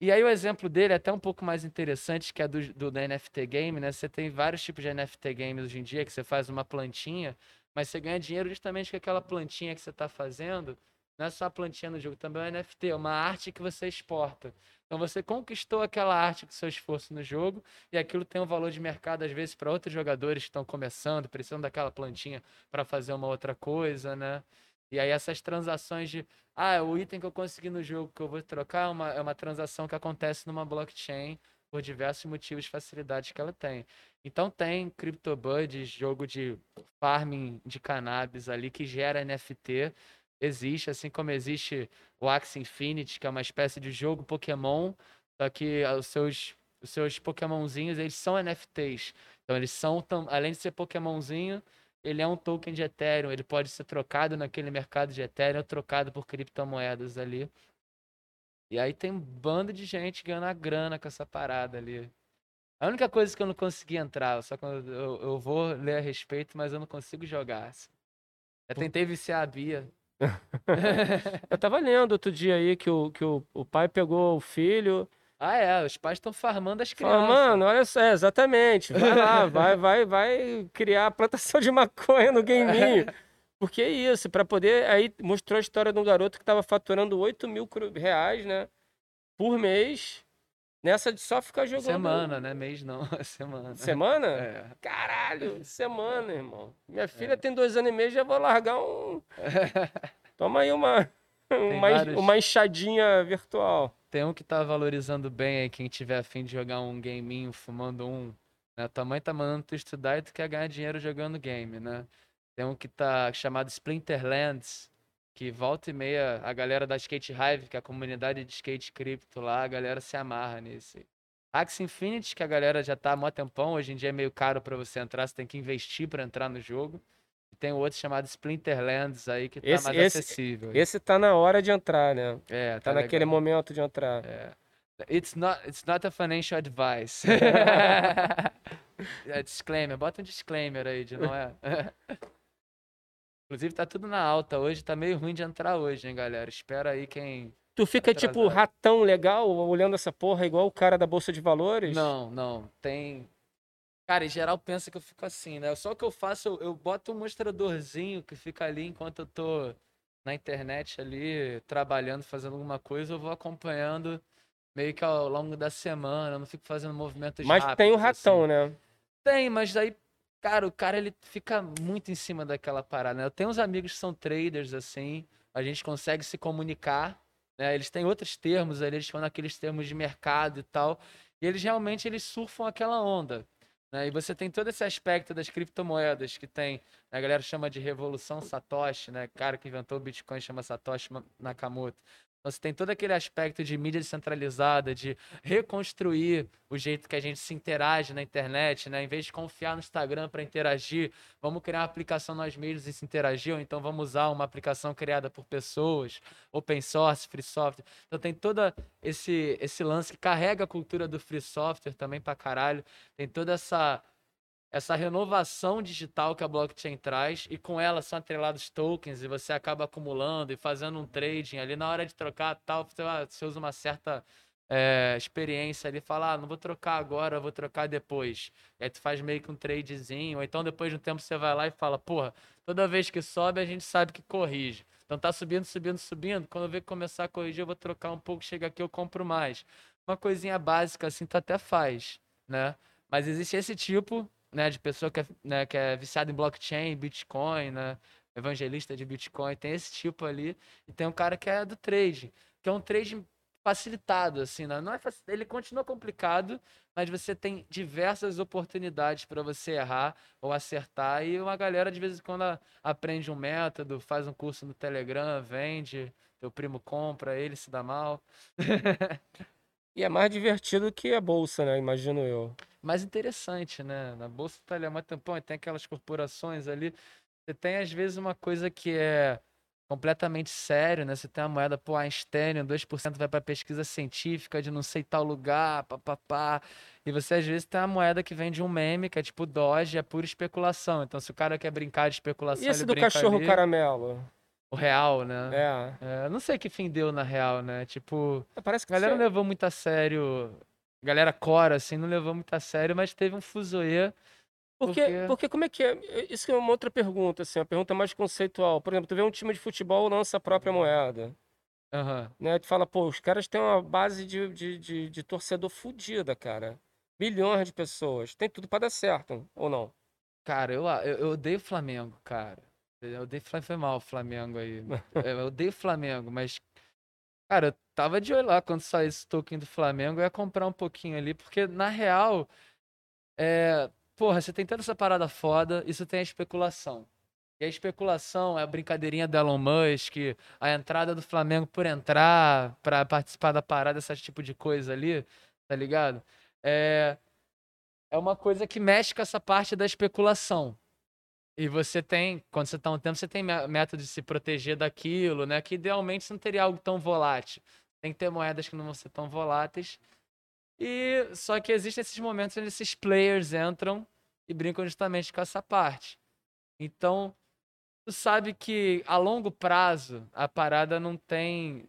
E aí o exemplo dele é até um pouco mais interessante, que é do, do da NFT Game, né? Você tem vários tipos de NFT games hoje em dia, que você faz uma plantinha, mas você ganha dinheiro justamente com aquela plantinha que você está fazendo. Não é só a plantinha no jogo, também é um NFT, é uma arte que você exporta. Então você conquistou aquela arte com seu esforço no jogo e aquilo tem um valor de mercado às vezes para outros jogadores que estão começando, precisando daquela plantinha para fazer uma outra coisa, né? E aí essas transações de, ah, o item que eu consegui no jogo que eu vou trocar é uma, é uma transação que acontece numa blockchain por diversos motivos e facilidades que ela tem. Então tem CryptoBuddies, jogo de farming de cannabis ali que gera NFT, existe, assim como existe o Axie Infinity, que é uma espécie de jogo Pokémon, só que ah, os seus, os seus Pokémonzinhos, eles são NFTs. Então eles são, além de ser Pokémonzinho, ele é um token de Ethereum, ele pode ser trocado naquele mercado de Ethereum, ou trocado por criptomoedas ali. E aí tem um bando de gente ganhando a grana com essa parada ali. A única coisa que eu não consegui entrar, só quando eu, eu vou ler a respeito, mas eu não consigo jogar. assim. Eu tentei viciar a Bia. Eu tava lendo outro dia aí que o, que o, o pai pegou o filho. Ah, é, os pais estão farmando as crianças. Mano, olha só, é, exatamente. Vai lá, vai, vai, vai criar a plantação de maconha no gameinho. Porque é isso, pra poder. Aí mostrou a história de um garoto que tava faturando 8 mil reais, né? Por mês. Nessa de só ficar jogando. Semana, né? Mês não, semana. Semana? É. Caralho, semana, irmão. Minha filha tem dois anos e meio, já vou largar um. Toma aí uma, uma, vários- uma enxadinha virtual. Tem um que tá valorizando bem aí, quem tiver afim de jogar um gameinho, fumando um. Né? Tua mãe tá mandando tu estudar e tu quer ganhar dinheiro jogando game, né? Tem um que tá chamado Splinterlands, que volta e meia a galera da Skate Hive, que é a comunidade de skate cripto lá, a galera se amarra nesse. Axie Infinity, que a galera já tá há mó tempão, hoje em dia é meio caro pra você entrar, você tem que investir pra entrar no jogo. Tem outro chamado Splinterlands aí que tá Esse- mais esse- acessível. Esse tá na hora de entrar, né? é, Tá, naquele legal. momento de entrar. É. It's not, it's not a financial advice. é, disclaimer, bota um disclaimer aí de não é. Inclusive tá tudo na alta hoje, tá meio ruim de entrar hoje, hein, galera. Espera aí quem. Tu fica tipo ratão legal olhando essa porra igual o cara da Bolsa de Valores? Não, não, tem. Cara, em geral pensa que eu fico assim, né? Só o que eu faço, eu, eu boto um mostradorzinho que fica ali enquanto eu tô na internet ali, trabalhando, fazendo alguma coisa, eu vou acompanhando meio que ao longo da semana, eu não fico fazendo movimentos Mas tem o rápidos, ratão, assim. né? Tem, mas aí, cara, o cara ele fica muito em cima daquela parada, né? Eu tenho uns amigos que são traders, assim, a gente consegue se comunicar, né? Eles têm outros termos ali, eles falam aqueles termos de mercado e tal, e eles realmente eles surfam aquela onda. Né? E você tem todo esse aspecto das criptomoedas que tem, a galera chama de revolução Satoshi, né? O cara que inventou o Bitcoin chama Satoshi Nakamoto. Você tem todo aquele aspecto de mídia descentralizada, de reconstruir o jeito que a gente se interage na internet, né? Em vez de confiar no Instagram para interagir, vamos criar uma aplicação nós mesmos e se interagir, ou então vamos usar uma aplicação criada por pessoas, open source, free software. Então tem todo esse, esse lance que carrega a cultura do free software também pra caralho. Tem toda essa essa renovação digital que a blockchain traz e com ela são atrelados tokens e você acaba acumulando e fazendo um trading ali na hora de trocar tal, você, ah, usa uma certa é, experiência ali, fala, ah, não vou trocar agora, vou trocar depois. E aí tu faz meio que um tradezinho, ou então depois de um tempo você vai lá e fala, porra, toda vez que sobe a gente sabe que corrige. Então tá subindo, subindo, subindo, quando eu ver que começar a corrigir eu vou trocar um pouco, chega aqui eu compro mais. Uma coisinha básica assim tu até faz, né? Mas existe esse tipo, né, de pessoa que é, né, que é viciada em blockchain, Bitcoin, né? Evangelista de Bitcoin, tem esse tipo ali. E tem um cara que é do trade, que é um trade facilitado, assim, né? Não é faci- ele continua complicado, mas você tem diversas oportunidades para você errar ou acertar. E uma galera, de vez em quando, aprende um método, faz um curso no Telegram, vende, teu primo compra, ele se dá mal. E é mais divertido que a Bolsa, né? Imagino eu. mais interessante, né? Na Bolsa tá ali há muito tempão, e tem aquelas corporações ali. Você tem, às vezes, uma coisa que é completamente sério, né? Você tem a moeda, pô, Einstein, 2% vai para pesquisa científica de não sei tal lugar, papapá. E você, às vezes, tem a moeda que vem de um meme, que é tipo Doge, é pura especulação. Então, se o cara quer brincar de especulação, E esse do cachorro ali. caramelo? O real, né? É. É, não sei que fim deu na real, né? Tipo, Parece que a galera você- não levou muito a sério. A galera cora, assim, não levou muito a sério, mas teve um fuzuê. Porque, Porque- porque como é que é? Isso é uma outra pergunta, assim, uma pergunta mais conceitual. Por exemplo, tu vê um time de futebol lança a própria moeda, Aham. né? Tu fala, pô, os caras têm uma base de, de, de, de torcedor fodida, cara. Milhões de pessoas. Tem tudo pra dar certo, ou não? Cara, eu, eu, eu odeio o Flamengo, cara. Eu odeio Flamengo, foi mal o Flamengo aí. Eu odeio Flamengo, mas. Cara, eu tava de olho lá quando saiu esse token do Flamengo, eu ia comprar um pouquinho ali, porque na real. É. Porra, você tem toda essa parada foda, isso tem a especulação. E a especulação é a brincadeirinha do Elon Musk, a entrada do Flamengo por entrar pra participar da parada, esse tipo de coisa ali, tá ligado? É, é uma coisa que mexe com essa parte da especulação. E você tem, quando você tá um tempo, você tem mé- método de se proteger daquilo, né? Que idealmente você não teria algo tão volátil. Tem que ter moedas que não vão ser tão voláteis. E só que existem esses momentos onde esses players entram e brincam justamente com essa parte. Então, tu sabe que a longo prazo a parada não tem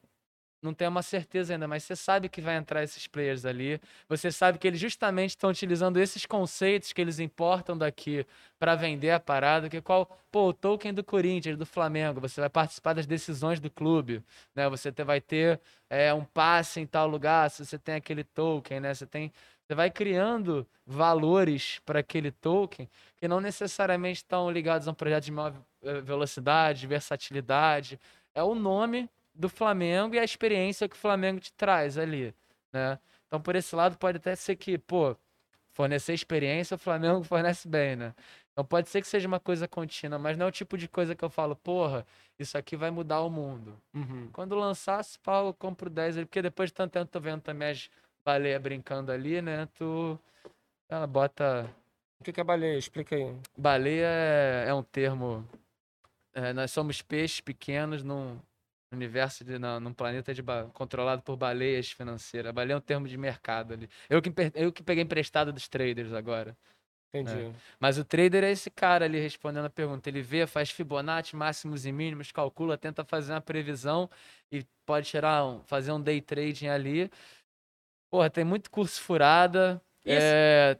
não tem uma certeza ainda, mas você sabe que vai entrar esses players ali. Você sabe que eles justamente estão utilizando esses conceitos que eles importam daqui para vender a parada, que é qual, pô, o token do Corinthians, do Flamengo, você vai participar das decisões do clube, né? Você te- vai ter é, um passe em tal lugar, se você tem aquele token, né? Você tem você vai criando valores para aquele token que não necessariamente estão ligados a um projeto de maior eh, velocidade, versatilidade. É o nome do Flamengo e a experiência que o Flamengo te traz ali, né? Então, por esse lado, pode até ser que, pô, fornecer experiência, o Flamengo fornece bem, né? Então pode ser que seja uma coisa contínua, mas não é o tipo de coisa que eu falo, porra, isso aqui vai mudar o mundo. Quando lançar, se pau, eu compro 10 ali, porque depois de tanto tempo tô vendo também as baleias brincando ali, né? Tu ela bota O que que é baleia? Explica aí. Baleia é, é um termo. é, nós somos peixes pequenos num universo, de, na- num planeta de controlado por baleias financeiras. Baleia é um termo de mercado ali. Eu que, eu que peguei emprestado dos traders agora. Entendi. Mas o trader é esse cara ali respondendo a pergunta. Ele vê, faz Fibonacci, máximos e mínimos, calcula, tenta fazer uma previsão e pode tirar um, fazer um day trading ali. Porra, tem muito curso furada. É,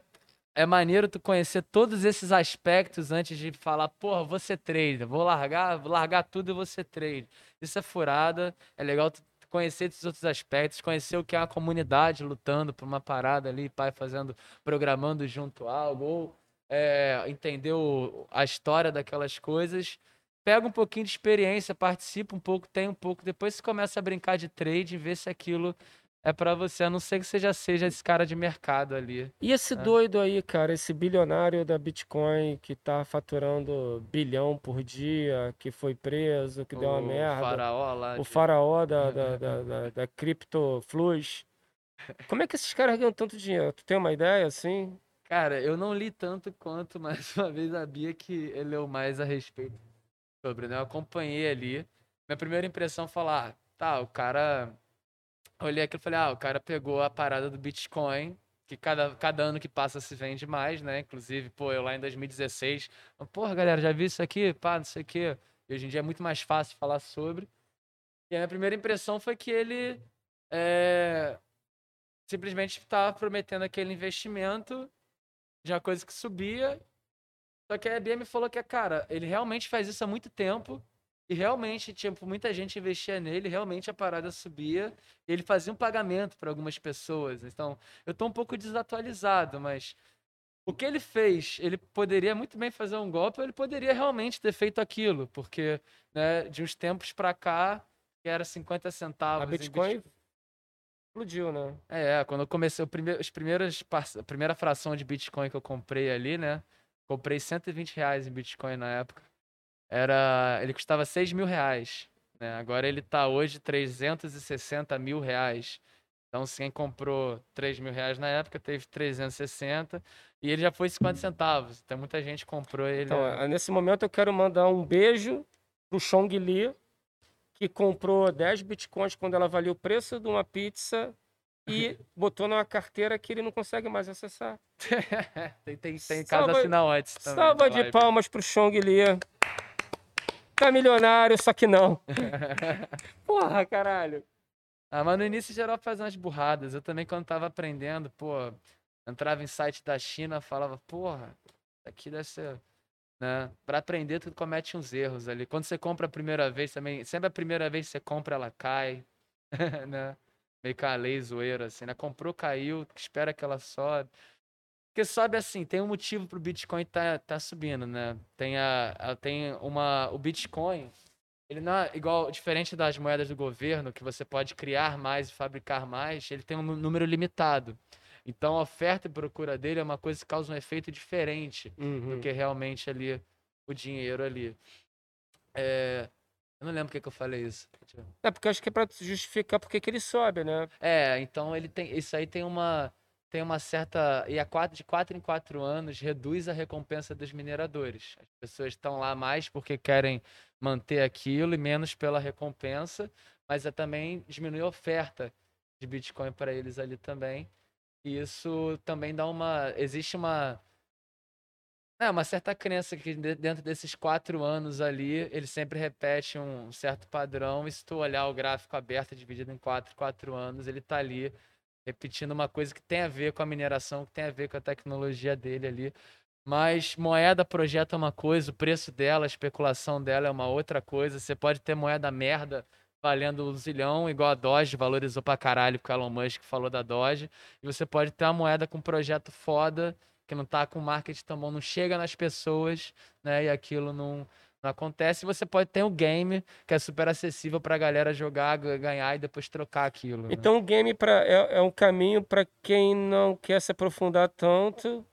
é maneiro tu conhecer todos esses aspectos antes de falar, porra, ser trader, vou largar, vou largar tudo e ser trader. Isso é furada, é legal tu conhecer esses outros aspectos, conhecer o que é a comunidade lutando por uma parada ali, pai fazendo, programando junto algo, ou é, entender o- a história daquelas coisas. Pega um pouquinho de experiência, participa um pouco, tem um pouco, depois você começa a brincar de trade e ver se aquilo é pra você, a não ser que você já seja esse cara de mercado ali. E esse É. doido aí, cara, esse bilionário da Bitcoin que tá faturando bilhão por dia, que foi preso, que deu uma o merda. faraó lá. O de- faraó da, da, da, da, da Crypto Flux. Como é que esses caras ganham tanto dinheiro? Tu tem uma ideia, assim? Cara, eu não li tanto quanto, mais uma vez, a Bia que leu mais a respeito sobre, né? Eu acompanhei ali. Minha primeira impressão foi falar, ah, tá, o cara. Olhei aquilo e falei, ah, o cara pegou a parada do Bitcoin, que cada, cada ano que passa se vende mais, né? Inclusive, pô, eu lá em 2016, porra, galera, já vi isso aqui? Pá, não sei o quê. E hoje em dia é muito mais fácil falar sobre. E a minha primeira impressão foi que ele é, simplesmente estava prometendo aquele investimento de uma coisa que subia. Só que a IBM falou que, cara, ele realmente faz isso há muito tempo. E realmente, tipo, muita gente investia nele, realmente a parada subia. E ele fazia um pagamento para algumas pessoas. Então, eu tô um pouco desatualizado, mas o que ele fez, ele poderia muito bem fazer um golpe, ou ele poderia realmente ter feito aquilo, porque, né, de uns tempos para cá, que era 50 centavos A Bitcoin explodiu, né? é, quando eu comecei, o prime- os primeiros, a primeira fração de Bitcoin que eu comprei ali, né? Comprei 120 reais em Bitcoin na época. Era, ele custava 6 mil reais, né? Agora ele tá hoje 360 mil reais. Então, se quem comprou 3 mil reais na época, teve 360 e ele já foi 50 centavos. Então, muita gente comprou ele. Então, a- é, nesse momento eu quero mandar um beijo pro Chong Li, que comprou 10 bitcoins quando ela valia o preço de uma pizza e botou numa carteira que ele não consegue mais acessar. tem, tem, tem Salva- casa assinar antes também. Salva na de palmas pro Chong Li. Tá milionário, só que não. Porra, caralho. Ah, mas no início geral faz umas burradas. Eu também, quando tava aprendendo, pô, entrava em site da China, falava, porra, aqui deve ser. Né? Pra aprender, tu comete uns erros ali. Quando você compra a primeira vez também, sempre a primeira vez que você compra, ela cai. né? Meio que a lei zoeira, assim, né? Comprou, caiu, espera que ela sobe. Porque sobe assim, tem um motivo pro Bitcoin tá, tá subindo, né? Tem, a, a- tem uma. O Bitcoin, ele não é igual, diferente das moedas do governo, que você pode criar mais e fabricar mais, ele tem um número limitado. Então a oferta e procura dele é uma coisa que causa um efeito diferente Uhum. do que realmente ali o dinheiro ali. É, eu não lembro por que eu falei isso. É porque eu acho que é pra justificar porque que ele sobe, né? É, então ele tem. Isso aí tem uma. Tem uma certa. E a quatro, de 4 em 4 anos reduz a recompensa dos mineradores. As pessoas estão lá mais porque querem manter aquilo e menos pela recompensa, mas é também diminui a oferta de Bitcoin para eles ali também. E isso também dá uma. Existe uma. É, uma certa crença que de- dentro desses quatro anos ali, ele sempre repete um certo padrão. E se tu olhar o gráfico aberto, dividido em quatro, quatro anos, ele tá ali repetindo uma coisa que tem a ver com a mineração, que tem a ver com a tecnologia dele ali. Mas moeda projeta uma coisa, o preço dela, a especulação dela é uma outra coisa. Você pode ter moeda merda valendo um zilhão, igual a Doge, valorizou pra caralho, o Elon Musk falou da Doge. E você pode ter uma moeda com um projeto foda, que não tá com marketing tão bom, não chega nas pessoas, né? E aquilo não, não acontece. Você pode ter um game que é super acessível pra galera jogar, ga- ganhar e depois trocar aquilo. né? Então o game pra, é, é um caminho para quem não quer se aprofundar tanto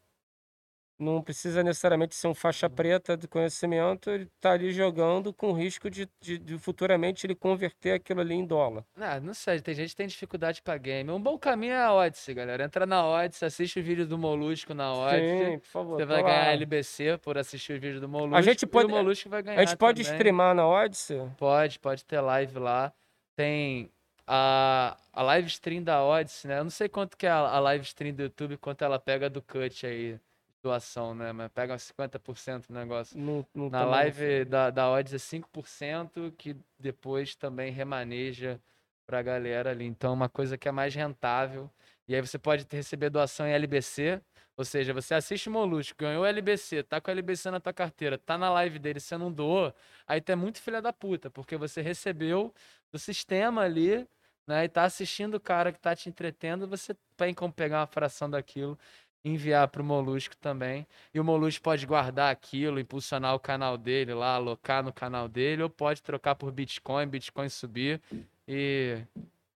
não precisa necessariamente ser um faixa preta de conhecimento, ele tá ali jogando com risco de, de, de futuramente ele converter aquilo ali em dólar. Ah, não sei, tem gente que tem dificuldade pra game. Um bom caminho é a Odyssey, galera. Entra na Odyssey, assiste o vídeo do Molusco na Odyssey. Sim, por favor. Você vai ganhar lá. LBC por assistir o vídeo do Molusco. A gente pode- o Molusco vai ganhar A gente pode também. streamar na Odyssey? Pode, pode ter live lá. Tem a, a live stream da Odyssey, né? Eu não sei quanto que é a, a live stream do YouTube, quanto ela pega do cut aí, doação, né? Mas pega uns 50% do negócio. No, no Na live da, da Odyssey é 5%, que depois também remaneja pra galera ali. Então, uma coisa que é mais rentável. E aí você pode receber doação em LBC, ou seja, você assiste o Molusco, ganhou o LBC, tá com o LBC na tua carteira, tá na live dele, você não doou, aí tu é muito filha da puta, porque você recebeu do sistema ali, né, e tá assistindo o cara que tá te entretendo, você tem como pegar uma fração daquilo enviar pro Molusco também. E o Molusco pode guardar aquilo, impulsionar o canal dele lá, alocar no canal dele, ou pode trocar por Bitcoin, Bitcoin subir e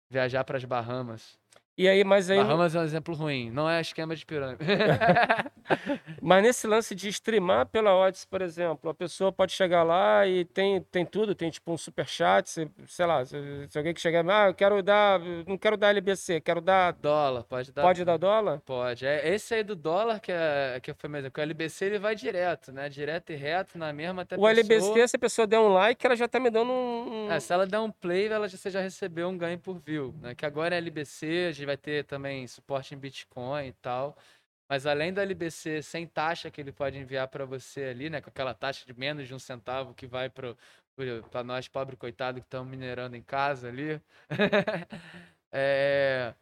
viajar para as Bahamas. E aí, mas aí, Bahamas é um exemplo ruim, não é esquema de pirâmide. mas nesse lance de streamar pela Odyssey, por exemplo, a pessoa pode chegar lá e tem, tem tudo, tem tipo um superchat, se, sei lá, se, se alguém que chegar, ah, eu quero dar, não quero dar LBC, quero dar, dólar, pode dar. pode dar dólar? Pode. É esse aí do dólar que, é, que foi mesmo. Porque o LBC ele vai direto, né? Direto e reto na mesma até O LBC, pessoa- se a pessoa der um like, ela já tá me dando um... um- É, se ela der um play, ela já, você já recebeu um ganho por view, né? Que agora é LBC, a gente vai ter também suporte em Bitcoin e tal. Mas além do LBC sem taxa que ele pode enviar para você ali, né? Com aquela taxa de menos de um centavo que vai para nós, pobre coitado, que estamos minerando em casa ali. É,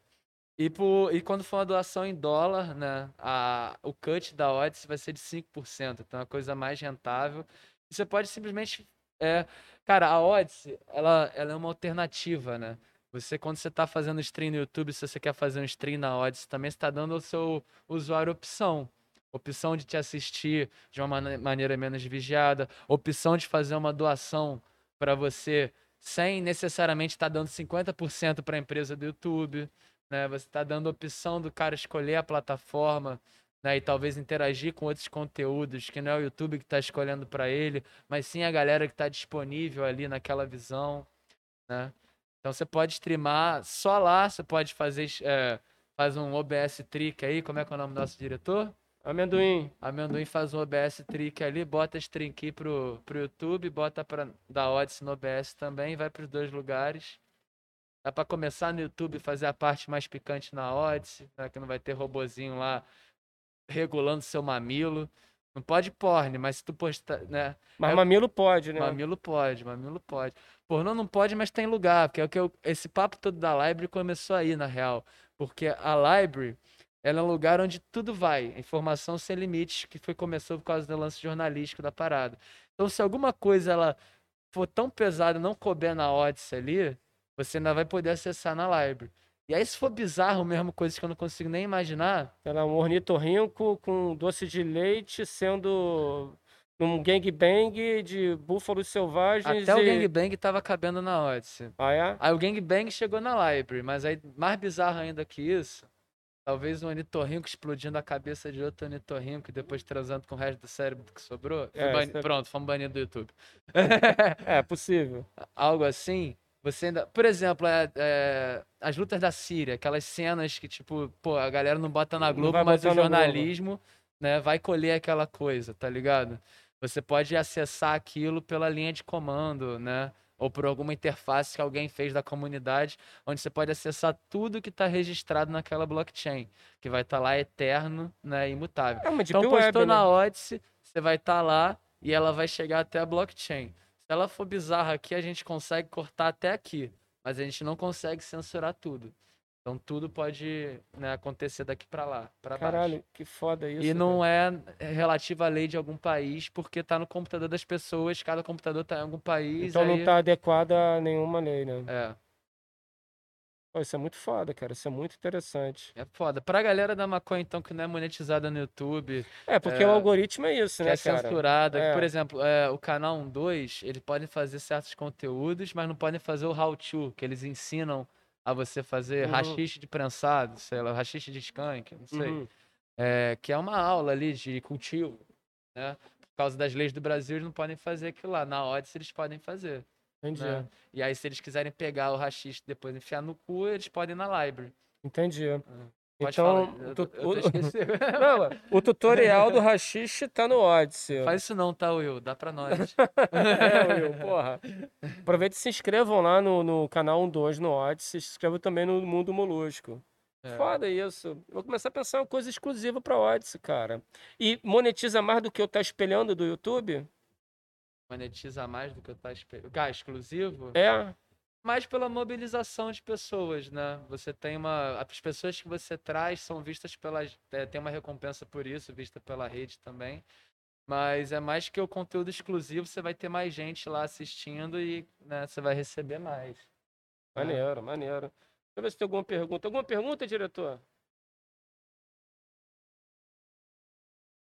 e, por, e quando for uma doação em dólar, né? A, o cut da Odyssey vai ser de 5%. Então é uma coisa mais rentável. E você pode simplesmente. É, cara, a Odyssey, ela, ela é uma alternativa, né? Você, quando você está fazendo stream no YouTube, se você quer fazer um stream na Odyssey, também está dando ao seu usuário opção. Opção de te assistir de uma mane- maneira menos vigiada, opção de fazer uma doação para você sem necessariamente estar dando 50% para a empresa do YouTube, né? Você está dando opção do cara escolher a plataforma, né? E talvez interagir com outros conteúdos que não é o YouTube que está escolhendo para ele, mas sim a galera que está disponível ali naquela visão, né? Então você pode streamar só lá, você pode fazer é, faz um OBS trick aí, como é que é o nome do nosso diretor? Amendoim. Amendoim faz um OBS trick ali, bota stream aqui pro, pro YouTube, bota pra, da Odyssey no OBS também, vai pros dois lugares. Dá pra começar no YouTube e fazer a parte mais picante na Odyssey, né, que não vai ter robozinho lá regulando seu mamilo. Não pode porn, mas se tu postar, né? Mas É- mamilo pode, né? Mamilo pode, mamilo pode. Pornô não pode, mas tem lugar, porque é o que eu, esse papo todo da library começou aí, na real. Porque a library, ela é um lugar onde tudo vai, informação sem limites, que foi começou por causa do lance jornalístico da parada. Então, se alguma coisa ela for tão pesada não couber na Odyssey ali, você ainda vai poder acessar na library. E aí, se for bizarro mesmo, coisas que eu não consigo nem imaginar, Era um ornitorrinco com doce de leite sendo num gangbang de búfalos selvagens até o e... gangbang tava cabendo na Odyssey. Ah, é? Aí o gangbang chegou na library, mas aí mais bizarro ainda que isso, talvez um ornitorrinco explodindo a cabeça de outro ornitorrinco e depois transando com o resto do cérebro que sobrou. É, isso é- Pronto, fomos banidos do YouTube. É, possível. Algo assim, você ainda... Por exemplo, é, é, as lutas da Síria, aquelas cenas que, tipo, pô, a galera não bota na Globo, mas o jornalismo né, vai colher aquela coisa, tá ligado? Você pode acessar aquilo pela linha de comando, né? Ou por alguma interface que alguém fez da comunidade, onde você pode acessar tudo que está registrado naquela blockchain, que vai estar lá eterno, né, imutável. É Então postou web, né? na Odyssey, você vai estar lá e ela vai chegar até a blockchain. Se ela for bizarra aqui, a gente consegue cortar até aqui, mas a gente não consegue censurar tudo. Então tudo pode né, acontecer daqui para lá, para baixo. Caralho, que foda isso. E não é relativa à lei de algum país, porque tá no computador das pessoas, cada computador tá em algum país. Então não aí- tá adequada a nenhuma lei, né? É, Pô, isso é muito foda, cara. Isso é muito interessante. é foda. Pra galera da maconha, então, que não é monetizada no YouTube, É, porque É, o algoritmo é isso, que né, é cara? censurada. É. Por exemplo, é, o canal 12, eles podem fazer certos conteúdos, mas não podem fazer o how-to, que eles ensinam a você fazer Uhum. rachixe de prensado, sei lá, rachixe de skunk, não sei. Uhum. é, que é uma aula ali de cultivo, né? Por causa das leis do Brasil, eles não podem fazer aquilo lá. Na Odyssey, eles podem fazer. Entendi. né? E aí, se eles quiserem pegar o rachis e depois enfiar no cu, eles podem ir na library. Entendi. Pode então, falar. Eu, tu- eu esquecendo. Não, o tutorial do Rachixe tá no Odyssey. Faz isso não, tá, Will? Dá pra nós. É, Will, porra. Aproveita e se inscrevam lá no, no canal 12 no Odyssey. Se inscrevam também no Mundo Molusco. É. Foda isso. Vou começar a pensar em uma coisa exclusiva pra Odyssey, cara. E monetiza mais do que eu tá espelhando do YouTube? Monetiza mais do que eu tá esperando. Ah, exclusivo? É. mais pela mobilização de pessoas, né? Você tem uma. As pessoas que você traz são vistas pelas. é, tem uma recompensa por isso, vista pela rede também. Mas é mais que o conteúdo exclusivo, você vai ter mais gente lá assistindo e né, você vai receber mais. né? Maneiro, maneiro. Deixa eu ver se tem alguma pergunta. Alguma pergunta, diretor?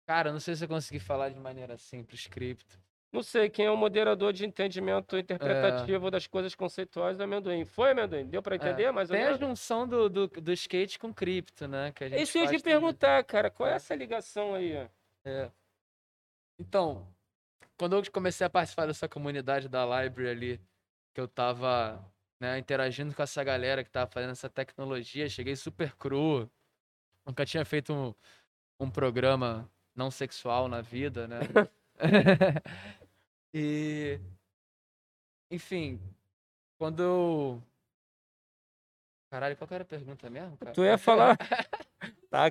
Cara, não sei se eu consegui falar de maneira simples, cripto. Não sei quem é o moderador de entendimento interpretativo das coisas conceituais do amendoim. Foi, amendoim? Deu pra entender mais ou É. Tem a menos? junção do, do, do skate com cripto, né? Que a gente É Isso eu ia te perguntar, cara. Qual é É. essa ligação aí? É. Então, quando eu comecei a participar dessa comunidade da Library ali, que eu tava né, interagindo com essa galera que tava fazendo essa tecnologia, cheguei super cru, nunca tinha feito um, um programa não sexual na vida, né? e, enfim, quando eu... Caralho, qual que era a pergunta mesmo, cara? Tu ia falar. Tá,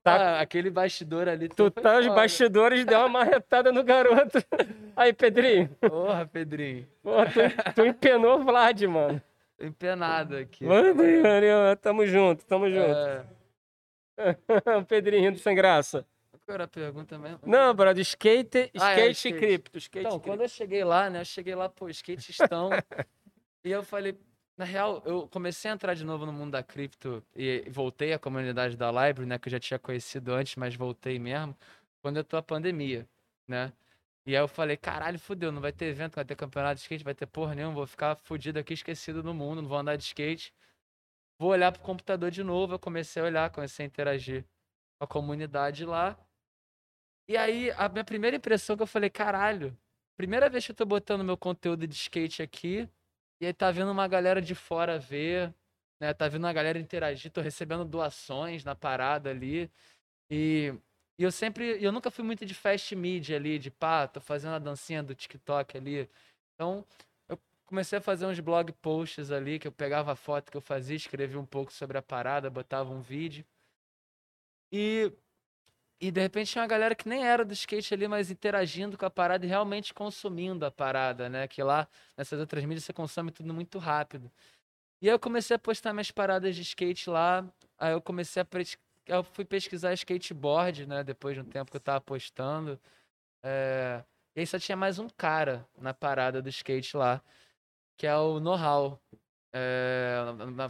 tá, Ah, aquele bastidor ali. tu tá os foda. bastidores, deu uma marretada no garoto. Aí, Pedrinho. Porra, Pedrinho. Pô, tu, tu empenou o Vlad, mano. Tô empenado aqui. Marinho. Tamo junto, tamo junto. É, Pedrinho do sem graça. Qual era a pergunta mesmo? Não, brother, skate, skate, Ah, é, e skate. cripto. Skate Então, e quando cripto. eu cheguei lá, né? Eu cheguei lá, pô, skate estão. e eu falei, na real, eu comecei a entrar de novo no mundo da cripto e voltei à comunidade da Library, né? Que eu já tinha conhecido antes, mas voltei mesmo, quando eu tô a pandemia, né? E aí eu falei, caralho, fudeu, não vai ter evento, não vai ter campeonato de skate, vai ter porra nenhuma, vou ficar fudido aqui, esquecido no mundo, não vou andar de skate. Vou olhar pro computador de novo, eu comecei a olhar, comecei a interagir com a comunidade lá. E aí, a minha primeira impressão que eu falei, caralho, primeira vez que eu tô botando meu conteúdo de skate aqui, e aí tá vindo uma galera de fora ver, né? Tá vindo uma galera interagir, tô recebendo doações na parada ali. E, e eu sempre, eu nunca fui muito de fast media ali, de pá, tô fazendo a dancinha do TikTok ali. Então, eu comecei a fazer uns blog posts ali, que eu pegava a foto que eu fazia, escrevia um pouco sobre a parada, botava um vídeo. E e de repente tinha uma galera que nem era do skate ali, mas interagindo com a parada e realmente consumindo a parada, né? Que lá nessas outras mídias você consome tudo muito rápido. E aí eu comecei a postar minhas paradas de skate lá. Aí eu comecei a eu fui pesquisar skateboard, né? Depois de um tempo que eu tava postando. É, E aí só tinha mais um cara na parada do skate lá, que é o Know-How. É,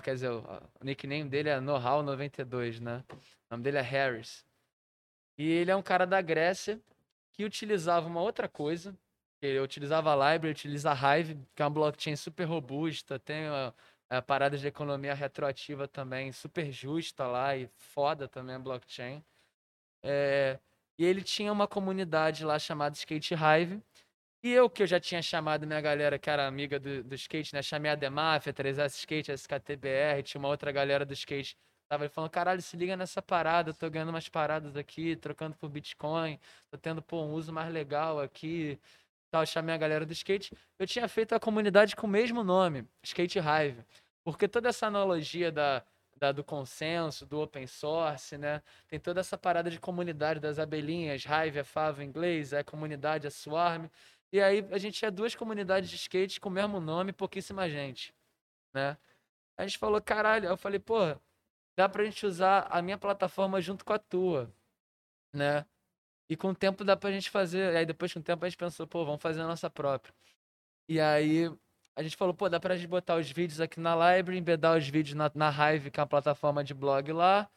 Quer dizer, o nickname dele é Know-How92, né? O nome dele é Harris. E ele é um cara da Grécia que utilizava uma outra coisa. Ele utilizava a Library, utiliza a Hive, que é uma blockchain super robusta, tem a, a parada de economia retroativa também, super justa lá e foda também a blockchain. É, e ele tinha uma comunidade lá chamada Skate Hive. E eu, que eu já tinha chamado minha galera, que era amiga do, do skate, né? Chamei a Demafia, 3S Skate, SKTBR, tinha uma outra galera do skate Tava falando, caralho, se liga nessa parada, eu tô ganhando umas paradas aqui, trocando por Bitcoin, tô tendo, pô, um uso mais legal aqui. Tal, chamei a galera do skate. Eu tinha feito a comunidade com o mesmo nome, Skate Hive. Porque toda essa analogia da, da- do consenso, do open source, né? Tem toda essa parada de comunidade das abelhinhas, Hive é favo em inglês, é comunidade, é swarm. E aí a gente tinha duas comunidades de skate com o mesmo nome, pouquíssima gente, né? A gente falou, caralho, eu falei, porra, dá pra gente usar a minha plataforma junto com a tua, né? E com o tempo dá pra gente fazer. Aí depois com o tempo a gente pensou, pô, vamos fazer a nossa própria. E aí a gente falou, pô, dá pra gente botar os vídeos aqui na library, embedar os vídeos na, na Hive, que é a plataforma de blog lá.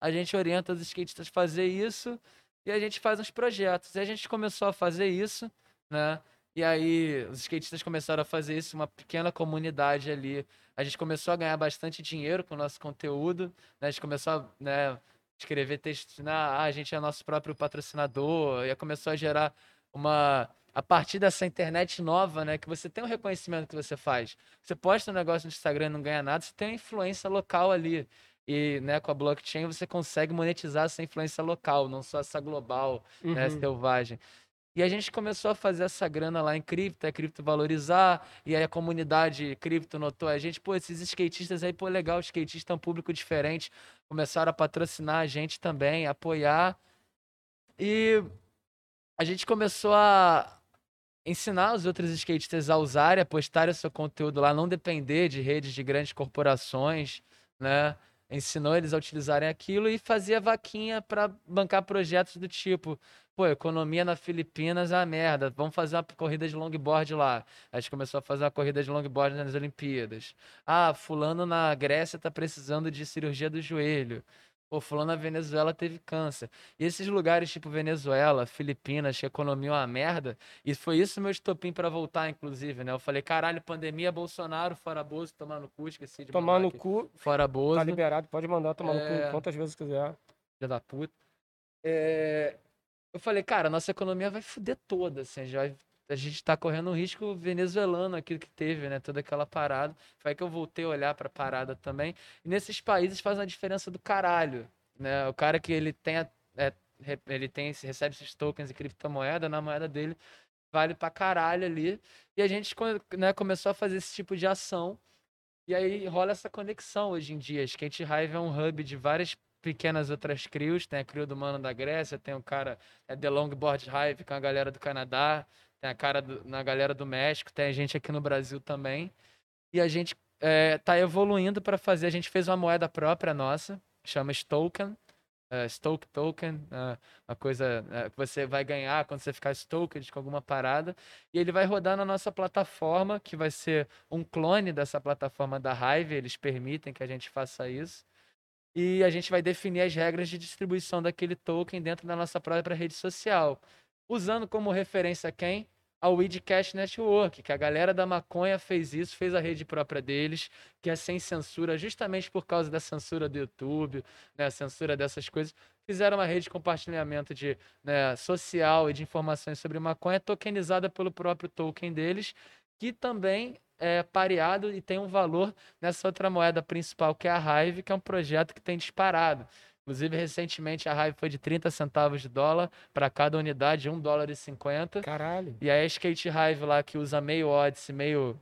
A gente orienta os skatistas a fazer isso e a gente faz uns projetos. E a gente começou a fazer isso, né? E aí os skatistas começaram a fazer isso, uma pequena comunidade ali. A gente começou a ganhar bastante dinheiro com o nosso conteúdo, né? A gente começou a, né? escrever textos, na, ah, a gente é nosso próprio patrocinador, e começou a gerar uma a partir dessa internet nova, né, que você tem um reconhecimento que você faz. Você posta um negócio no Instagram e não ganha nada, você tem uma influência local ali. E né, com a blockchain você consegue monetizar essa influência local, não só essa global, né, uhum. né, selvagem. E a gente começou a fazer essa grana lá em cripto, a cripto valorizar, e aí a comunidade cripto notou a gente, pô, esses skatistas aí, pô, legal, os skatistas é um público diferente, começaram a patrocinar a gente também, apoiar. E a gente começou a ensinar os outros skatistas a usarem, a postarem o seu conteúdo lá, não depender de redes de grandes corporações, né? Ensinou eles a utilizarem aquilo e fazia vaquinha para bancar projetos do tipo, pô, economia na Filipinas é uma merda, vamos fazer uma corrida de longboard lá. A gente começou a fazer uma corrida de longboard nas Olimpíadas. Ah, fulano na Grécia tá precisando de cirurgia do joelho. Pô, fulano na Venezuela teve câncer. E esses lugares tipo Venezuela, Filipinas, que a economia é uma merda, e foi isso meu estopim para voltar, inclusive, né? Eu falei, caralho, pandemia, Bolsonaro, fora Bozo, tomar no cu, esqueci de Tomar no aqui. cu. Fora Bozo. Tá liberado, pode mandar tomar é... no cu é. quantas vezes quiser. Filha da puta. É... Eu falei, cara, nossa economia vai fuder toda, assim, a gente vai a gente está correndo um risco venezuelano, aquilo que teve, né? Toda aquela parada. Foi aí que eu voltei a olhar para a parada também. E nesses países faz uma diferença do caralho, né? O cara que ele tem, é, ele tem, recebe esses tokens e criptomoeda, na moeda dele vale pra caralho ali. E a gente né, começou a fazer esse tipo de ação. E aí rola essa conexão hoje em dia. Skate Hive é um hub de várias pequenas outras crios. Tem a crio do Mano da Grécia, tem o cara é The Longboard Hive com a galera do Canadá tem a cara do, na galera do México, tem a gente aqui no Brasil também. E a gente é, tá evoluindo para fazer. A gente fez uma moeda própria nossa, chama Stoken. Uh, Stoke Token, uh, uma coisa uh, que você vai ganhar quando você ficar stoked com alguma parada. E ele vai rodar na nossa plataforma, que vai ser um clone dessa plataforma da Hive. Eles permitem que a gente faça isso. E a gente vai definir as regras de distribuição daquele token dentro da nossa própria rede social. Usando como referência quem? A Weedcast Network, que a galera da maconha fez isso, fez a rede própria deles, que é sem censura, justamente por causa da censura do YouTube, né, censura dessas coisas. Fizeram uma rede de compartilhamento de né, social e de informações sobre maconha, tokenizada pelo próprio token deles, que também é pareado e tem um valor nessa outra moeda principal, que é a Hive, que é um projeto que tem disparado. Inclusive, recentemente a Hive foi de 30 centavos de dólar para cada unidade, 1 dólar e 50. Caralho. E aí a Skate Hive lá, que usa meio Odyssey, meio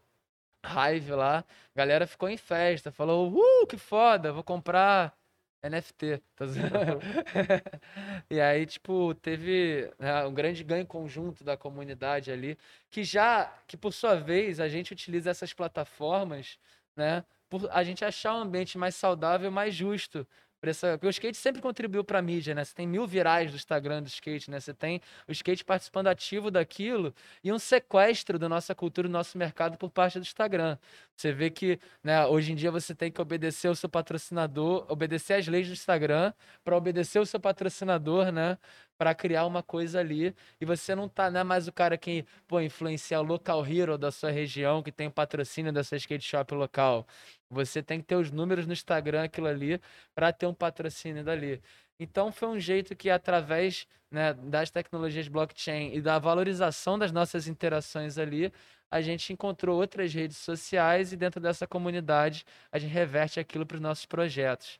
Hive lá, a galera ficou em festa, falou, uh, que foda, vou comprar NFT. Tá e aí, tipo, teve né, um grande ganho conjunto da comunidade ali, que já, que por sua vez, a gente utiliza essas plataformas, né, por a gente achar um ambiente mais saudável, mais justo essa, porque o skate sempre contribuiu para a mídia, né? Você tem mil virais do Instagram do skate, né? Você tem o skate participando ativo daquilo e um sequestro da nossa cultura, do nosso mercado por parte do Instagram. Você vê que, né, hoje em dia você tem que obedecer o seu patrocinador, obedecer às leis do Instagram para obedecer o seu patrocinador, né? Para criar uma coisa ali. E você não tá, né, mais o cara que, pô, influencia o local hero da sua região, que tem o patrocínio dessa skate shop local. Você tem que ter os números no Instagram, aquilo ali, para ter um patrocínio dali. Então foi um jeito que, através né, das tecnologias blockchain e da valorização das nossas interações ali, a gente encontrou outras redes sociais e dentro dessa comunidade a gente reverte aquilo para os nossos projetos.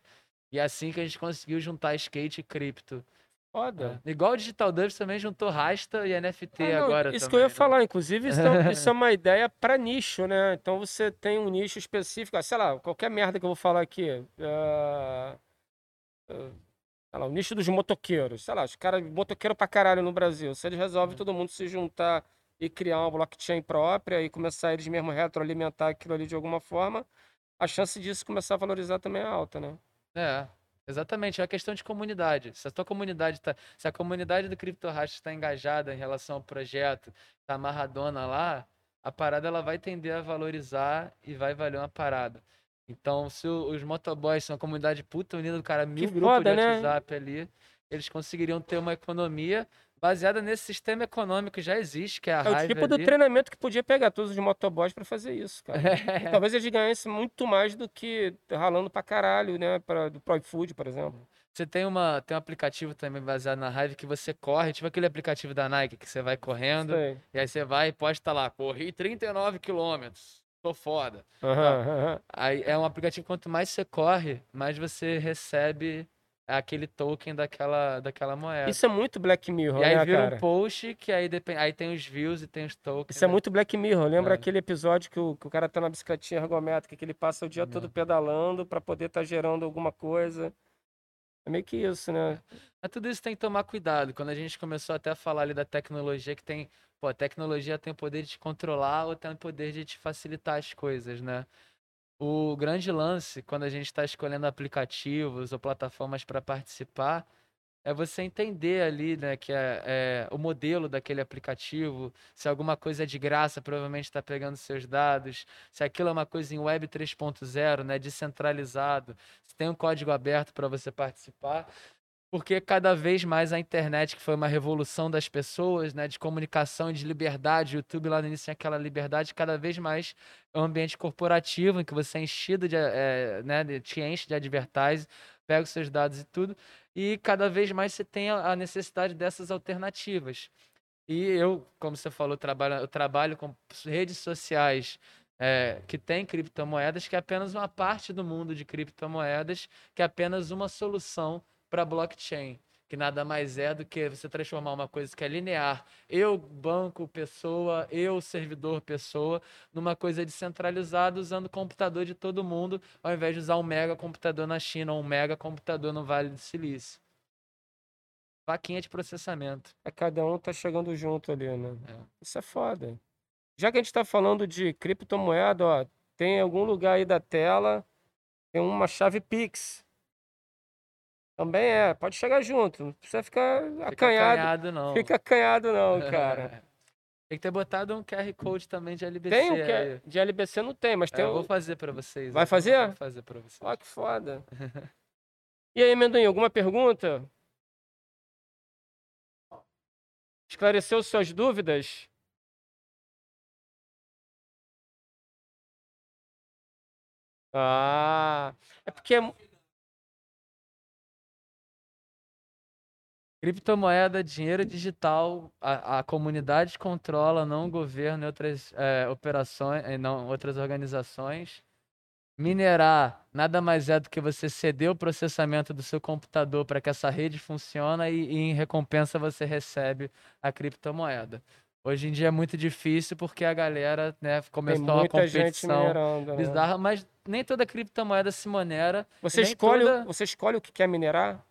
E é assim que a gente conseguiu juntar skate e cripto. Foda. É. Igual o Digital Dubs também juntou Rasta e NFT ah, não, agora. Isso também, que eu ia né? falar, inclusive, isso, é, isso é uma ideia para nicho, né? Então você tem um nicho específico, ah, sei lá, qualquer merda que eu vou falar aqui. Uh, uh, sei lá, o nicho dos motoqueiros. Sei lá, os caras motoqueiro pra caralho no Brasil. Se eles resolvem uhum. todo mundo se juntar e criar uma blockchain própria e começar eles mesmo retroalimentar aquilo ali de alguma forma, a chance disso começar a valorizar também é alta, né? É. Exatamente, é uma questão de comunidade. Se a tua comunidade tá, se a comunidade do CryptoHash está engajada em relação ao projeto, está amarradona lá, a parada ela vai tender a valorizar e vai valer uma parada. Então, se os motoboys são uma comunidade puta unida do cara, mil grupos de né? WhatsApp ali, eles conseguiriam ter uma economia baseada nesse sistema econômico que já existe, que é a É o tipo do treinamento que podia pegar todos os motoboys para fazer isso, cara. É. Talvez eles ganhassem muito mais do que ralando pra caralho, né? Pra, do Pro Food, por exemplo. Você tem, uma, tem um aplicativo também baseado na Hive que você corre, tipo aquele aplicativo da Nike que você vai correndo, Sei. e aí você vai e pode estar lá, corri 39 quilômetros, tô foda. Aham, aham. Aí é um aplicativo, quanto mais você corre, mais você recebe aquele token daquela, daquela moeda. Isso é muito Black Mirror, e aí né, vira cara? um post que aí, depende, aí tem os views e tem os tokens. Isso é né? muito Black Mirror. Lembra É. aquele episódio que o, que o cara tá na bicicletinha ergométrica, que ele passa o dia todo pedalando pra poder estar gerando alguma coisa. É meio que isso, né? Mas tudo isso tem que tomar cuidado. Quando a gente começou até a falar ali da tecnologia, que tem. Pô, a tecnologia tem o poder de te controlar ou tem o poder de te facilitar as coisas, né? O grande lance, quando a gente está escolhendo aplicativos ou plataformas para participar, é você entender ali, né, que é, é o modelo daquele aplicativo, se alguma coisa é de graça, provavelmente está pegando seus dados, se aquilo é uma coisa em Web 3.0, né, descentralizado, se tem um código aberto para você participar, porque cada vez mais a internet, que foi uma revolução das pessoas, né, de comunicação e de liberdade, o YouTube lá no início tinha aquela liberdade, cada vez mais é um ambiente corporativo em que você é enchido de, eh, né, te enche de advertising, pega os seus dados e tudo, e cada vez mais você tem a necessidade dessas alternativas. E eu, como você falou, trabalho, eu trabalho com redes sociais eh, que têm criptomoedas, que é apenas uma parte do mundo de criptomoedas, que é apenas uma solução para blockchain, que nada mais é do que você transformar uma coisa que é linear, eu banco pessoa, eu servidor pessoa, numa coisa descentralizada usando o computador de todo mundo, ao invés de usar um mega computador na China ou um mega computador no Vale do Silício. Vaquinha de processamento. É cada um tá chegando junto ali, né? É. Isso é foda. Já que a gente tá falando de criptomoeda, ó, tem em algum lugar aí da tela, tem uma chave Pix. Também é, pode chegar junto, não precisa ficar Fica acanhado. acanhado, não. Fica acanhado não, cara. Tem que ter botado um QR Code também de LBC. Tem o aí. que de LBC não tem, mas É, tem eu o... vou fazer pra vocês. Vai fazer? Vou fazer pra vocês. Ó, que foda. E aí, Amendoim, alguma pergunta? Esclareceu suas dúvidas? Ah, é porque é Criptomoeda, dinheiro digital, a, a comunidade controla, não o governo e outras eh, operações, eh, não outras organizações. Minerar nada mais é do que você ceder o processamento do seu computador para que essa rede funcione e, e em recompensa você recebe a criptomoeda. Hoje em dia é muito difícil porque a galera né, começou uma competição minerando, né? bizarra, mas nem toda criptomoeda se minera. Você escolhe, o- toda- você escolhe o que quer minerar?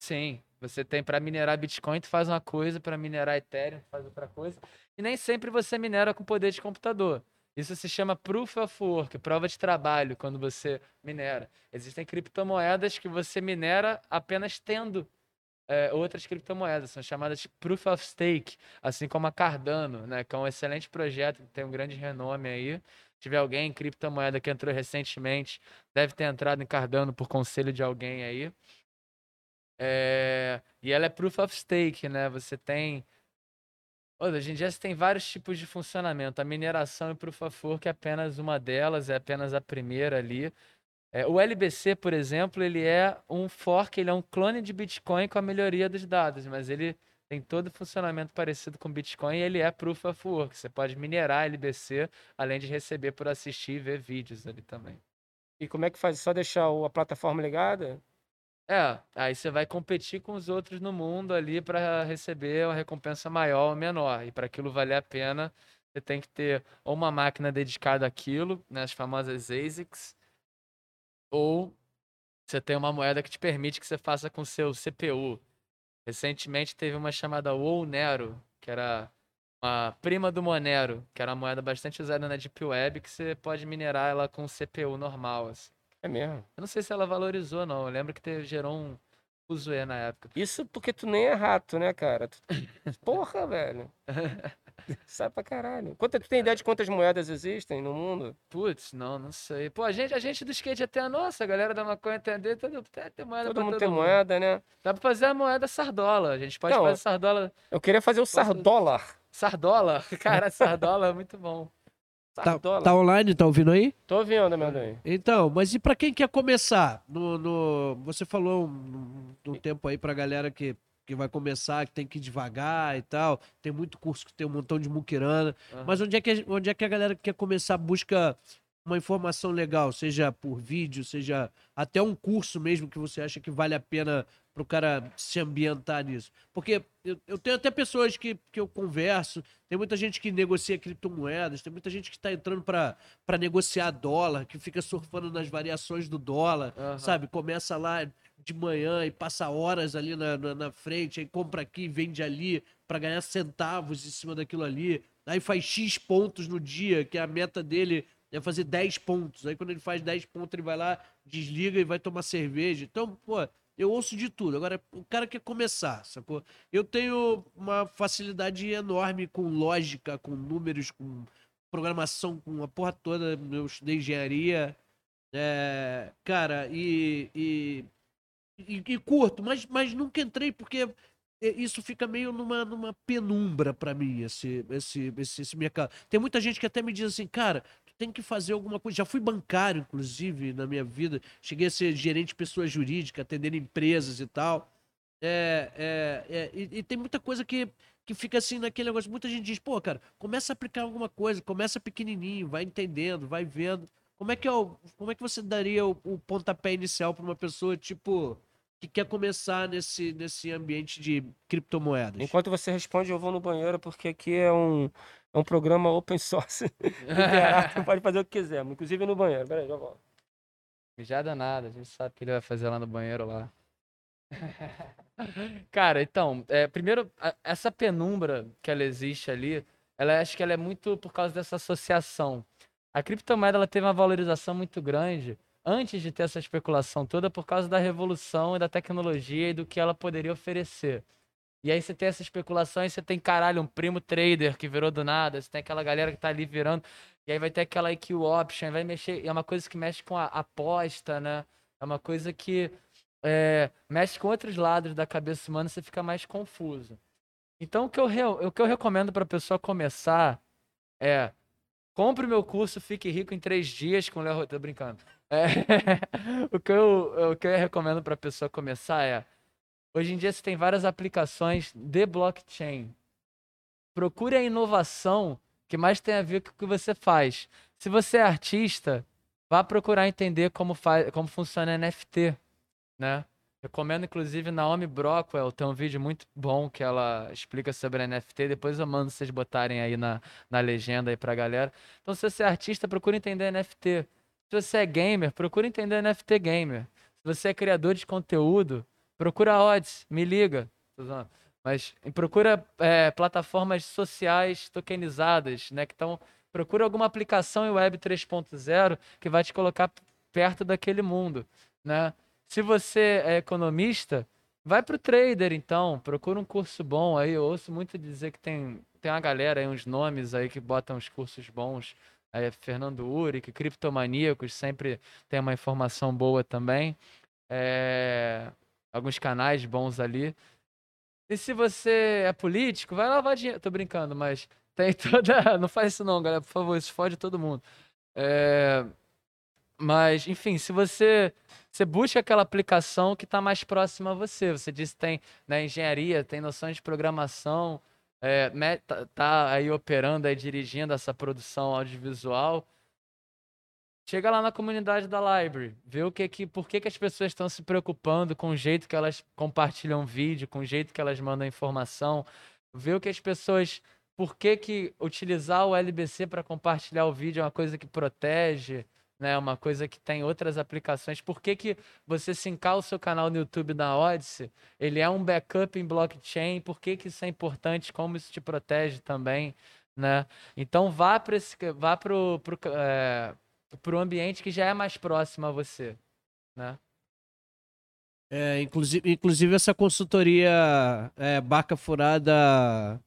Sim, você tem para minerar Bitcoin, tu faz uma coisa, para minerar Ethereum, tu faz outra coisa. E nem sempre você minera com poder de computador. Isso se chama Proof of Work, prova de trabalho, quando você minera. Existem criptomoedas que você minera apenas tendo eh, outras criptomoedas, são chamadas de Proof of Stake, assim como a Cardano, né, que é um excelente projeto, tem um grande renome aí. Se tiver alguém em criptomoeda que entrou recentemente, deve ter entrado em Cardano por conselho de alguém aí. É, e ela é proof of stake, né? Você tem. Hoje em dia você tem vários tipos de funcionamento. A mineração e proof of work é apenas uma delas, é apenas a primeira ali. É, o LBC, por exemplo, ele é um fork, ele é um clone de Bitcoin com a melhoria dos dados, mas ele tem todo o funcionamento parecido com Bitcoin e ele é proof of work. Você pode minerar LBC, além de receber por assistir e ver vídeos ali também. E como é que faz? Só deixar a plataforma ligada? É, aí você vai competir com os outros no mundo ali para receber uma recompensa maior ou menor. E para aquilo valer a pena, você tem que ter ou uma máquina dedicada àquilo, né, as famosas ASICs, ou você tem uma moeda que te permite que você faça com seu CPU. Recentemente teve uma chamada Nero, que era uma prima do Monero, que era uma moeda bastante usada na Deep Web, que você pode minerar ela com CPU normal. assim. É mesmo. Eu não sei se ela valorizou, não. Eu lembro que teve, gerou um fuzuê na época. Isso porque tu nem é rato, né, cara? Porra, velho. Sai pra caralho. Quanto, tu tem ideia de quantas moedas existem no mundo? Putz, não, não sei. Pô, a gente, a gente do skate até a nossa, a galera da maconha entender, todo, tem, tem moeda Todo mundo todo tem moeda, né? Dá pra fazer a moeda sardola. A gente pode Não, fazer sardola. Eu queria fazer o sardólar. Sardola? Cara, sardola é muito bom. Tá, tá, online, tá ouvindo aí? Tô ouvindo, amendoim. Então, mas e para quem quer começar? No, no, você falou um, um tempo aí pra galera que, que vai começar, que tem que ir devagar e tal. Tem muito curso que tem um montão de muquirana. Uhum. Mas onde é, que, onde é que a galera que quer começar busca uma informação legal, seja por vídeo, seja até um curso mesmo que você acha que vale a pena para o cara se ambientar nisso. Porque eu, eu, tenho até pessoas que, que eu converso, tem muita gente que negocia criptomoedas, tem muita gente que está entrando para negociar dólar, que fica surfando nas variações do dólar, uhum. sabe? Começa lá de manhã e passa horas ali na, na, na frente, aí compra aqui, vende ali para ganhar centavos em cima daquilo ali. Aí faz X pontos no dia, que a meta dele é fazer 10 pontos. Aí quando ele faz 10 pontos, ele vai lá, desliga e vai tomar cerveja. Então, pô, eu ouço de tudo. Agora, o cara quer começar, sacou? Eu tenho uma facilidade enorme com lógica, com números, com programação, com a porra toda. Eu estudei engenharia. É, cara, e, e, e, e, curto, mas, mas nunca entrei porque isso fica meio numa, numa penumbra para mim, esse, esse, esse, esse mercado. Tem muita gente que até me diz assim, cara, tem que fazer alguma coisa. Já fui bancário, inclusive, na minha vida. Cheguei a ser gerente de pessoa jurídica, atendendo empresas e tal. É, é, é e, e, tem muita coisa que, que fica assim naquele negócio. Muita gente diz, pô, cara, começa a aplicar alguma coisa, começa pequenininho, vai entendendo, vai vendo. Como é que, é como é que você daria o, o pontapé inicial para uma pessoa, tipo, que quer começar nesse, nesse ambiente de criptomoedas? Enquanto você responde, eu vou no banheiro, porque aqui é um, é um programa open source. Você pode fazer o que quiser, inclusive no banheiro. Peraí, já volto. Mijada nada, a gente sabe que ele vai fazer lá no banheiro lá. Cara, então, é, primeiro, a, essa penumbra que ela existe ali, ela acho que ela é muito por causa dessa associação. A criptomoeda ela teve uma valorização muito grande antes de ter essa especulação toda por causa da revolução e da tecnologia e do que ela poderia oferecer. E aí você tem essa especulação e você tem, caralho, um primo trader que virou do nada, você tem aquela galera que tá ali virando, e aí vai ter aquela IQ option, vai mexer, é uma coisa que mexe com a aposta, né? É uma coisa que é, mexe com outros lados da cabeça humana, você fica mais confuso. Então o que eu, o que eu recomendo pra pessoa começar é compre meu curso Fique Rico em três dias com o Léo, tô brincando. É, o, que eu, o que eu recomendo pra pessoa começar é Hoje em dia você tem várias aplicações de blockchain. Procure a inovação que mais tem a ver com o que você faz. Se você é artista, vá procurar entender como, faz, como funciona NFT, né? Recomendo, inclusive, Naomi Brockwell, tem um vídeo muito bom que ela explica sobre NFT. Depois eu mando vocês botarem aí na, na legenda aí pra galera. Então, se você é artista, procure entender NFT. Se você é gamer, procure entender NFT gamer. Se você é criador de conteúdo, Procura odds, me liga. Mas procura é, plataformas sociais tokenizadas, né? Que estão. Procura alguma aplicação em Web 3.0 que vai te colocar perto daquele mundo, né? Se você é economista, vai para o trader então, procura um curso bom aí. Eu ouço muito dizer que tem, tem uma galera aí, uns nomes aí que botam uns cursos bons. Aí, Fernando Uric, Criptomaníacos, sempre tem uma informação boa também. É alguns canais bons ali. E se você é político, vai lavar dinheiro. Tô brincando, mas tem toda. Não faz isso não, galera, por favor, isso fode todo mundo. É... Mas, enfim, se você, você busca aquela aplicação que está mais próxima a você. Você disse que tem né, engenharia, tem noções de programação, é, tá, tá aí operando, aí dirigindo essa produção audiovisual. Chega lá na comunidade da Library, vê o que que, por que, que as pessoas estão se preocupando com o jeito que elas compartilham vídeo, com o jeito que elas mandam informação, vê o que as pessoas, por que que utilizar o LBC para compartilhar o vídeo é uma coisa que protege, né, uma coisa que tem outras aplicações. Por que que você sincar o seu canal no YouTube da Odyssey, ele é um backup em blockchain, por que que isso é importante, como isso te protege também, né? Então vá para esse, vá pro, pro é, para o ambiente que já é mais próximo a você, né? É, inclusive, inclusive essa consultoria é, Barca Furada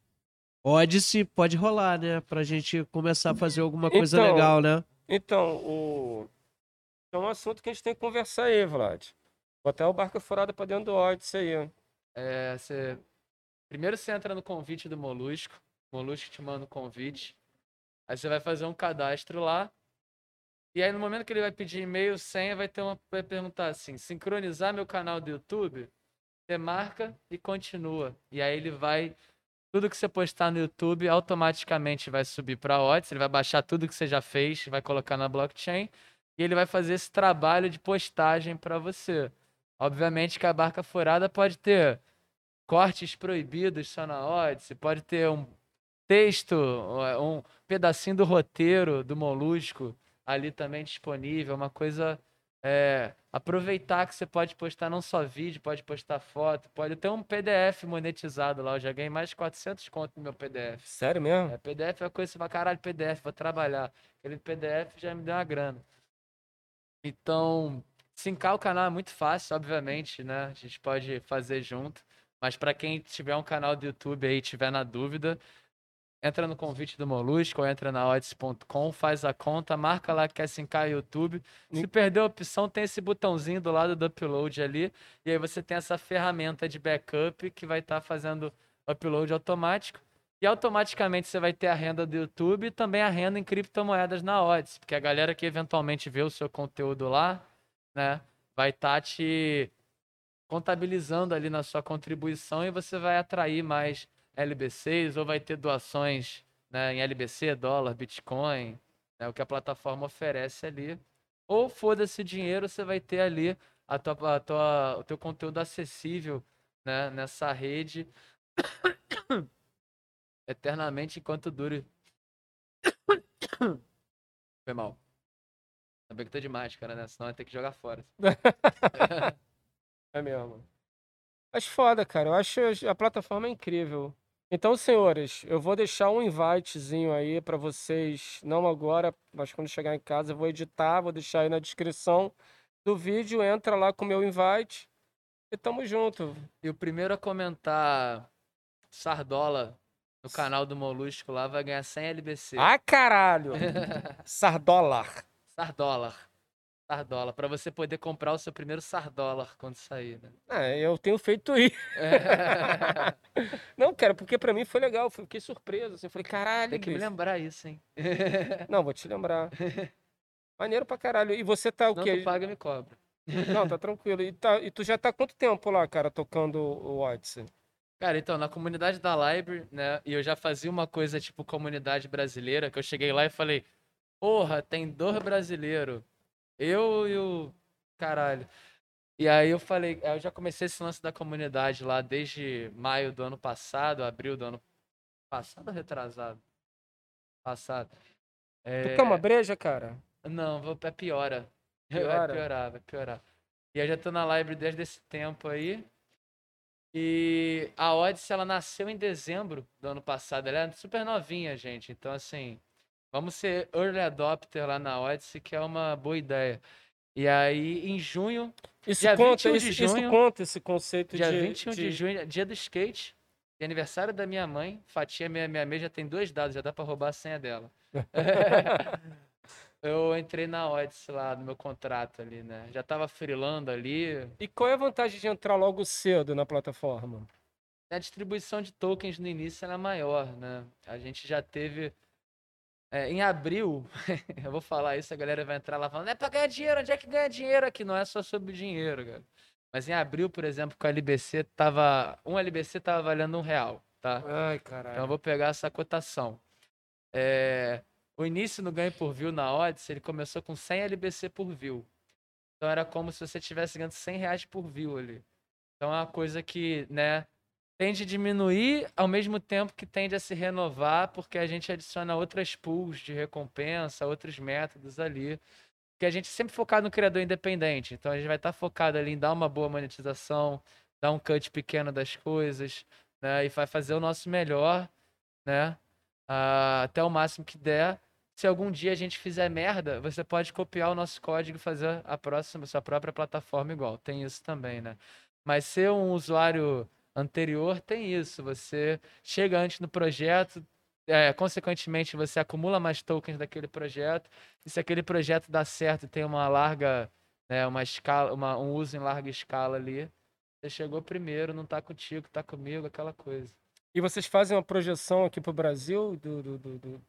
Odyssey pode rolar, né? Pra gente começar a fazer alguma coisa então, legal, né? Então, o... é um assunto que a gente tem que conversar aí, Vlad. Botar o Barca Furada pra dentro do Odyssey aí. É, você... Primeiro você entra no convite do Molusco. O Molusco te manda o convite. Aí você vai fazer um cadastro lá. E aí no momento que ele vai pedir e-mail, senha, vai ter uma vai perguntar assim: sincronizar meu canal do YouTube? Você marca e continua. E aí ele vai tudo que você postar no YouTube automaticamente vai subir para a Odyssey, ele vai baixar tudo que você já fez, vai colocar na blockchain e ele vai fazer esse trabalho de postagem para você. Obviamente que a barca furada pode ter cortes proibidos só na Odyssey, pode ter um texto, um pedacinho do roteiro do Molusco ali também disponível, uma coisa é, aproveitar que você pode postar não só vídeo, pode postar foto, pode ter um PDF monetizado lá. Eu já ganhei mais de 400 conto no meu PDF. Sério mesmo? É, PDF é coisa, você vai, caralho, PDF, vou trabalhar. Aquele PDF já me deu uma grana. Então, sincar o canal é muito fácil, obviamente, né? A gente pode fazer junto. Mas para quem tiver um canal do YouTube aí e tiver na dúvida, entra no convite do Molusco, ou entra na odds.com, faz a conta, marca lá que quer sincar YouTube. Se perder a opção, tem esse botãozinho do lado do upload ali, e aí você tem essa ferramenta de backup que vai estar tá fazendo upload automático. E automaticamente você vai ter a renda do YouTube e também a renda em criptomoedas na Odds, porque a galera que eventualmente vê o seu conteúdo lá, né, vai estar tá te contabilizando ali na sua contribuição e você vai atrair mais LB6 ou vai ter doações né, em LBC, dólar, Bitcoin, né, o que a plataforma oferece ali. Ou foda-se dinheiro, você vai ter ali a tua, a tua, o teu conteúdo acessível né, nessa rede eternamente enquanto dure. Foi mal. Ainda bem que tô de máscara, né? Senão vai ter que jogar fora. é mesmo. Acho foda, cara. Eu acho a plataforma incrível. Então, senhores, eu vou deixar um invitezinho aí para vocês, não agora, mas quando chegar em casa eu vou editar, vou deixar aí na descrição do vídeo, entra lá com o meu invite e tamo junto. E o primeiro a comentar Sardola no canal do Molusco lá vai ganhar 100 LBC. Ah, caralho! Sardolar. Sardolar. Sardola, para você poder comprar o seu primeiro Sardolar quando sair, né? É, eu tenho feito isso. É. Não, cara, porque para mim foi legal, fiquei surpreso, assim, falei, caralho, Tem que bicho. me lembrar isso, hein? Não, vou te lembrar. Maneiro pra caralho. E você tá o Não, quê? Tu paga, me cobra. Não, tá tranquilo. E, tá, e tu já tá quanto tempo lá, cara, tocando o Odyssey? Cara, então, na comunidade da Library, né, e eu já fazia uma coisa tipo comunidade brasileira, que eu cheguei lá e falei, porra, tem dor brasileiro eu e o. Caralho. E aí eu falei, eu já comecei esse lance da comunidade lá desde maio do ano passado, abril do ano passado retrasado? Passado. É... Tu quer uma breja, cara? Não, vou, é piora. piora. Vai piorar, vai piorar. E eu já tô na live desde esse tempo aí. E a Odyssey, ela nasceu em dezembro do ano passado. Ela é super novinha, gente. Então, assim, Vamos ser early adopter lá na Odyssey, que é uma boa ideia. E aí, em junho. Isso dia conta, isso, junho, isso conta esse conceito dia de. Dia 21 de... de junho, dia do skate. Aniversário da minha mãe. Fatia minha minha já tem dois dados, já dá para roubar a senha dela. eu entrei na Odyssey lá no meu contrato ali, né? Já tava freelando ali. E qual é a vantagem de entrar logo cedo na plataforma? A distribuição de tokens no início era maior, né? A gente já teve é, em abril, eu vou falar isso, a galera vai entrar lá falando, é pra ganhar dinheiro, onde é que ganha dinheiro aqui? Não é só sobre dinheiro, cara. Mas em abril, por exemplo, com a LBC, tava. Um LBC tava valendo um real, tá? Ai, caralho. Então eu vou pegar essa cotação. É, o início no ganho por view na Odyssey, ele começou com 100 LBC por view. Então era como se você estivesse ganhando 100 reais por view ali. Então é uma coisa que, né, tende a diminuir ao mesmo tempo que tende a se renovar, porque a gente adiciona outras pools de recompensa, outros métodos ali. Porque a gente sempre focado no criador independente. Então a gente vai estar focado ali em dar uma boa monetização, dar um cut pequeno das coisas, né? E vai fazer o nosso melhor, né? Uh, até o máximo que der. Se algum dia a gente fizer merda, você pode copiar o nosso código e fazer a próxima, sua própria plataforma igual. Tem isso também, né? Mas ser um usuário anterior tem isso. Você chega antes no projeto, é, consequentemente você acumula mais tokens daquele projeto. E se aquele projeto dá certo e tem uma larga, né, uma escala, uma, um uso em larga escala ali, você chegou primeiro, não está contigo, está comigo, aquela coisa. E vocês fazem uma projeção aqui para o Brasil do, do, do,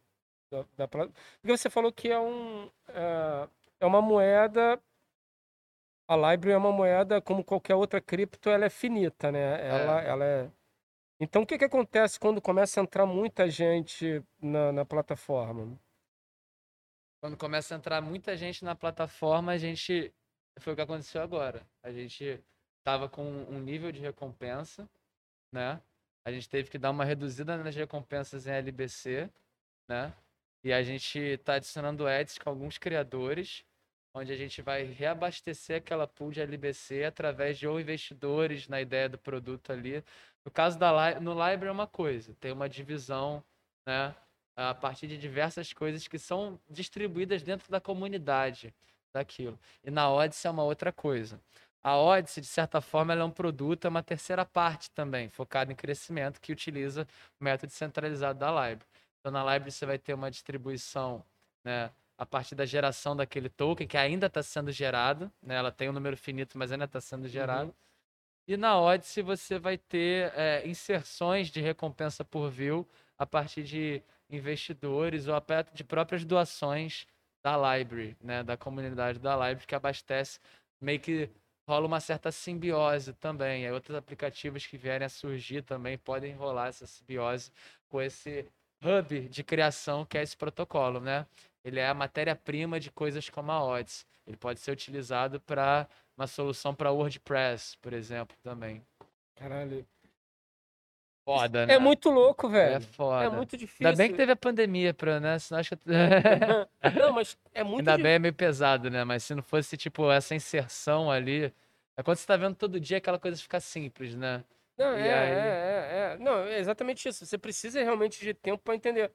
da, da pla- Porque você falou que é um é, é uma moeda. A Library é uma moeda como qualquer outra cripto, ela é finita, né? Ela, ela é. Então o que que acontece quando começa a entrar muita gente na, na plataforma? Quando começa a entrar muita gente na plataforma, a gente. Foi o que aconteceu agora. A gente tava com um nível de recompensa, né? A gente teve que dar uma reduzida nas recompensas em LBC, né? E a gente tá adicionando ads com alguns criadores, onde a gente vai reabastecer aquela pool de LBC através de ou investidores na ideia do produto ali. No caso da no Library é uma coisa, tem uma divisão, né? a partir de diversas coisas que são distribuídas dentro da comunidade daquilo. E na Odyssey é uma outra coisa. A Odyssey, de certa forma, é um produto, é uma terceira parte também, focada em crescimento, que utiliza o método centralizado da Library. Então, na Library você vai ter uma distribuição, né, a partir da geração daquele token, que ainda está sendo gerado, né, ela tem um número finito, mas ainda está sendo gerado. E na Odyssey você vai ter é, inserções de recompensa por view a partir de investidores ou a partir de próprias doações da library, né, da comunidade da library que abastece, meio que rola uma certa simbiose também. E outros aplicativos que vierem a surgir também podem rolar essa simbiose com esse hub de criação que é esse protocolo, né? Ele é a matéria-prima de coisas como a Odyssey. Ele pode ser utilizado para uma solução para WordPress, por exemplo, também. Caralho. Foda, né? É muito louco, É velho. foda. É muito difícil. Ainda bem que teve a pandemia pra, né? Senão acho que... Não, mas é muito Ainda di- bem é meio pesado, né? Mas se não fosse, tipo, essa inserção ali... É quando você tá vendo todo dia aquela coisa fica simples, né? Não, é, aí? é, é, é. Não, é exatamente isso. Você precisa realmente de tempo para entender.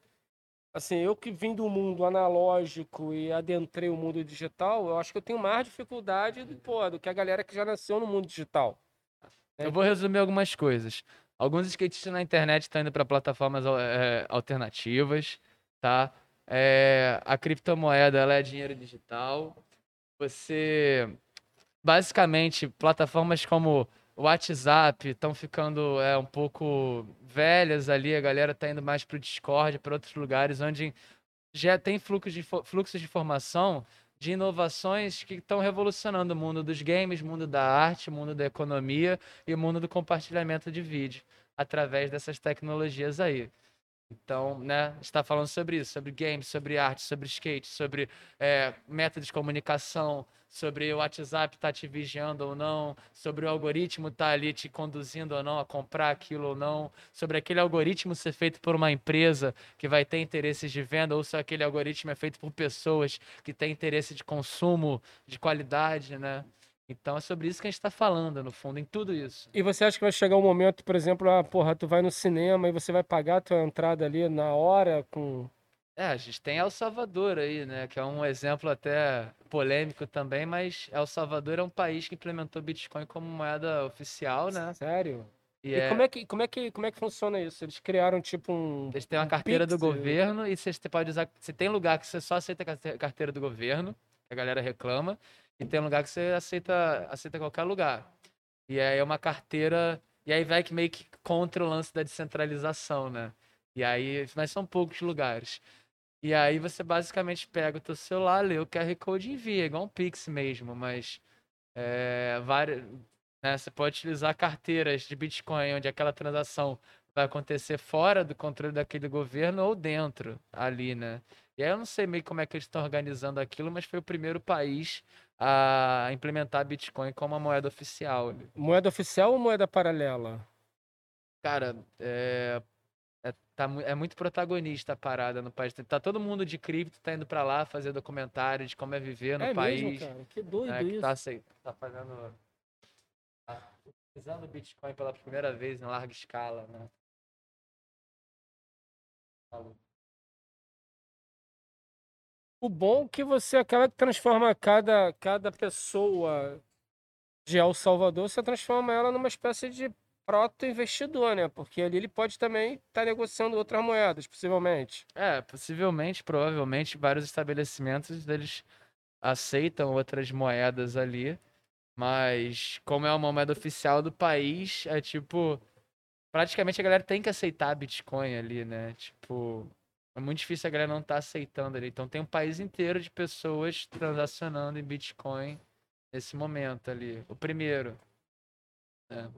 Assim, eu que vim do mundo analógico e adentrei o mundo digital, eu acho que eu tenho mais dificuldade do, pô, do que a galera que já nasceu no mundo digital. É. Eu vou resumir algumas coisas. Alguns skatistas na internet estão indo para plataformas eh, alternativas, tá? É, a criptomoeda ela é dinheiro digital. Você, basicamente, plataformas como WhatsApp estão ficando é, um pouco velhas ali. A galera tá indo mais para o Discord, para outros lugares onde já tem fluxo de, fluxos de informação de inovações que estão revolucionando o mundo dos games, mundo da arte, mundo da economia e o mundo do compartilhamento de vídeo através dessas tecnologias aí. Então, né, está falando sobre isso, sobre games, sobre arte, sobre skate, sobre é, métodos de comunicação, sobre o WhatsApp tá te vigiando ou não, sobre o algoritmo tá ali te conduzindo ou não a comprar aquilo ou não, sobre aquele algoritmo ser feito por uma empresa que vai ter interesses de venda ou se aquele algoritmo é feito por pessoas que têm interesse de consumo, de qualidade, né? Então é sobre isso que a gente está falando, no fundo, em tudo isso. E você acha que vai chegar um momento, por exemplo, ah, porra, tu vai no cinema e você vai pagar a tua entrada ali na hora com. É, a gente tem El Salvador aí, né? Que é um exemplo até polêmico também, mas El Salvador é um país que implementou Bitcoin como moeda oficial, né? Sério? E, E é, como é que, como é que, como é que funciona isso? Eles criaram tipo um. eles têm uma um carteira do Pix, eh, governo e você pode usar. Você tem lugar que você só aceita carte- carteira do governo, que a galera reclama, e tem lugar que você aceita, aceita qualquer lugar. E aí é uma carteira. E aí vai que meio que contra o lance da descentralização, né? E aí, mas são poucos lugares. E aí você basicamente pega o teu celular, lê o QR Code e envia, igual um Pix mesmo, mas é, várias, né, você pode utilizar carteiras de Bitcoin onde aquela transação vai acontecer fora do controle daquele governo ou dentro ali, né? E aí eu não sei meio como é que eles estão organizando aquilo, mas foi o primeiro país a implementar Bitcoin como uma moeda oficial. ali. Moeda oficial ou moeda paralela? Cara, é, é, tá é muito protagonista a parada no país. Tá todo mundo de cripto tá indo pra lá fazer documentário de como é viver no é país. mesmo, cara? Que doido né, que isso. tá, acei- tá fazendo. Tá utilizando Bitcoin pela primeira vez em larga escala, né? Falou. O bom é que você acaba que transforma cada, cada pessoa de El Salvador, você transforma ela numa espécie de proto-investidor, né? Porque ali ele pode também estar negociando outras moedas, possivelmente. É, possivelmente, provavelmente, vários estabelecimentos eles aceitam outras moedas ali, mas como é uma moeda oficial do país, é tipo, praticamente a galera tem que aceitar Bitcoin ali, né? Tipo, É muito difícil a galera não estar tá aceitando ali. Então tem um país inteiro de pessoas transacionando em Bitcoin nesse momento ali. O primeiro. Né?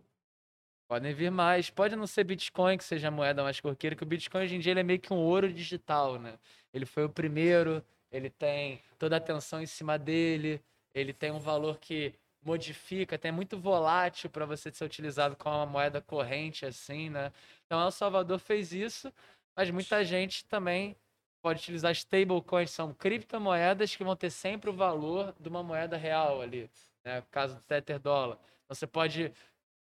Podem vir mais. Pode não ser Bitcoin que seja a moeda mais corriqueira, que o Bitcoin hoje em dia ele é meio que um ouro digital, né? Ele foi o primeiro, ele tem toda a atenção em cima dele, ele tem um valor que modifica, tem muito volátil para você ser utilizado como uma moeda corrente assim, né? Então El Salvador fez isso, mas muita gente também pode utilizar stablecoins, são criptomoedas que vão ter sempre o valor de uma moeda real ali, né? No caso do Tether dólar. Você pode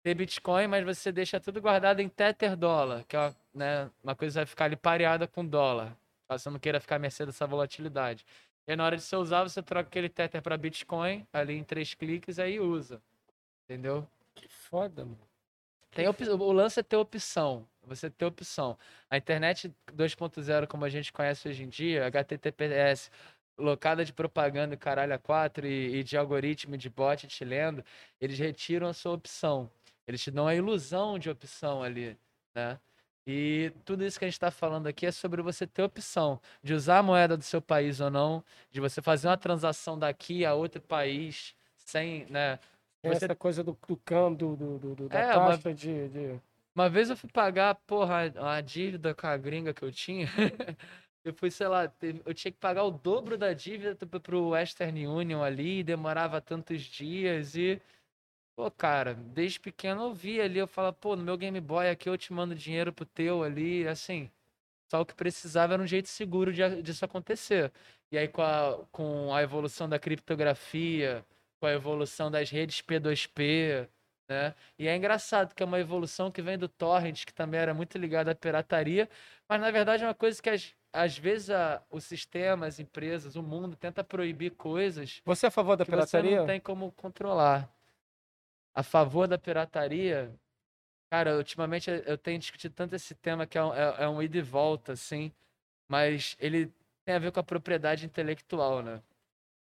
ter Bitcoin, mas você deixa tudo guardado em Tether dólar, que é uma, né, uma coisa que vai ficar ali pareada com dólar, caso você não queira ficar à mercê dessa volatilidade. E aí, na hora de você usar, você troca aquele Tether para Bitcoin, ali em três cliques, aí usa. Entendeu? Que foda, mano. Tem op... O lance é ter opção. Você ter opção. A internet 2.0, como a gente conhece hoje em dia, HTTPS, locada de propaganda caralho a 4 e, e de algoritmo de bot te lendo, eles retiram a sua opção. Eles te dão a ilusão de opção ali, né? E tudo isso que a gente está falando aqui é sobre você ter opção de usar a moeda do seu país ou não, de você fazer uma transação daqui a outro país sem, né? Você... Essa coisa do, do câmbio, do, do, do, da é, taxa uma... de, de... Uma vez eu fui pagar, porra, a dívida com a gringa que eu tinha. eu fui, sei lá, eu tinha que pagar o dobro da dívida pro Western Union ali, demorava tantos dias e Pô, cara, desde pequeno eu vi ali, eu falo, pô, no meu Game Boy aqui eu te mando dinheiro pro teu ali, assim. Só o que precisava era um jeito seguro de, disso acontecer. E aí, com a, com a evolução da criptografia, com a evolução das redes P2P, né? E é engraçado que é uma evolução que vem do torrent, que também era muito ligado à pirataria, mas na verdade é uma coisa que às, às vezes a, o sistema, as empresas, o mundo tenta proibir coisas. Você é a favor da pirataria? Você não tem como controlar a favor da pirataria, cara, ultimamente eu tenho discutido tanto esse tema que é um, é, é um ida e volta, assim, mas ele tem a ver com a propriedade intelectual, né?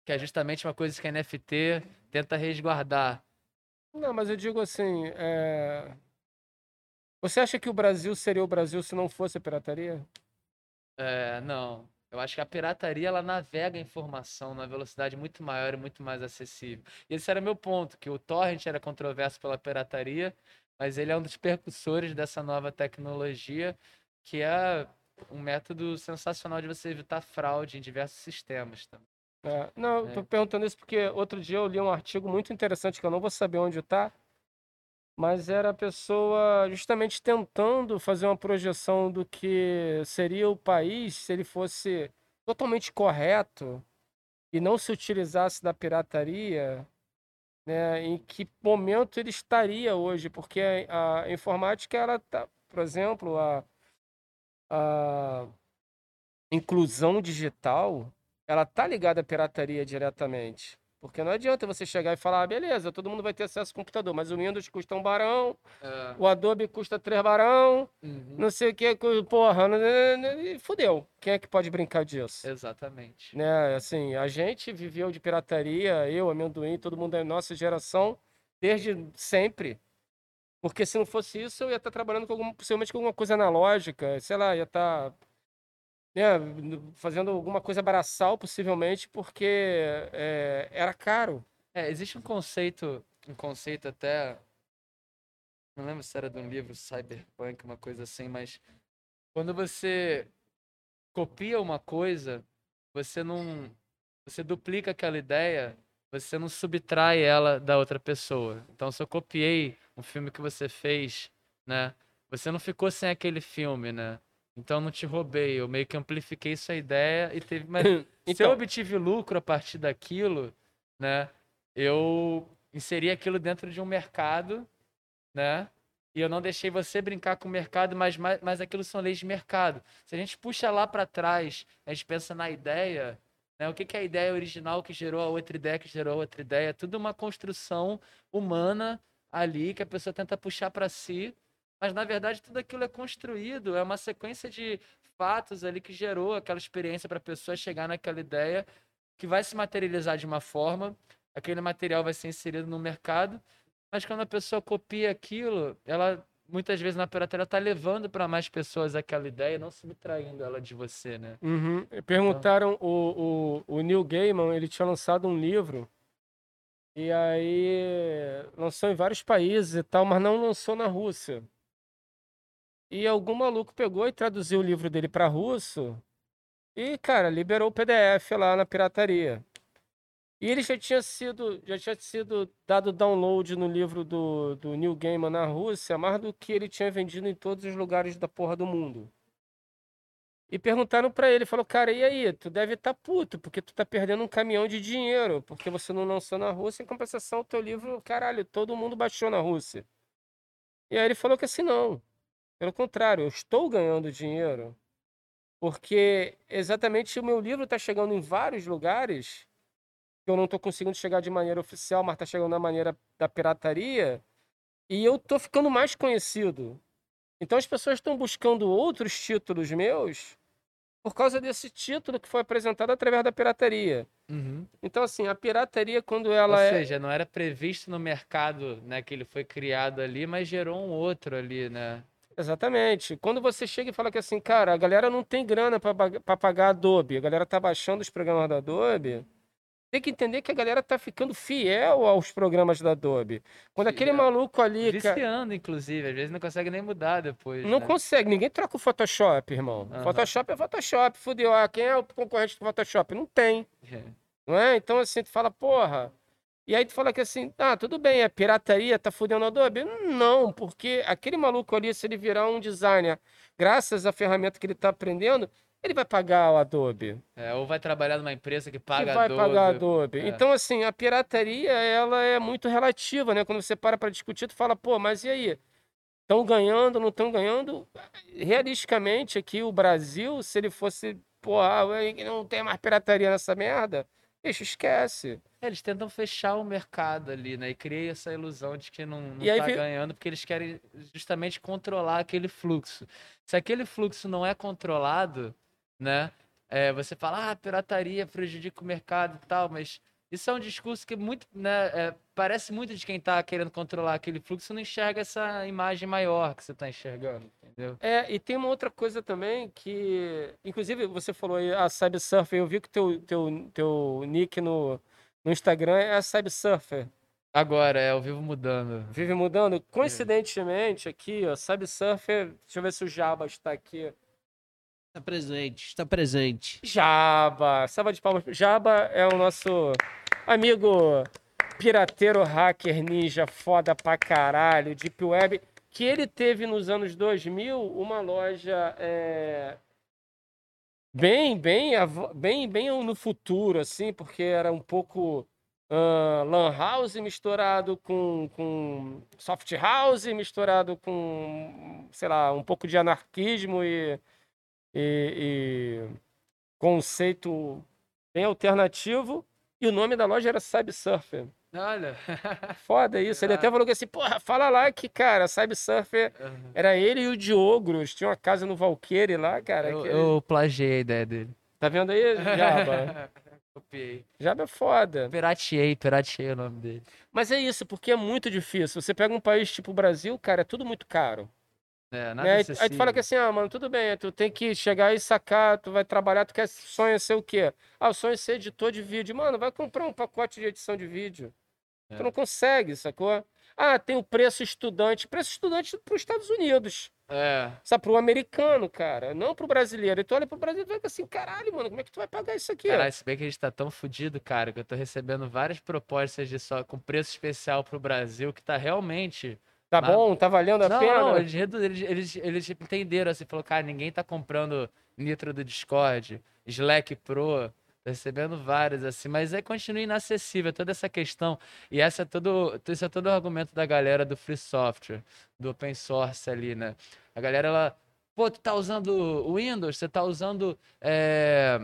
Que é justamente uma coisa que a NFT tenta resguardar. Não, mas eu digo assim, é... você acha que o Brasil seria o Brasil se não fosse a pirataria? É, não. Eu acho que a pirataria ela navega a informação numa velocidade muito maior e muito mais acessível. E esse era meu ponto, que o torrent era controverso pela pirataria, mas ele é um dos percussores dessa nova tecnologia, que é um método sensacional de você evitar fraude em diversos sistemas também. É, não, é. tô perguntando isso porque outro dia eu li um artigo muito interessante que eu não vou saber onde está, mas era a pessoa justamente tentando fazer uma projeção do que seria o país se ele fosse totalmente correto e não se utilizasse da pirataria, né, em que momento ele estaria hoje, porque a, a informática, ela tá, por exemplo, a, a inclusão digital, ela tá ligada à pirataria diretamente. Porque não adianta você chegar e falar, ah, beleza, todo mundo vai ter acesso ao computador, mas o Windows custa um barão, é. o Adobe custa três barão, uhum. não sei o que, porra, e fudeu. Quem é que pode brincar disso? Exatamente. Né, assim, a gente viveu de pirataria, eu, amendoim, todo mundo da nossa geração, desde sempre. Porque se não fosse isso, eu ia estar trabalhando com algum, possivelmente com alguma coisa analógica, sei lá, ia estar né, fazendo alguma coisa braçal, possivelmente, porque é, era caro. É, existe um conceito, um conceito até. Não lembro se era de um livro cyberpunk, uma coisa assim, mas quando você copia uma coisa, você não. Você duplica aquela ideia, você não subtrai ela da outra pessoa. Então, se eu copiei um filme que você fez, né? Você não ficou sem aquele filme, né? Então não te roubei, eu meio que amplifiquei sua ideia e teve. Mas então... se eu obtive lucro a partir daquilo, né? Eu inseri aquilo dentro de um mercado, né? E eu não deixei você brincar com o mercado, mas, mas, mas aquilo são leis de mercado. Se a gente puxa lá para trás, a gente pensa na ideia, né? O que, que é a ideia original que gerou a outra ideia, que gerou a outra ideia? Tudo uma construção humana ali que a pessoa tenta puxar para si mas na verdade tudo aquilo é construído, é uma sequência de fatos ali que gerou aquela experiência para a pessoa chegar naquela ideia que vai se materializar de uma forma, aquele material vai ser inserido no mercado, mas quando a pessoa copia aquilo, ela muitas vezes na pirataria tá levando para mais pessoas aquela ideia, não subtraindo ela de você, né? Uhum. Perguntaram, o, o, o Neil Gaiman, ele tinha lançado um livro, e aí lançou em vários países e tal, mas não lançou na Rússia. E algum maluco pegou e traduziu o livro dele para russo, e, cara, liberou o PDF lá na pirataria. E ele já tinha sido, já tinha sido dado download no livro do, do Neil Gaiman na Rússia, mais do que ele tinha vendido em todos os lugares da porra do mundo. E perguntaram para ele, falou, cara, e aí? Tu deve estar tá puto, porque tu tá perdendo um caminhão de dinheiro, porque você não lançou na Rússia, em compensação, o teu livro, caralho, todo mundo baixou na Rússia. E aí ele falou que assim, não. Pelo contrário, eu estou ganhando dinheiro. Porque exatamente o meu livro está chegando em vários lugares que eu não estou conseguindo chegar de maneira oficial, mas está chegando na maneira da pirataria, e eu estou ficando mais conhecido. Então as pessoas estão buscando outros títulos meus por causa desse título que foi apresentado através da pirataria. Uhum. Então, assim, a pirataria, quando ela Ou é. seja, não era previsto no mercado né, que ele foi criado ali, mas gerou um outro ali, né? Exatamente. Quando você chega e fala que assim, cara, a galera não tem grana para pagar Adobe, a galera tá baixando os programas da Adobe tem que entender que a galera tá ficando fiel aos programas da Adobe. Quando fiel. aquele maluco ali. Viciando, inclusive, às vezes não consegue nem mudar depois. Não né? consegue, ninguém troca o Photoshop, irmão. Uhum. Photoshop é Photoshop, fudeu. Ah, quem é o concorrente do Photoshop? Não tem. É. Não é? Então, assim, tu fala, porra. E aí tu fala que assim, ah, tudo bem, é pirataria, tá fudendo Adobe? Não, porque aquele maluco ali, se ele virar um designer, graças à ferramenta que ele tá aprendendo, ele vai pagar o Adobe. É, ou vai trabalhar numa empresa que paga que vai Adobe. pagar Adobe. É. Então, assim, a pirataria, ela é muito relativa, né? Quando você para para discutir, tu fala, pô, mas e aí? Estão ganhando, não estão ganhando? Realisticamente, aqui o Brasil, se ele fosse, pô, ah, não tem mais pirataria nessa merda, bicho, esquece. É, eles tentam fechar o mercado ali, né? E cria essa ilusão de que não, não tá ganhando, porque eles querem justamente controlar aquele fluxo. Se aquele fluxo não é controlado, né? É, você fala, ah, pirataria prejudica o mercado e tal, mas isso é um discurso que muito, né, é, parece muito de quem está querendo controlar aquele fluxo não enxerga essa imagem maior que você está enxergando, entendeu? É, e tem uma outra coisa também que, inclusive, você falou aí, a Cybersurfer, eu vi que teu, teu, teu nick no, no Instagram é a Cybersurfer. Agora, é, eu vivo mudando. Vive mudando? Coincidentemente, aqui, ó, Cybersurfer, deixa eu ver se o Jaba está aqui. Está presente, está presente. Jaba, salva de palmas. Jaba é o nosso amigo pirateiro hacker ninja foda pra caralho, Deep Web, que ele teve nos anos 2000 uma loja é, bem, bem, bem, bem no futuro, assim, porque era um pouco uh, lan house misturado com, com soft house misturado com, sei lá, um pouco de anarquismo e e, e conceito bem alternativo. E o nome da loja era Cybersurfer. Olha. Foda isso. Ele até falou que assim, porra, fala lá que, cara, Cybersurfer uhum. era ele e o Diogros. Tinha uma casa no Valkyrie lá, cara. Eu, que... eu plagiei a ideia dele. Tá vendo aí, Jaba? Copiei. Jaba é foda. Pirateei, pirateei o nome dele. Mas é isso, porque é muito difícil. Você pega um país tipo o Brasil, cara, é tudo muito caro. É, nada né? Aí, aí tu fala que assim, ah, mano, tudo bem, tu tem que chegar e sacar, tu vai trabalhar, tu quer sonha ser o quê? Ah, o sonho é ser editor de vídeo. Mano, vai comprar um pacote de edição de vídeo. É. Tu não consegue, sacou? Ah, tem o preço estudante. Preço estudante para os Estados Unidos. É. Sabe, pro americano, cara. Não pro brasileiro. E tu olha pro brasileiro e fica assim, caralho, mano, como é que tu vai pagar isso aqui? Caralho, se bem que a gente tá tão fudido, cara, que eu tô recebendo várias propostas de só com preço especial pro Brasil, que tá realmente Tá Mas... bom? Tá valendo a não, pena? Não, eles, eles, eles, eles entenderam assim, falou, cara, ninguém tá comprando Nitro do Discord, Slack Pro, recebendo vários, assim, mas aí continua inacessível toda essa questão. E essa é todo, esse é todo o argumento da galera do free software, do open source ali, né? A galera, ela, pô, tu tá usando Windows, você tá usando. É...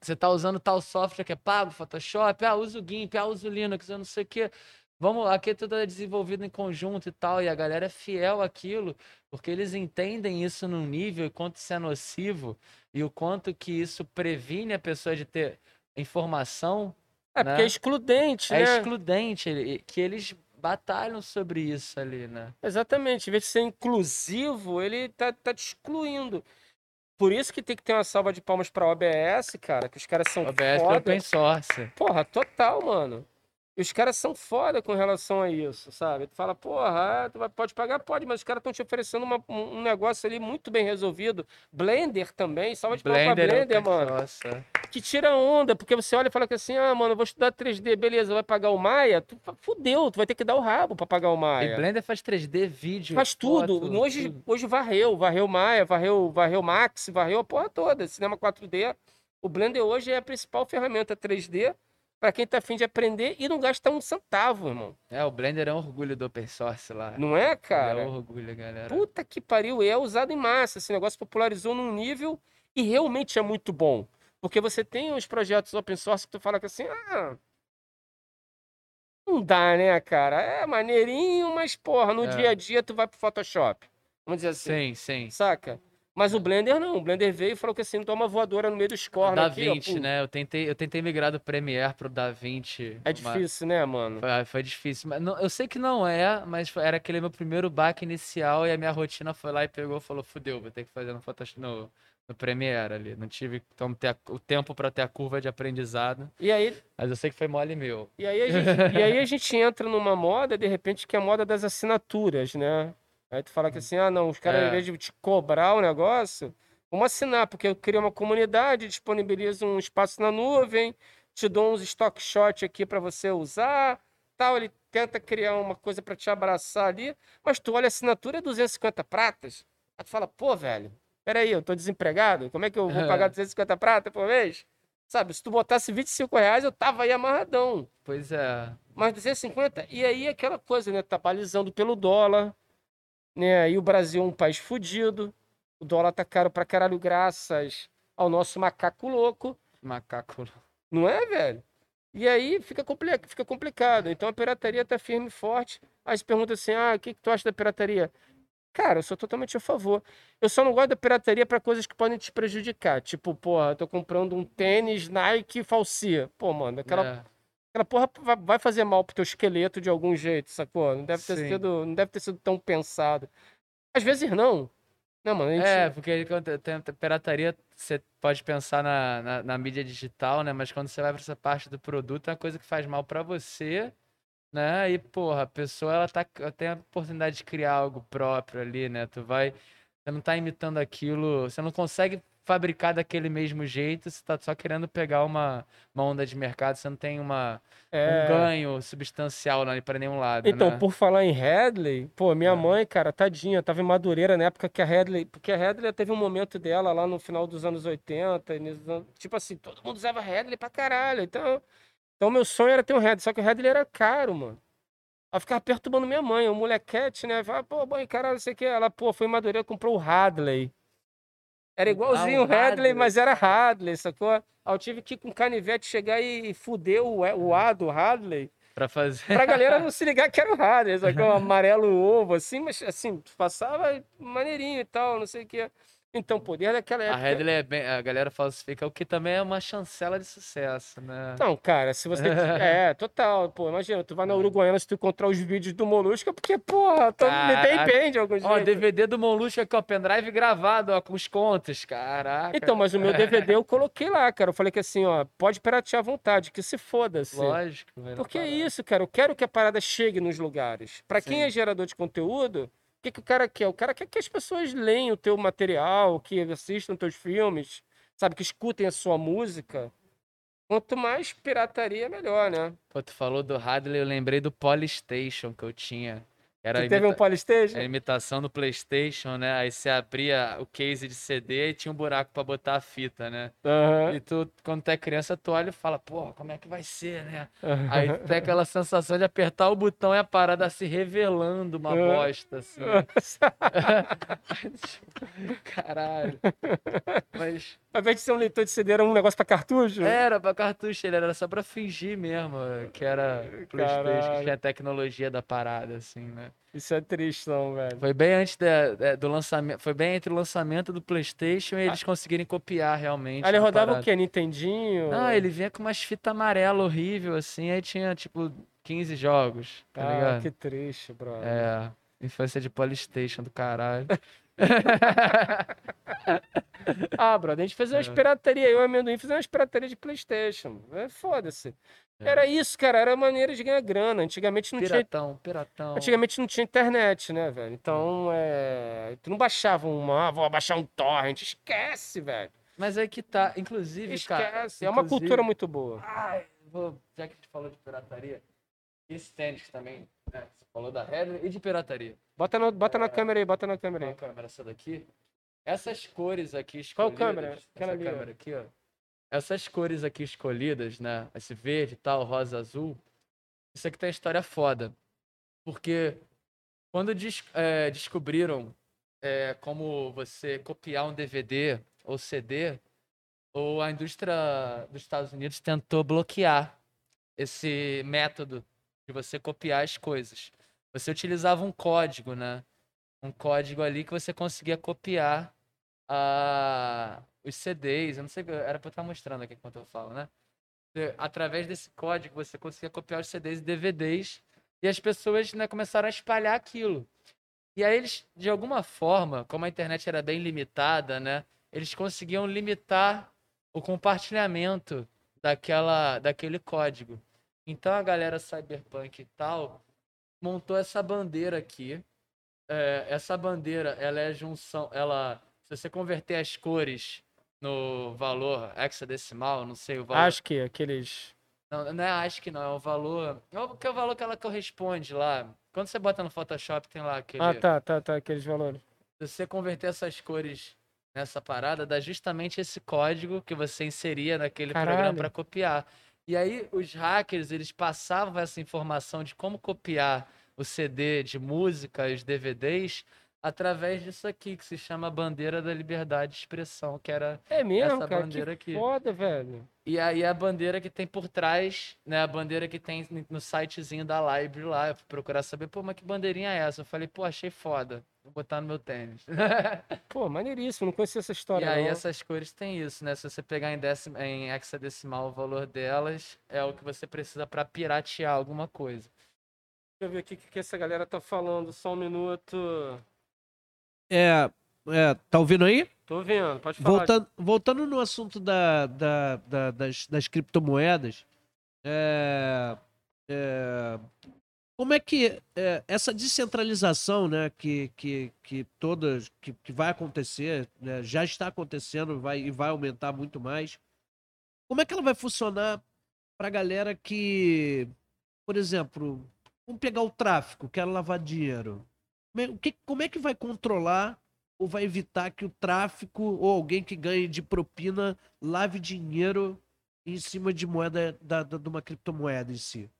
Você tá usando tal software que é pago, Photoshop, ah, usa o GIMP, ah, o Linux, eu não sei o quê. Vamos, aqui tudo é desenvolvido em conjunto e tal, e a galera é fiel àquilo, porque eles entendem isso num nível, e quanto isso é nocivo, e o quanto que isso previne a pessoa de ter informação. É, né? porque é excludente, é né? É excludente, que eles batalham sobre isso ali, né? Exatamente. Em vez de ser inclusivo, ele tá, tá te excluindo. Por isso que tem que ter uma salva de palmas pra OBS, cara, que os caras são OBS é foda. open source. Porra, total, mano. E os caras são foda com relação a isso, sabe? Tu fala, porra, ah, tu pode pagar? Pode, mas os caras estão te oferecendo uma- um negócio ali muito bem resolvido. Blender também, salva de palmas pra Blender, é Blender, mano. é. Que tira onda, porque você olha e fala que assim, ah, mano, eu vou estudar 3D, beleza, vai pagar o Maia? Tu fudeu, tu vai ter que dar o rabo pra pagar o E Maia. Blender faz 3D, vídeo, Faz tudo. foto, hoje, tudo. hoje varreu, varreu Maia, varreu, varreu Max, varreu a porra toda. Cinema 4D. O Blender hoje é a principal ferramenta 3D para quem tá afim de aprender e não gasta um centavo, irmão. É, o Blender é um orgulho do open source lá. Não é, cara? É um orgulho, galera. Puta que pariu, e é usado em massa. Esse negócio popularizou num nível e realmente é muito bom. Porque você tem uns projetos open source que tu fala que assim, ah. Não dá, né, cara? É maneirinho, mas porra, no É. dia a dia tu vai pro Photoshop. Vamos dizer assim. Sim, sim. Saca? Mas o Blender não. O Blender veio e falou que assim, toma voadora no meio dos cornos. Da aqui, ó, Vinci, pum. né? Eu tentei, eu tentei migrar do Premiere pro Da Vinci. É uma- difícil, né, mano? Foi, foi difícil. Mas não- eu sei que não é, mas foi- era aquele meu primeiro baque inicial e a minha rotina foi lá e pegou e falou: fudeu, vou ter que fazer no, Photoshop, no, no Premiere ali. Não tive então, ter o tempo pra ter a curva de aprendizado. E aí, Mas eu sei que foi mole meu. e aí, a gente, e aí a gente entra numa moda, de repente, que é a moda das assinaturas, né? Aí tu fala que assim, ah, não, os caras, É. em vez de te cobrar o negócio, vamos assinar, porque eu crio uma comunidade, disponibilizo um espaço na nuvem, te dou uns stock shot aqui para você usar, tal. Ele tenta criar uma coisa para te abraçar ali, mas tu olha a assinatura é 250 pratas. Aí tu fala, pô, velho, peraí, eu tô desempregado, como é que eu vou pagar 250 pratas por mês? Sabe, se tu botasse 25 reais, eu tava aí amarradão. Pois é. Mas 250, e aí aquela coisa, né? Tá balizando pelo dólar, né? Aí o Brasil é um país fudido, o dólar tá caro pra caralho graças ao nosso macaco louco, Macaco. não é, velho? E aí fica, compli fica complicado. Então a pirataria tá firme e forte. Aí se pergunta assim: ah, o que, que tu acha da pirataria? Cara, eu sou totalmente a favor. Eu só não gosto da pirataria pra coisas que podem te prejudicar. Tipo, porra, eu tô comprando um tênis Nike falsia. Pô, mano, aquela É. Aquela porra va- vai fazer mal pro teu esqueleto de algum jeito, sacou? Não deve ter Sim. sido, não deve ter sido tão pensado. Às vezes não. Não, mano, gente... É, porque quando tem pirataria, você pode pensar na, na, na mídia digital, né? Mas quando você vai pra essa parte do produto, é uma coisa que faz mal pra você, né? E, porra, a pessoa, ela tá, ela tem a oportunidade de criar algo próprio ali, né? Tu vai, você não tá imitando aquilo, você não consegue fabricar daquele mesmo jeito, você tá só querendo pegar uma, uma onda de mercado, você não tem uma, é... um ganho substancial ali pra nenhum lado, Então, né? por falar em Hadley, pô, minha É. mãe, cara, tadinha, tava em Madureira na época que a Hadley, porque a Hadley teve um momento dela lá no final dos anos 80, e nos anos- tipo assim, todo mundo usava Hadley pra caralho. Então, então meu sonho era ter um Hadley, só que o Hadley era caro, mano. Ela ficava perturbando minha mãe, o molequete, né? Pô, mãe, caralho, não sei o que. Ela, pô, foi em Madureira, comprou o Hadley. Era igualzinho Ah, o Hadley. mas era Hadley, sacou? Aí eu tive que ir com canivete chegar e fuder o, o A do Hadley Pra fazer. pra galera não se ligar que era o Hadley, sacou? Amarelo ovo, assim, mas assim, passava maneirinho e tal, não sei o que. Então, poder daquela A época. Hadley é bem, a galera falsifica, o que também é uma chancela de sucesso, né? Então, cara, se você. É, total. Pô, imagina, tu vai na Uruguaiana se tu encontrar os vídeos do Molusco, é porque, porra, tu me Caraca. depende jeito. Ó, DVD do Molusco aqui, ó, pendrive gravado, ó, com os contos, caraca. Então, mas o meu DVD eu coloquei lá, cara. Eu falei que assim, ó, pode piratear à vontade, que se foda-se. Lógico. vai Porque é isso, cara. Eu quero que a parada chegue nos lugares. Pra quem é gerador de conteúdo, que, que o cara quer? O cara quer que as pessoas leiam o teu material, que assistam teus filmes, sabe? Que escutem a sua música. Quanto mais pirataria, melhor, né? Pô, tu falou do Hadley, eu lembrei do Polystation que eu tinha. Era Tu teve um Polystation? a imitação do PlayStation, né? Aí você abria o case de CD e tinha um buraco pra botar a fita, né? Aham. E tu, quando tu é criança, tu olha e fala, pô, como é que vai ser, né? aham. Aí tu tem aquela sensação de apertar o botão e a parada se revelando uma É. bosta, assim. Caralho. Mas Ao invés de ser um leitor de CD, era um negócio pra cartucho? era pra cartucho, ele era só pra fingir mesmo que era Playstation, que Caralho. tinha a tecnologia da parada, assim, né? Isso é triste, não, velho. Foi bem antes da- da- do lançamento, foi bem entre o lançamento do Playstation e eles conseguirem copiar realmente. Aí ele rodava parada. o quê? Nintendinho? Não, ele vinha com umas fitas amarelas horrível, assim, aí tinha, tipo, 15 jogos, tá Ah, ligado? que triste, brother. É, infância de Polystation do caralho. Ah, brother, a gente fez umas É. pirataria. Eu e o amendoim fizemos umas pirataria de Playstation. É foda-se. É. Era isso, cara. Era maneira de ganhar grana. Antigamente não tinha. piratão, piratão. Antigamente não tinha internet, né, velho? Então, é. Tu não baixava uma, ah, vou baixar um torrent. Esquece, velho. Mas aí que tá, inclusive, cara. Esquece. É uma cultura muito boa. Ai, vou, já que a gente falou de pirataria, esse tênis também, né? Você falou da Redner e de pirataria. Bota, no, bota É. na câmera aí, bota na câmera Qual aí. câmera essa daqui? Essas cores aqui Qual escolhidas. câmera? Aquela Essa câmera aqui, ó. Essas cores aqui escolhidas, né? Esse verde tal, rosa, azul. Isso aqui tem uma história foda. Porque quando des- é, descobriram é, como você copiar um DVD ou CD, ou a indústria dos Estados Unidos tentou bloquear esse método de você copiar as coisas. Você utilizava um código, né? Um código ali que você conseguia copiar a, os CDs. Eu não sei, era pra eu estar mostrando aqui enquanto eu falo, né? Através desse código você conseguia copiar os CDs e DVDs e as pessoas né, começaram a espalhar aquilo. E aí eles, de alguma forma, como a internet era bem limitada, né? Eles conseguiam limitar o compartilhamento daquela, daquele código. Então a galera cyberpunk e tal montou essa bandeira aqui. É, essa bandeira, ela é a junção, ela, se você converter as cores no valor hexadecimal, não sei o valor. Acho que aqueles. Não, não é acho que não, é o valor, é o que é o valor que ela corresponde lá. Quando você bota no Photoshop tem lá aquele Ah, tá, tá, tá. Aqueles valores. se você converter essas cores nessa parada, dá justamente esse código que você inseria naquele programa Caralho. para copiar. E aí os hackers, eles passavam essa informação de como copiar o CD de música, os DVDs, através disso aqui, que se chama Bandeira da Liberdade de Expressão, que era... É mesmo, Essa cara. bandeira que aqui. foda, velho. E aí a bandeira que tem por trás, né, a bandeira que tem no sitezinho da Library lá, eu fui procurar saber, pô, mas que bandeirinha é essa? Eu falei, pô, achei foda, vou botar no meu tênis. Pô, maneiríssimo. Não conhecia essa história. E aí não. essas cores têm isso, né? Se você pegar em, décima, em hexadecimal o valor delas, é o que você precisa para piratear alguma coisa. Deixa eu ver aqui o que essa galera tá falando. Só um minuto. É, é, tá ouvindo aí? Tô vendo, pode falar. Voltando, voltando no assunto da, da- da- das, das criptomoedas, é, é, como é que é, essa descentralização né, que, que, que todas que, que vai acontecer, né, já está acontecendo vai, e vai aumentar muito mais, como é que ela vai funcionar para a galera que, por exemplo, vamos pegar o tráfico, quer lavar dinheiro. Como é, que, vai controlar ou vai evitar que o tráfico ou alguém que ganhe de propina lave dinheiro em cima de moeda da, da- de uma criptomoeda em si?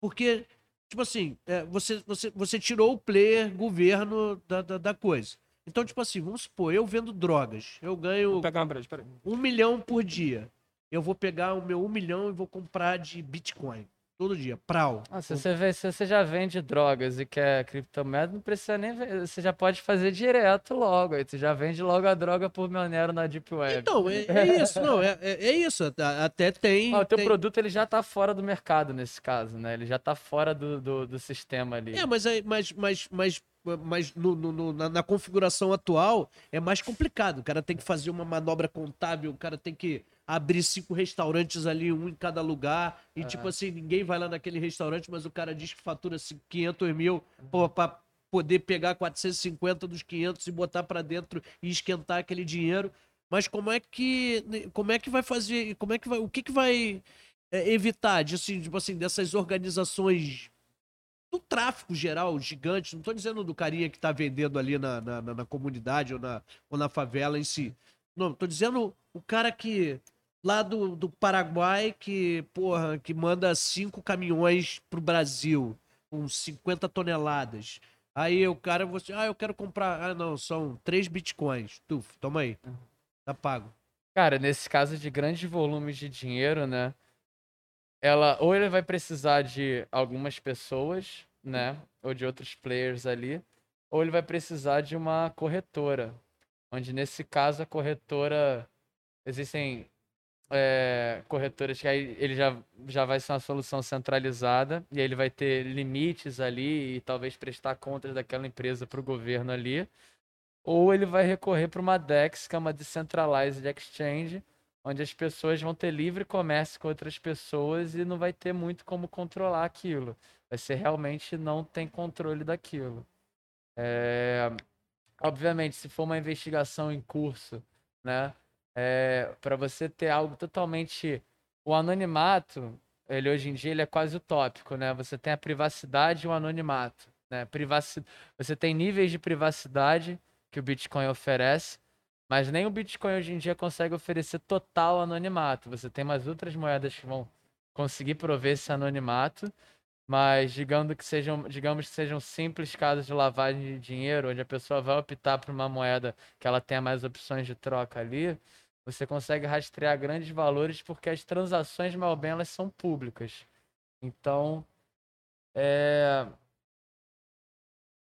Porque, tipo assim, é, você, você, você tirou o player governo da, da, da coisa. Então, tipo assim, vamos supor, eu vendo drogas, eu ganho Vou pegar uma breja, peraí. um milhão por dia. Eu vou pegar o meu um milhão e vou comprar de Bitcoin. Todo dia. Prau. Ah, se, você vê, se você já vende drogas e quer criptomoeda, não precisa nem ver. Você já pode fazer direto logo. Aí você já vende logo a droga por Monero na Deep Web. Então, é, é isso, não, é, é, é isso. Até- tem. Ah, o teu tem- produto ele já tá fora do mercado nesse caso, né? Ele já tá fora do, do, do sistema ali. É, mas, mas, mas, mas, mas no, no- no- na, na configuração atual é mais complicado. O cara tem que fazer uma manobra contábil, o cara tem que abrir cinco restaurantes ali, um em cada lugar. E, tipo assim, ninguém vai lá naquele restaurante, mas o cara diz que fatura cinco- 500 mil pô, pra poder pegar 450 dos 500 e botar pra dentro e esquentar aquele dinheiro. Mas como é que como é que vai fazer? Como é que vai? O que que vai é, evitar assim, tipo assim, dessas organizações do tráfico geral gigante? Não tô dizendo do carinha que tá vendendo ali na, na, na- comunidade ou na, ou na favela em si. Não, tô dizendo o cara que lá do, do Paraguai que, porra, que manda cinco caminhões pro Brasil com 50 toneladas. Aí o cara, você, ah, eu quero comprar. Ah, não, são três bitcoins. Tuf, toma aí. Tá pago. Cara, nesse caso de grandes volumes de dinheiro, né? Ela ou ele vai precisar de algumas pessoas, né? Ou de outros players ali, ou ele vai precisar de uma corretora, onde nesse caso a corretora existem é, corretoras que aí ele já, já vai ser uma solução centralizada e aí ele vai ter limites ali e talvez prestar contas daquela empresa para o governo ali. Ou ele vai recorrer para uma DEX, que é uma Decentralized Exchange, onde as pessoas vão ter livre comércio com outras pessoas e não vai ter muito como controlar aquilo. Vai ser realmente não tem controle daquilo. É... Obviamente, se for uma investigação em curso, né? É... Para você ter algo totalmente. O anonimato, ele hoje em dia ele é quase utópico, né? Você tem a privacidade e o anonimato. Né? Privaci... Você tem níveis de privacidade que o Bitcoin oferece, mas nem o Bitcoin hoje em dia consegue oferecer total anonimato. Você tem mais outras moedas que vão conseguir prover esse anonimato, mas digamos que sejam, digamos que sejam simples casos de lavagem de dinheiro, onde a pessoa vai optar por uma moeda que ela tenha mais opções de troca ali, você consegue rastrear grandes valores porque as transações, mal bem, elas são públicas. Então, é,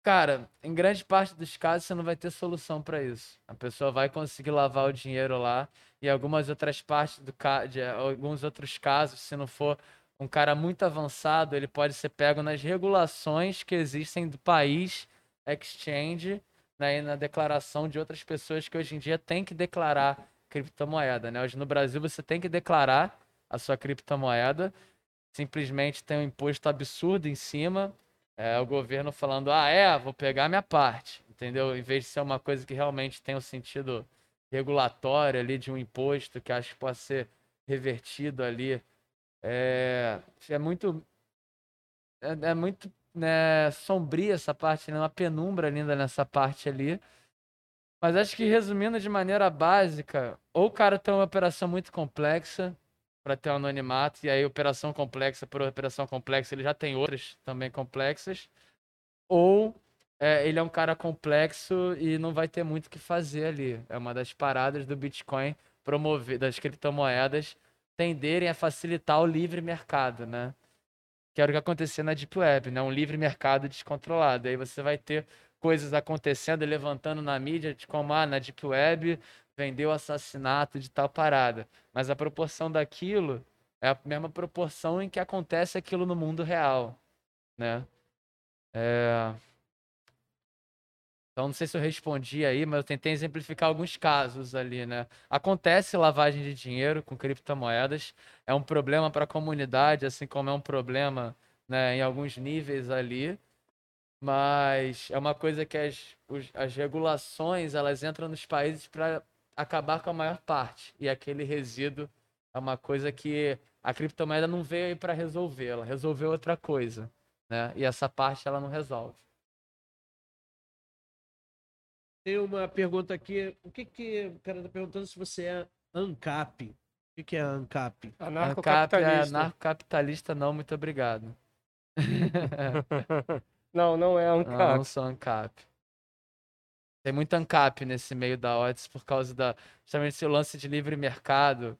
Cara, em grande parte dos casos você não vai ter solução para isso. A pessoa vai conseguir lavar o dinheiro lá e algumas outras partes do ca... de alguns outros casos, se não for um cara muito avançado, ele pode ser pego nas regulações que existem do país exchange, né, e na declaração de outras pessoas que hoje em dia tem que declarar criptomoeda, né? Hoje no Brasil você tem que declarar a sua criptomoeda, simplesmente tem um imposto absurdo em cima é o governo falando, ah, é, vou pegar minha parte, entendeu? Em vez de ser uma coisa que realmente tem um sentido regulatório ali de um imposto que acho que pode ser revertido ali. É, é muito. É, é muito né, sombria essa parte, né? uma penumbra linda nessa parte ali. Mas acho que resumindo de maneira básica, ou o cara tem uma operação muito complexa, para ter um anonimato, e aí operação complexa por operação complexa, ele já tem outras também complexas, ou é, ele é um cara complexo e não vai ter muito o que fazer ali. É uma das paradas do Bitcoin promover, das criptomoedas tenderem a facilitar o livre mercado, né? Que era o que acontecia na Deep Web, né? Um livre mercado descontrolado. Aí você vai ter coisas acontecendo e levantando na mídia, de como ah, na Deep Web vendeu assassinato de tal parada. Mas a proporção daquilo é a mesma proporção em que acontece aquilo no mundo real, né? É... Então, não sei se eu respondi aí, mas eu tentei exemplificar alguns casos ali, né? Acontece lavagem de dinheiro com criptomoedas, é um problema para a comunidade, assim como é um problema né, em alguns níveis ali, mas é uma coisa que as, os, as regulações elas entram nos países para acabar com a maior parte. E aquele resíduo é uma coisa que a criptomoeda não veio aí para resolver, ela resolveu outra coisa, né? E essa parte ela não resolve. Tem uma pergunta aqui, o que que o cara tá perguntando se você é ANCAP? O que que é ANCAP? Anarcocapitalista. ANCAP é anarcocapitalista não, muito obrigado. não, não é ANCAP. Não, não sou ANCAP. Tem muito ANCAP nesse meio da odds por causa da justamente esse lance de livre mercado,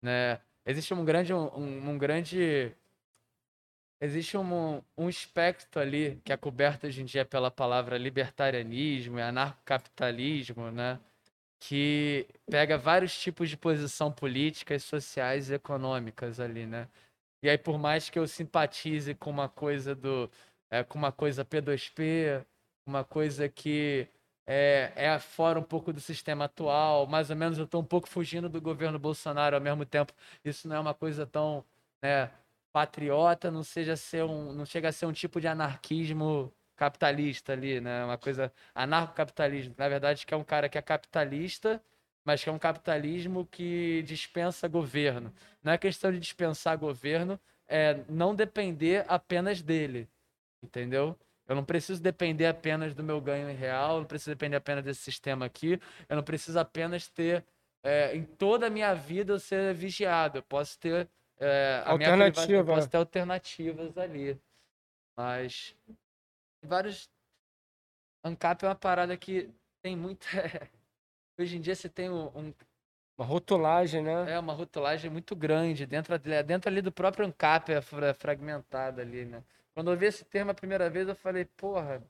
né? Existe um grande um, um grande existe um, um espectro ali que é coberto hoje em dia pela palavra libertarianismo e anarcocapitalismo, né? Que pega vários tipos de posição políticas, sociais e econômicas ali, né? E aí, por mais que eu simpatize com uma coisa do. É, com uma coisa P2P, uma coisa que é, é fora um pouco do sistema atual, mais ou menos eu estou um pouco fugindo do governo Bolsonaro ao mesmo tempo. Isso não é uma coisa tão né, patriota, não seja ser um, não chega a ser um tipo de anarquismo capitalista ali, né? Uma coisa anarcocapitalismo, na verdade que é um cara que é capitalista, mas que é um capitalismo que dispensa governo. Não é questão de dispensar governo, é não depender apenas dele, entendeu? Eu não preciso depender apenas do meu ganho real, não preciso depender apenas desse sistema aqui, eu não preciso apenas ter é, em toda a minha vida eu ser vigiado. Eu posso ter é, a Alternativa. minha eu posso ter alternativas ali. Mas vários ANCAP é uma parada que tem muita. Hoje em dia você tem um, um, uma rotulagem, né? É, uma rotulagem muito grande. Dentro, dentro ali do próprio ANCAP é fragmentada ali, né? Quando eu vi esse termo a primeira vez, eu falei, porra,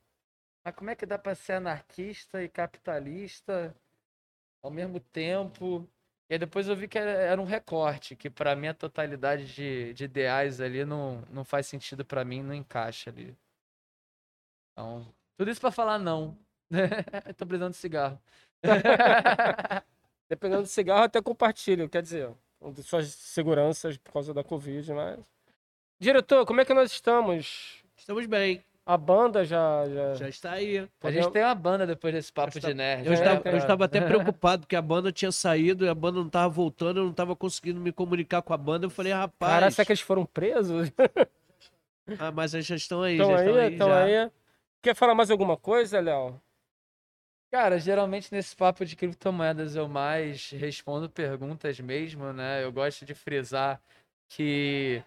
mas como é que dá para ser anarquista e capitalista ao mesmo tempo? E aí depois eu vi que era, era um recorte, que pra mim a totalidade de, de ideais ali não, não faz sentido pra mim, não encaixa ali. Então, tudo isso pra falar não. Tô precisando de cigarro. Dependendo do cigarro, até compartilho, quer dizer, um de suas seguranças por causa da Covid, mas. Diretor, como é que nós estamos? Estamos bem. A banda já. já... Já está aí. A gente tem uma banda depois desse papo de nerd. Eu, É, estava, eu estava até preocupado que a banda tinha saído e a banda não estava voltando, eu não estava conseguindo me comunicar com a banda. Eu falei, rapaz, Cara, será que eles foram presos? ah, mas eles já estão aí, Estão já estão aí, aí. estão já. aí. Quer falar mais alguma coisa, Léo? Cara, geralmente nesse papo de criptomoedas eu mais respondo perguntas mesmo, né? Eu gosto de frisar que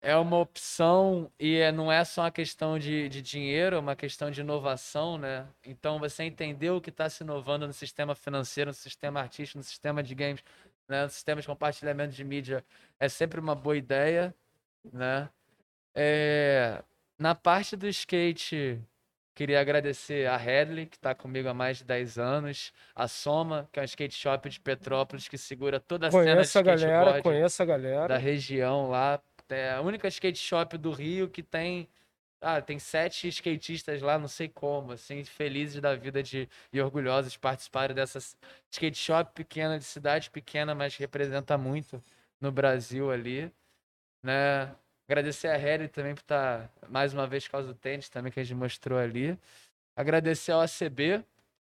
é uma opção e é- não é só uma questão de, de dinheiro, é uma questão de inovação, né? Então você entender o que está se inovando no sistema financeiro, no sistema artístico, no sistema de games, né? No sistema de compartilhamento de mídia é sempre uma boa ideia, né? É, na parte do skate, Queria agradecer a Headley, que está comigo há mais de 10 anos, a Soma, que é um skate shop de Petrópolis que segura toda a cena de Conheço a galera, skateboard conheço a da galera. região lá. É a única skate shop do Rio que tem ah, tem sete skatistas lá, não sei como, assim, felizes da vida de, e orgulhosos de participarem dessa skate shop pequena, de cidade pequena, mas representa muito no Brasil ali, né? Agradecer a Harry também por estar, mais uma vez, por causa do tênis também que a gente mostrou ali. Agradecer ao ACB,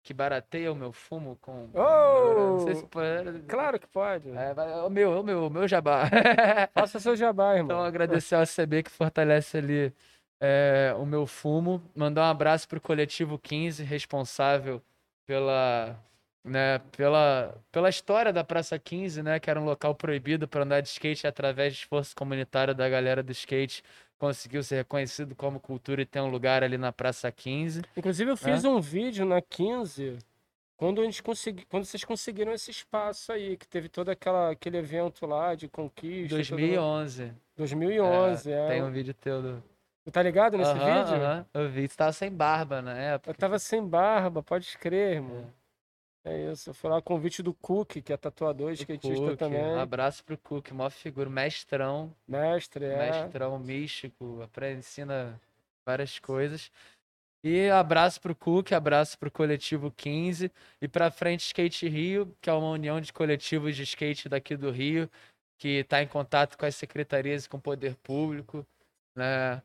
que barateia o meu fumo com... Não sei se Oh! pode... Claro que pode. É, vai- é o meu, é o meu, o meu jabá. Faça seu jabá, Então, irmão. agradecer ao ACB que fortalece ali é, o meu fumo. Mandar um abraço pro Coletivo 15, responsável pela, né, pela, pela história da Praça 15, né, que era um local proibido para andar de skate através de esforço comunitário da galera do skate conseguiu ser reconhecido como cultura e ter um lugar ali na Praça 15. Inclusive, eu fiz um vídeo na 15 quando, a gente consegui, quando vocês conseguiram esse espaço aí, que teve todo aquela, aquele evento lá de conquista. tudo- 2011. 2011, é. Tem um vídeo teu do... Tá ligado nesse Aham, vídeo? aham, eu vi. Você tava sem barba na época. Eu tava sem barba, pode escrever, irmão. É isso. Eu fui lá com o convite do Cook, que é tatuador, O skatista Cook, também. Abraço pro Cook, maior figura, mestrão, Mestre, é. mestrão místico, aprende, ensina várias coisas. E abraço pro Cook, abraço pro Coletivo 15 e pra Frente Skate Rio, que é uma união de coletivos de skate daqui do Rio, que está em contato com as secretarias e com o poder público, né?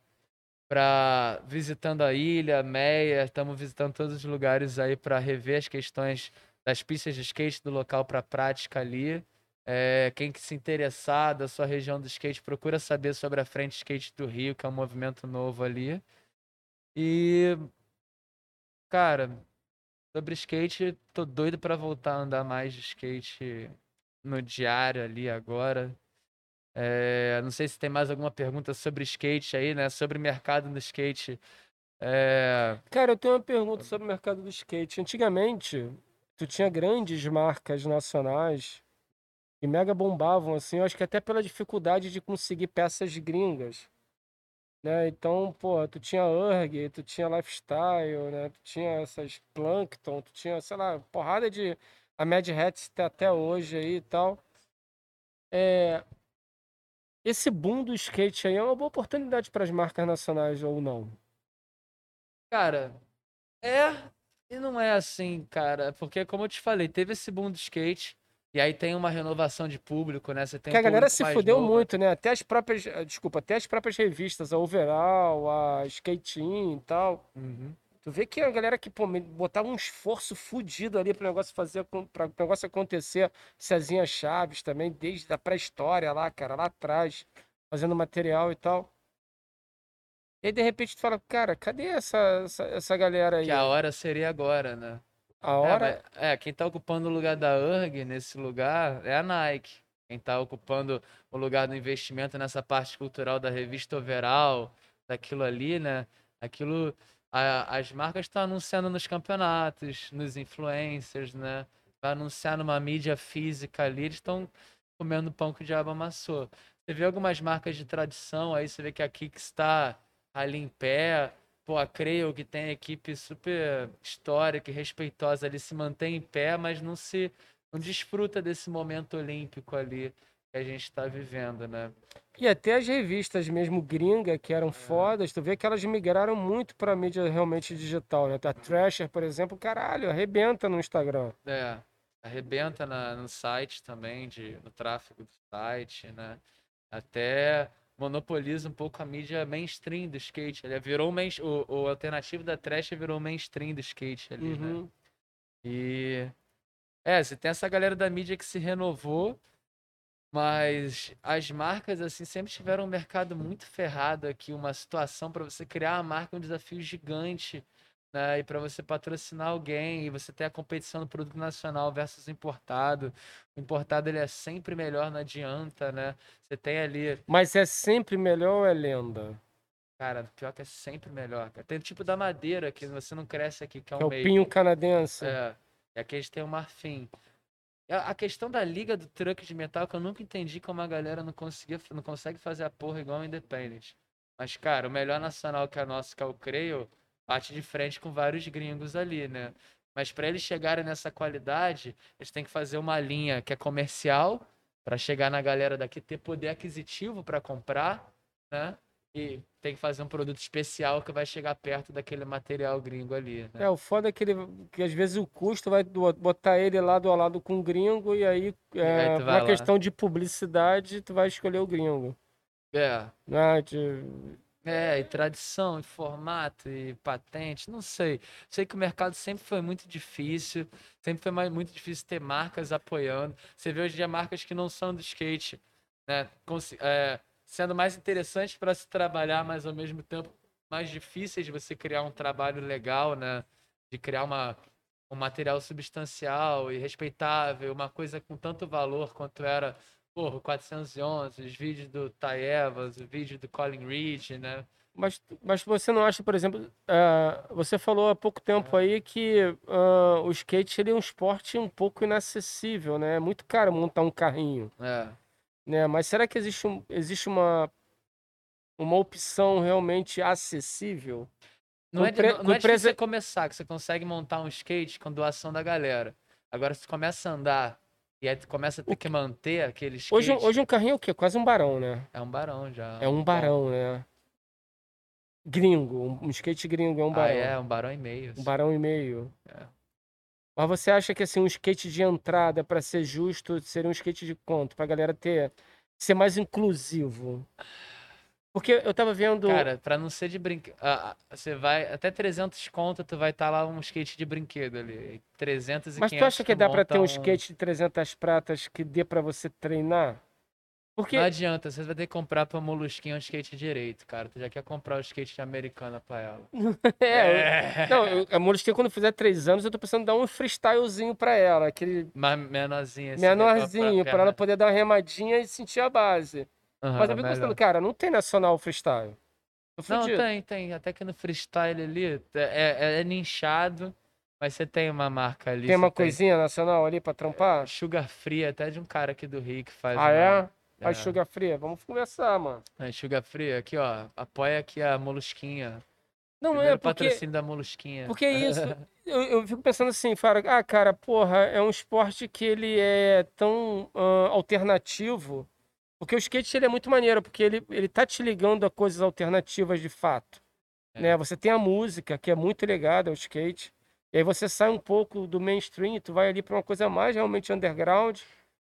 Pra, visitando a ilha, Meia, estamos visitando todos os lugares aí para rever as questões das pistas de skate do local para prática ali. É, quem que se interessar da sua região do skate, procura saber sobre a Frente Skate do Rio, que é um movimento novo ali. E, cara, sobre skate, tô doido para voltar a andar mais de skate no diário ali agora. É, não sei se tem mais alguma pergunta sobre skate aí, né? Sobre o mercado do skate. É, Cara, eu tenho uma pergunta sobre o mercado do skate. Antigamente, tu tinha grandes marcas nacionais que mega bombavam, assim, eu acho que até pela dificuldade de conseguir peças gringas. Né? Então, pô, tu tinha Urg, tu tinha Lifestyle, né? Tu tinha essas Plankton, tu tinha, sei lá, porrada de. A Mad Hats tá até hoje aí e tal. É, esse boom do skate aí é uma boa oportunidade para as marcas nacionais ou não? cara, é e não é assim, cara. Porque, como eu te falei, teve esse boom do skate. E aí tem uma renovação de público, né? Você tem Que a galera se fudeu novo. muito, né? Até as próprias, eh, desculpa, até as próprias revistas, a Overall, a Skating e tal. Uhum. Tu vê que a galera que pô, botava um esforço fudido ali pro negócio fazer, para o negócio acontecer. Cezinha Chaves também, desde a pré-história lá, cara, lá atrás, fazendo material e tal. E aí, de repente, tu fala, cara, cadê essa, essa, essa galera aí? Que a hora seria agora, né? A É, hora. mas- é, quem tá ocupando o lugar da URG nesse lugar é a Nike. Quem tá ocupando o lugar do investimento nessa parte cultural da revista Overall, daquilo ali, né? Aquilo, a- as marcas estão anunciando nos campeonatos, nos influencers, né? Vai anunciar numa mídia física ali, eles estão comendo pão que o diabo amassou. Você vê algumas marcas de tradição, aí você vê que a Kicks está ali em pé, Pô, a Creio, que tem equipe super histórica e respeitosa ali, se mantém em pé, mas não se não desfruta desse momento olímpico ali que a gente está vivendo, né? E até as revistas mesmo gringa, que É. eram fodas, tu vê que elas migraram muito pra mídia realmente digital, né? A Thrasher, por exemplo, caralho, arrebenta no Instagram. É, arrebenta na, no site também, de, no tráfego do site, né? Até monopoliza um pouco a mídia mainstream do skate. Ele virou main, o, o alternativo da trash virou mainstream do skate ali, né? Uhum. E é, você tem essa galera da mídia que se renovou, mas as marcas assim sempre tiveram um mercado muito ferrado aqui, uma situação para você criar uma marca é um desafio gigante, né? E para você patrocinar alguém e você ter a competição do produto nacional versus importado. O importado ele é sempre melhor, não adianta, né? Você tem ali, Mas é sempre melhor ou é lenda? cara, pior que é sempre melhor, cara. Tem o tipo da madeira que você não cresce aqui, que é Que é o o maple. pinho canadense. É. E aqui a gente tem o marfim. A a questão da liga do truck de metal que eu nunca entendi como a galera não conseguia, não consegue fazer a porra igual o Independent. Mas, cara, o melhor nacional que é nosso, que é o Creio, bate de frente com vários gringos ali, né? Mas para eles chegarem nessa qualidade, eles têm que fazer uma linha que é comercial, para chegar na galera daqui, ter poder aquisitivo para comprar, né? E tem que fazer um produto especial que vai chegar perto daquele material gringo ali, né? É, o foda é que, ele, que às vezes o custo vai botar ele lado a lado com o gringo e aí, é, questão de publicidade, tu vai escolher o gringo. É. Né? De- É, e tradição, e formato, e patente, não sei. Sei que o mercado sempre foi muito difícil, sempre foi muito difícil ter marcas apoiando. Você vê hoje em dia marcas que não são do skate, né? é, sendo mais interessantes para se trabalhar, mas ao mesmo tempo mais difíceis de você criar um trabalho legal, né? De criar uma, um material substancial e respeitável, uma coisa com tanto valor quanto era Porra, o 411, os vídeos do Ty Evans, o vídeo do Colin Reed, né? Mas, mas você não acha, por exemplo, ah, você falou há pouco tempo aí que ah, o skate ele é um esporte um pouco inacessível, né? É muito caro montar um carrinho, É. né? Mas será que existe, um, existe uma, uma opção realmente acessível? Não, é, Com pre- não, é você começar, que você consegue montar um skate com doação da galera. Agora, se tu começa a andar e aí tu começa a ter que manter aquele skate, Hoje, um- hoje um carrinho é o quê? Quase um barão, né? é um barão já. É um bom. barão, né? Gringo, um, skate gringo é um Ah, barão. é, um barão e meio. Um barão e meio. É. Mas você acha que assim, um skate de entrada, para ser justo, seria um skate de quanto? Pra galera ter ser mais inclusivo? Porque eu tava vendo. Cara, pra não ser de brinquedo. você vai. Até 300 conto, tu vai estar lá um skate de brinquedo ali. 300 e mas tu 500 acha que dá pra ter um skate de 300 pratas que dê pra você treinar? Porque Não adianta, você vai ter que comprar pra Molusquinha um skate direito, cara. Tu já quer comprar o skate de americana pra ela. é, eu- não, eu, a Molestia, quando fizer três anos, eu tô pensando em dar um freestylezinho pra ela, aquele Mas menorzinho assim. menorzinho, pra ela poder dar uma remadinha e sentir a base. Mas eu fico pensando, cara, não tem nacional freestyle. Não, tem, tem. Até que no freestyle ali é, é, é nichado, mas você tem uma marca ali. Tem uma você coisinha nacional ali pra trampar? Sugar Free, até de um cara aqui do Rio que faz. Ah, uma- é? A é. Sugar Free? Vamos conversar, mano. É, Sugar Free, aqui ó, apoia aqui a Molusquinha. Não Primeiro é porque, patrocínio da Molusquinha. porque é isso. Eu, eu fico pensando assim, Fara, ah, cara, porra, é um esporte que ele é tão ah, alternativo. Porque o skate ele é muito maneiro, porque ele, ele tá te ligando a coisas alternativas de fato. É. Né? Você tem a música, que é muito ligada ao skate. E aí você sai um pouco do mainstream, e tu vai ali pra uma coisa mais realmente underground.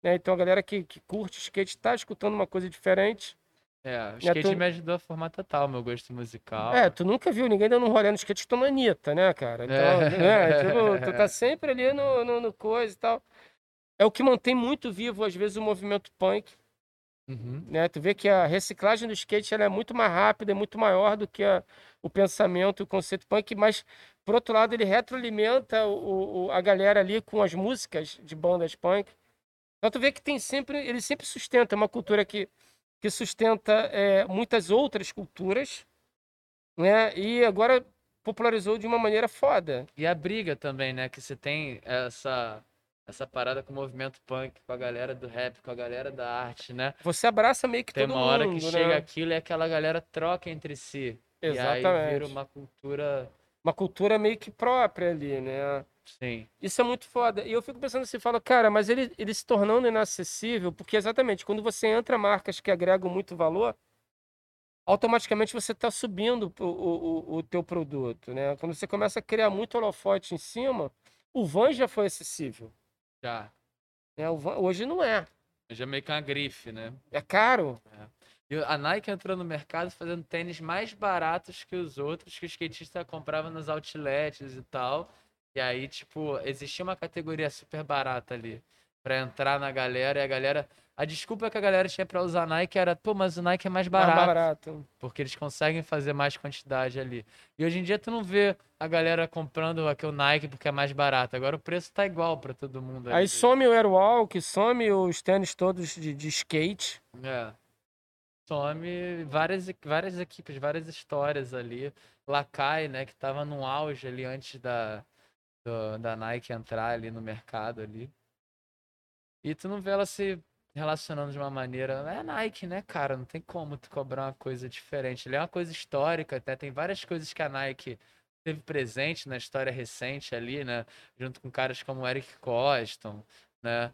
Né? Então a galera que, que curte skate tá escutando uma coisa diferente. É, o Já skate tô- me ajudou a formar total meu gosto musical. É, tu nunca viu ninguém dando um rolê no skate escutando Anitta, né, cara? Então, É. né, tipo, tu tá sempre ali no, no, no coisa e tal. É o que mantém muito vivo, às vezes, o movimento punk, Uhum. né? Tu vê que a reciclagem do skate ela é muito mais rápida, é muito maior do que a- o pensamento, o conceito punk, mas, por outro lado, ele retroalimenta o, o- a galera ali com as músicas de bandas punk. Então tu vê que tem sempre, ele sempre sustenta é uma cultura que, que sustenta é, muitas outras culturas, né? E agora popularizou de uma maneira foda. E a briga também, né? Que você tem essa, essa parada com o movimento punk, com a galera do rap, com a galera da arte, né? Você abraça meio que Tem todo uma hora mundo, que né? chega aquilo e aquela galera troca entre si. E aí vira Exatamente. uma cultura. uma cultura meio que própria ali, né? Sim. Isso é muito foda. E eu fico pensando assim, falo, cara, mas ele, ele se tornando inacessível, porque exatamente, quando você entra marcas que agregam muito valor, automaticamente você está subindo o, o, o teu produto, né? Quando você começa a criar muito holofote em cima, o Van já foi acessível. Já. Van, hoje não é. Já meio que uma grife, né? É caro. E a Nike entrou no mercado fazendo tênis mais baratos que os outros que o skatista comprava nos outlets e tal. E aí, tipo, existia uma categoria super barata ali pra entrar na galera e a galera. A desculpa que a galera tinha pra usar Nike era, pô, mas o Nike é mais Mais barato. barato. Porque eles conseguem fazer mais quantidade ali. E hoje em dia tu não vê a galera comprando aquele Nike porque é mais barato. Agora o preço tá igual pra todo mundo. Aí ali. some o Airwalk, some os tênis todos de, de skate. É. Some várias, várias equipes, várias histórias ali. Lakai, né, que tava no auge ali antes da, do- da Nike entrar ali no mercado ali. E tu não vê ela se relacionando de uma maneira. É Nike, né, cara? Não tem como tu cobrar uma coisa diferente. Ele é uma coisa histórica, até tem várias coisas que a Nike teve presente na história recente ali, né? Junto com caras como Eric Coston, né?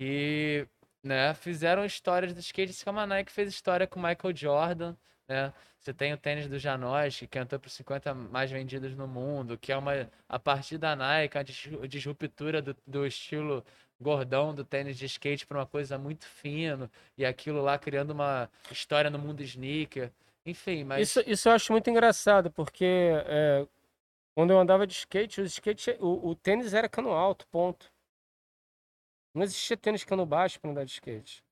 E né, fizeram histórias do skate, assim como a Nike fez história com Michael Jordan, né? Você tem o tênis do Janosch, que entrou para os 50 mais vendidos no mundo, que é uma, a partir da Nike, a dis- disruptura do, do estilo gordão do tênis de skate para uma coisa muito fino, e aquilo lá criando uma história no mundo sneaker. Enfim, mas Isso, isso eu acho muito engraçado, porque é, quando eu andava de skate, o, skate o, o tênis era cano alto, ponto. Não existia tênis cano baixo para andar de skate.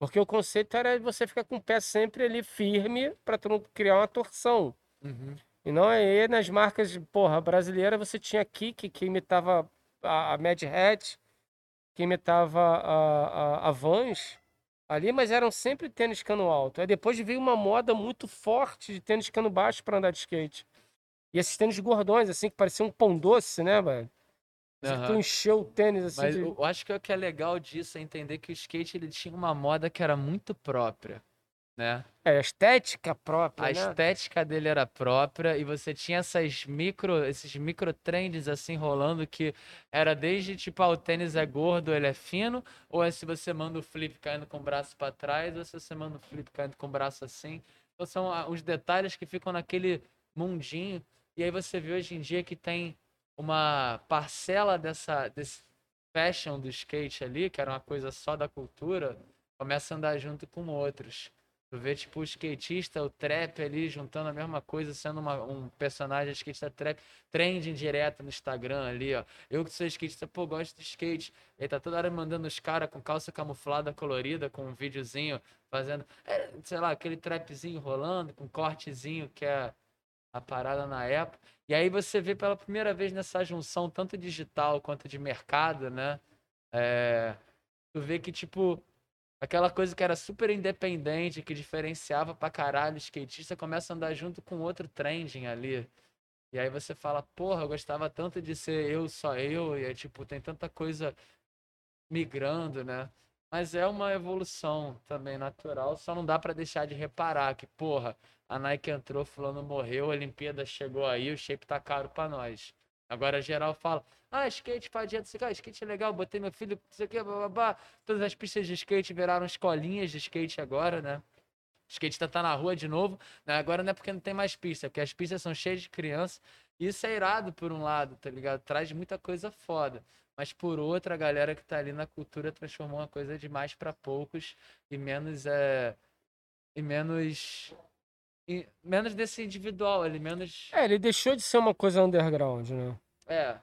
Porque o conceito era você ficar com o pé sempre ali firme para tu não criar uma torção. Uhum. E não é nas marcas, porra, brasileira você tinha Kik, que imitava a, a Mad Hat, que imitava a, a, a Vans ali, mas eram sempre tênis cano alto. Aí depois veio uma moda muito forte de tênis cano baixo para andar de skate. E esses tênis gordões, assim, que pareciam um pão doce, né, velho? Assim, que Tu encheu o tênis, assim, Mas de- eu acho que o que é legal disso é entender que o skate ele tinha uma moda que era muito própria, né? É, estética própria, A né? estética dele era própria e você tinha essas micro, esses micro trends assim rolando que era desde tipo, ah, o tênis é gordo, ele é fino, ou é se você manda o flip caindo com o braço para trás, ou se você manda o flip caindo com o braço assim. Então são ah, os detalhes que ficam naquele mundinho. E aí você vê hoje em dia que tem uma parcela dessa desse fashion do skate ali, que era uma coisa só da cultura, começa a andar junto com outros. Tu vê, tipo, o skatista, o trap ali, juntando a mesma coisa, sendo uma- um personagem skatista trap, trending direto no Instagram ali, ó. Eu que sou skatista, pô, gosto de skate. Ele tá toda hora mandando os caras com calça camuflada colorida, com um videozinho, fazendo, é, sei lá, aquele trapzinho rolando, com cortezinho, que é a parada na época. E aí você vê pela primeira vez nessa junção, tanto digital quanto de mercado, né? É, tu vê que, tipo, aquela coisa que era super independente, que diferenciava pra caralho o skatista, começa a andar junto com outro trending ali. E aí você fala, porra, eu gostava tanto de ser eu, só eu, e aí, tipo, tem tanta coisa migrando, né? Mas é uma evolução também natural, só não dá pra deixar de reparar que, porra, a Nike entrou, fulano morreu, a Olimpíada chegou aí, o shape tá caro pra nós. Agora geral fala, ah, skate pra adianta, ah, skate é legal, botei meu filho, sei o que, babá. Todas as pistas de skate viraram escolinhas de skate agora, né? O skate tá, tá na rua de novo, né? Agora não é porque não tem mais pista, é porque as pistas são cheias de criança. Isso é irado por um lado, tá ligado? Traz muita coisa foda. Mas por outra, a galera que tá ali na cultura transformou uma coisa de mais pra poucos e menos é e menos menos desse individual, ele menos É, ele deixou de ser uma coisa underground, né? é.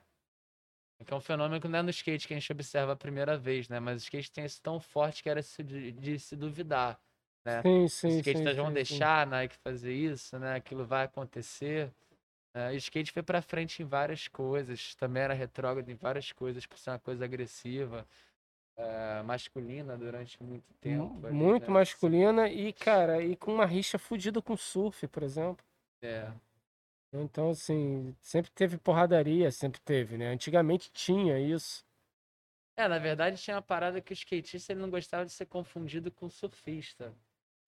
Que é um fenômeno que não é no skate que a gente observa a primeira vez, né? Mas o skate tem isso tão forte que era de, de se duvidar. né? Sim, Os sim, sim. skatistas vão sim, sim. deixar a Nike fazer isso, né? Aquilo vai acontecer. É, o skate foi pra frente em várias coisas. Também era retrógrado em várias coisas, por ser uma coisa agressiva, é, masculina durante muito tempo. ali, Muito né? masculina e, cara, e com uma rixa fodida com surf, por exemplo. É. Então, assim, sempre teve porradaria, sempre teve, né? Antigamente tinha isso. É, na verdade tinha uma parada que o skatista ele não gostava de ser confundido com surfista,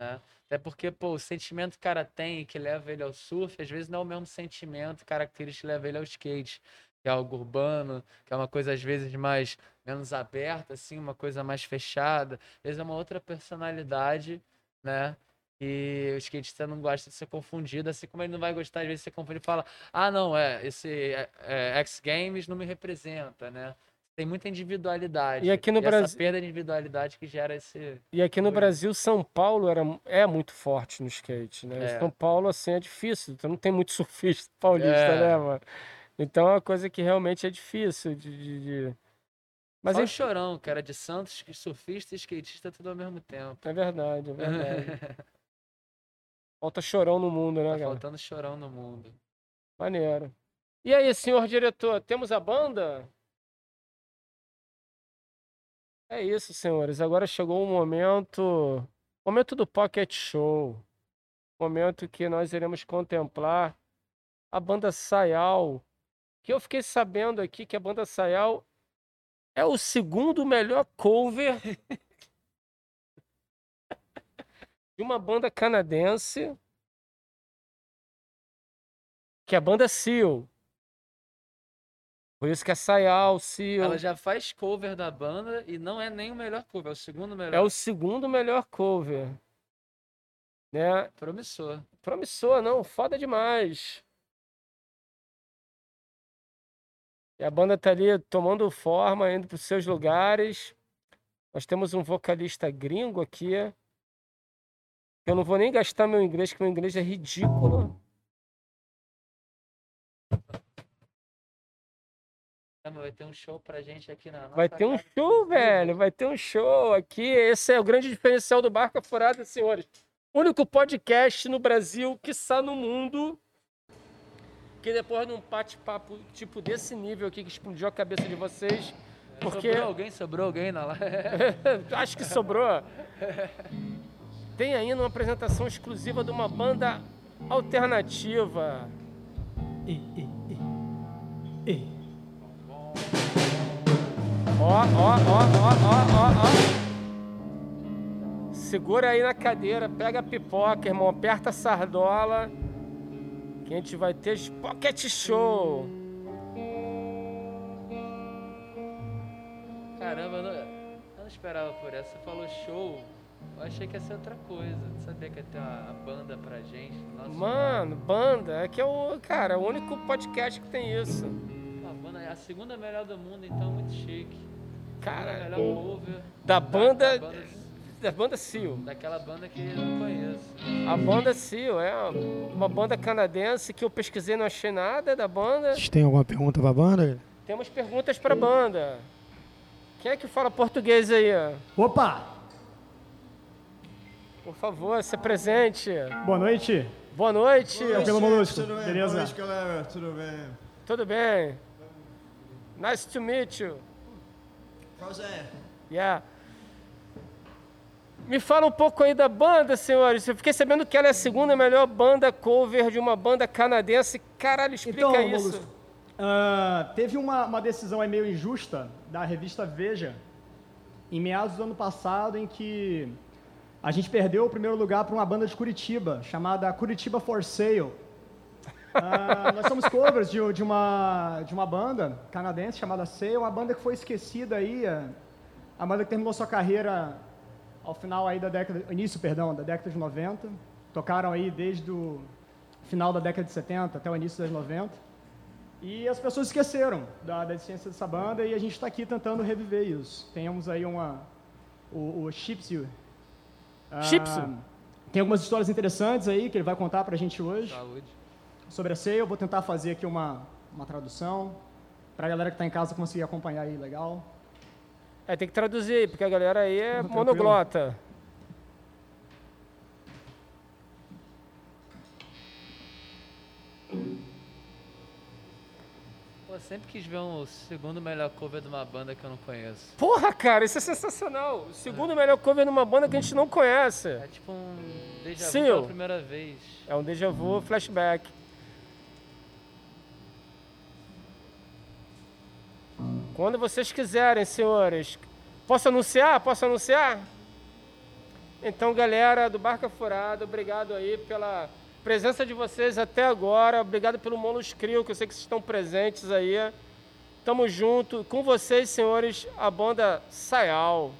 né? Até porque, pô, o sentimento que o cara tem que leva ele ao surf, às vezes não é o mesmo sentimento característico que leva ele ao skate. Que é algo urbano, que é uma coisa às vezes mais menos aberta, assim, uma coisa mais fechada. Às vezes é uma outra personalidade, né? E o skatista não gosta de ser confundido, assim como ele não vai gostar, às vezes, de ser confundido e fala, ah, não, é, esse é, é, X Games não me representa, né? Tem muita individualidade. E aqui no essa Brasil- perda de individualidade que gera esse. E aqui no. Brasil, São Paulo era, é muito forte no skate, né? É. São Paulo, assim, é difícil. Então não tem muito surfista paulista, É. né, mano? Então é uma coisa que realmente é difícil de... de- de- Mas o enfim, chorão, cara, de Santos, que surfista e skatista tudo ao mesmo tempo. é verdade, é verdade. Falta chorão no mundo, né, Tá cara? faltando chorão no mundo. Maneiro. E aí, senhor diretor, temos a banda? É isso, senhores. Agora chegou o momento, momento do Pocket Show. Momento que nós iremos contemplar a banda Sayal. Que eu fiquei sabendo aqui que a banda Sayal é o segundo melhor cover de uma banda canadense, que é a banda Seal. Por isso que é Sayal, Seal. Ela já faz cover da banda e não é nem o melhor cover, é o segundo melhor. É o segundo melhor cover. Né? promissor. Promissor, não, foda demais. E a banda tá ali tomando forma, indo para os seus lugares. Nós temos um vocalista gringo aqui. Eu não vou nem gastar meu inglês, que meu inglês é ridículo. Vai ter um show pra gente aqui na nossa Vai ter um casa. show, velho. Vai ter um show aqui. Esse é o grande diferencial do Barca Furada, senhores. Único podcast no Brasil, que no mundo, que depois de um bate-papo tipo desse nível aqui, que explodiu a cabeça de vocês, porque Sobrou alguém? Sobrou alguém na live? acho que sobrou. Tem ainda uma apresentação exclusiva de uma banda alternativa. Ó, ó, ó, ó, ó, ó, ó. Segura aí na cadeira, pega a pipoca, irmão, aperta a sardola. Que a gente vai ter Pocket Show. Caramba, eu não, eu não esperava por essa. Você falou show. Eu achei que ia ser outra coisa. Não sabia que ia ter uma, uma banda pra gente. Nossa, Mano, banda, é que é o, cara, o único podcast que tem isso. a banda é a segunda melhor do mundo, então muito chique. Cara, melhor cover da banda, da banda- da banda Seal. daquela banda que eu não conheço. A banda Seal é uma banda canadense que eu pesquisei e não achei nada da banda. Vocês têm alguma pergunta pra banda? Temos perguntas pra banda. Quem é que fala português aí? Opa! Por favor, se presente. Boa noite. Boa noite. Pelo Molusco, Tudo bem? beleza? Boa noite, galera. Tudo bem? Tudo bem? Nice to meet you. Prazer. Yeah. Me fala um pouco aí da banda, senhores. Eu fiquei sabendo que ela é a segunda melhor banda cover de uma banda canadense. Caralho, explica Então, isso. Molusco, ah, teve uma, uma decisão aí meio injusta da revista Veja, em meados do ano passado, em que a gente perdeu o primeiro lugar para uma banda de Curitiba, chamada Curitiba For Sale. Ah, nós somos covers de, de uma, de uma banda canadense chamada Sale, uma banda que foi esquecida aí, a, a banda que terminou sua carreira ao final aí da década, início, perdão, da década de 90. Tocaram aí desde o final da década de 70 até o início das 90. E as pessoas esqueceram da, da existência dessa banda e a gente está aqui tentando reviver isso. Temos aí uma, o, o Chipsy. ah, Chipsy? Tem algumas histórias interessantes aí que ele vai contar pra gente hoje Saúde. sobre a ceia. Eu vou tentar fazer aqui uma, uma tradução para a galera que está em casa conseguir acompanhar aí legal. É, tem que traduzir aí, porque a galera aí é Tranquilo. monoglota. Pô, sempre quis ver um segundo melhor cover de uma banda que eu não conheço. Porra, cara, isso é sensacional. O segundo melhor cover numa banda que a gente não conhece. É tipo um déjà vu Sim, pela primeira vez. É um déjà vu flashback. Quando vocês quiserem, senhores. Posso anunciar? Posso anunciar? Então, galera do Barca Furada, obrigado aí pela presença de vocês até agora. Obrigado pelo Monos Crio, que eu sei que vocês estão presentes aí. Tamo junto. Com vocês, senhores, a banda Sayal.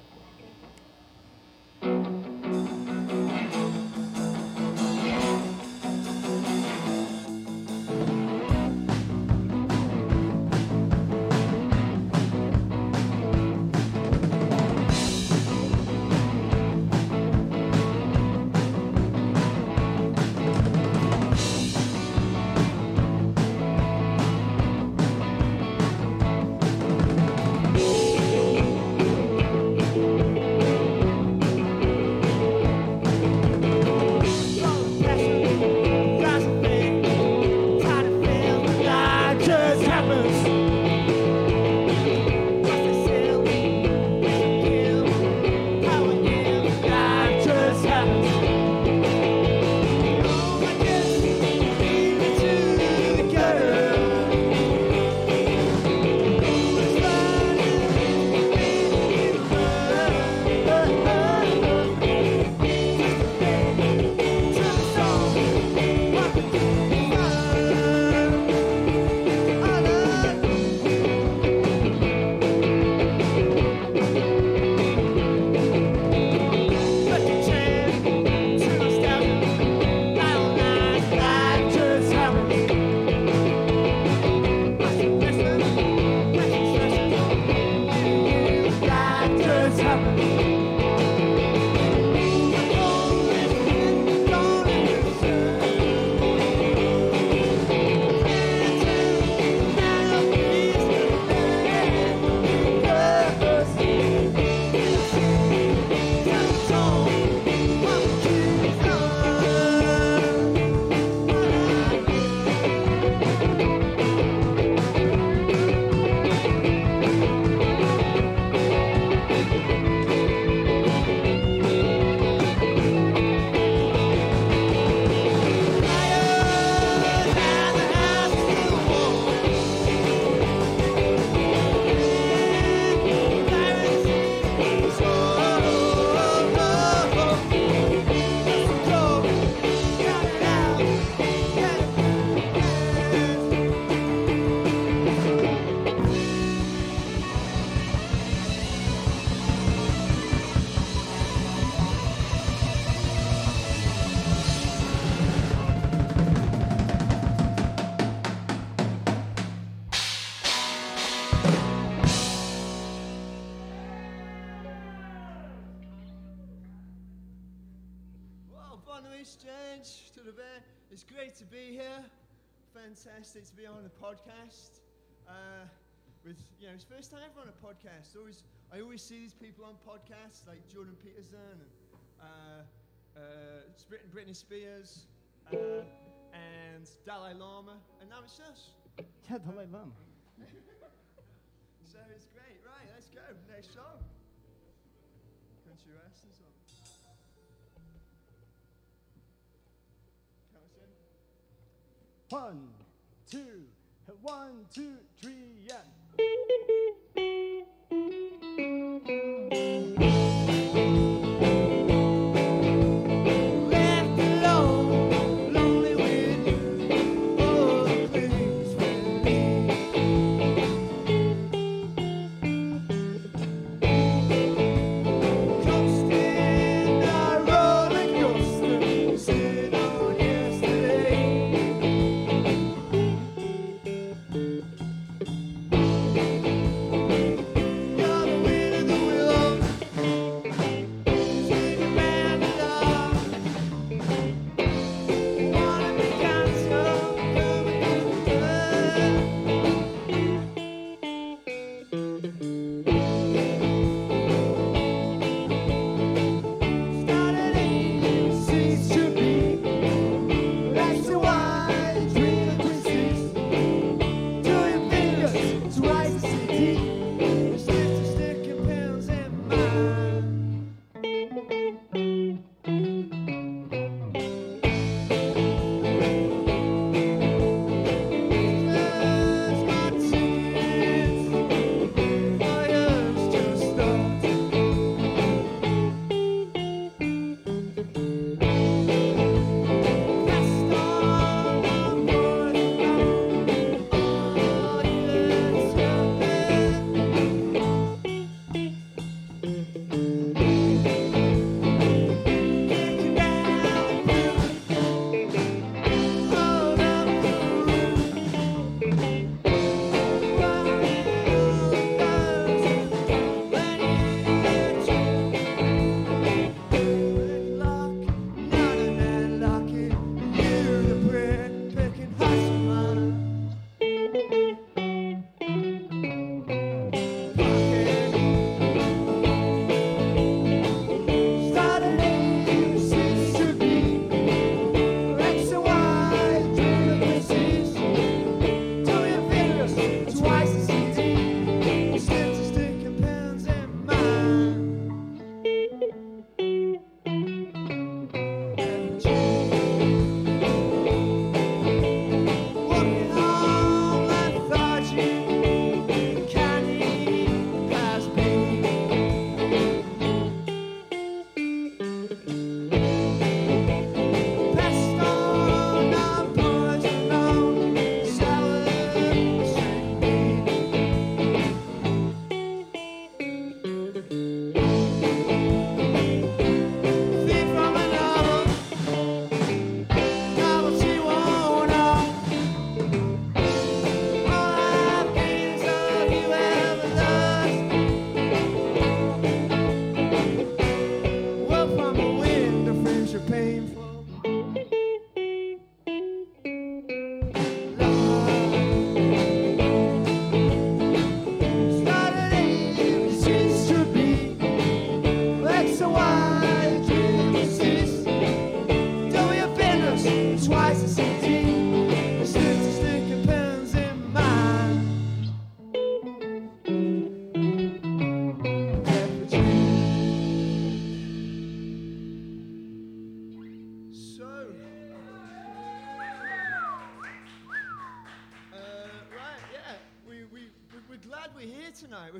With you know, it's first time ever on a podcast. Always, I always see these people on podcasts like Jordan Peterson and uh, uh, Britney Spears uh, and Dalai Lama, and now it's us. Yeah, Dalai Lama. So it's great. Right, let's go. Next song. Country Western song. Count us in. One, two, one, two, three, yeah. Left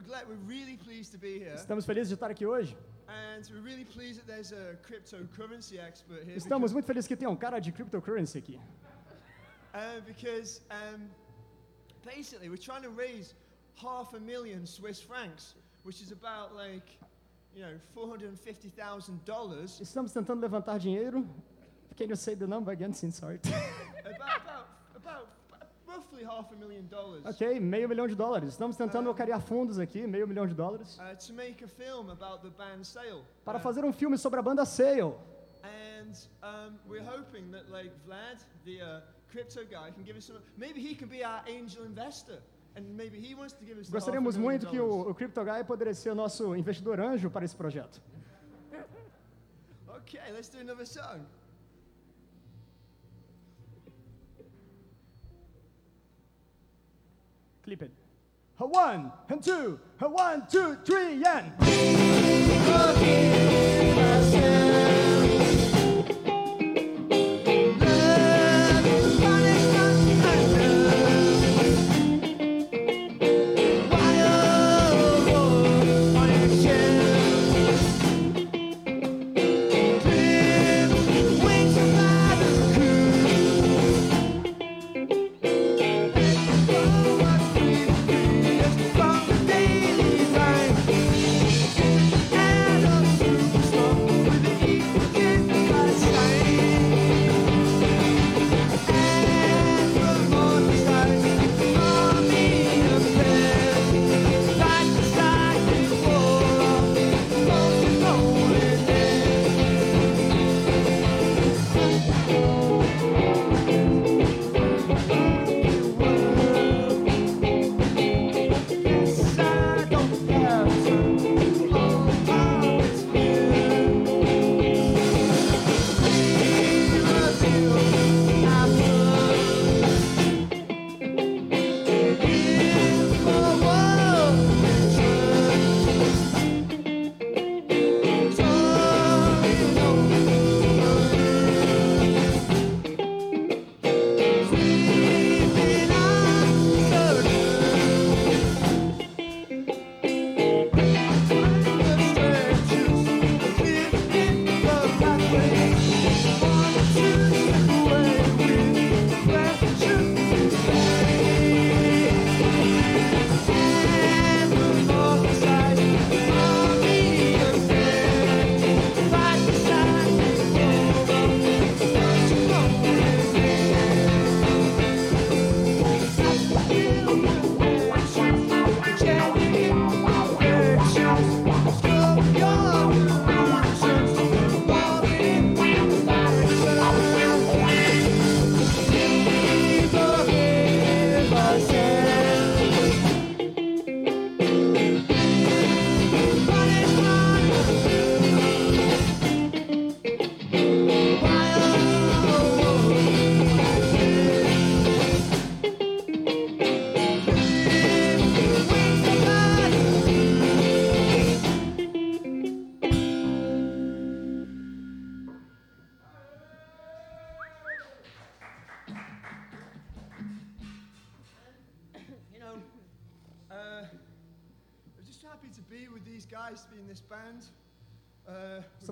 glad. We're really pleased to be here, Estamos felizes de estar aqui hoje. and we're really pleased that there's a cryptocurrency expert here. Estamos muito felizes que tem um cara de cryptocurrency aqui. uh, because um, basically we're trying to raise half a million Swiss francs, which is about like, you know, four hundred and fifty thousand dollars. Estamos tentando levantar dinheiro. Can you say the number again, since sorry? About, about, about roughly half a million dollars. ok, meio milhão de dólares. Estamos tentando angariar fundos aqui, meio milhão de dólares, Uh, to make a film about the band Sale. para Uh, fazer um filme sobre a banda Sale. And um, we're hoping that like Vlad, the uh, crypto guy, can give us some. Maybe he can be our angel investor, and maybe he wants to give us. the half a Gostaríamos million muito que dollars. o, o Crypto Guy poderia ser o nosso investidor anjo para esse projeto. Okay, let's do another song. Clip it. A one, and two, a one, two, three, and.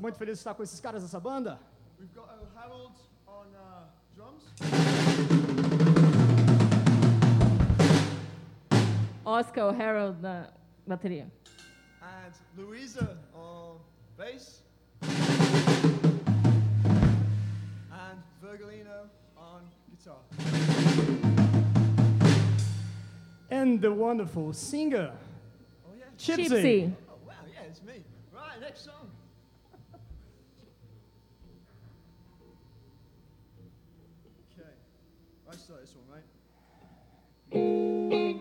Estou muito feliz de estar com esses caras dessa banda. we've got uh, Harold on uh, drums, Oscar o Harold na bateria. and Louisa on bass, and Virgolino on guitar. And the wonderful singer, Oh yeah. Chipsy. Gypsy. Oh wow, yeah, it's me. Right, next song. okay, I start this one, right? Sinking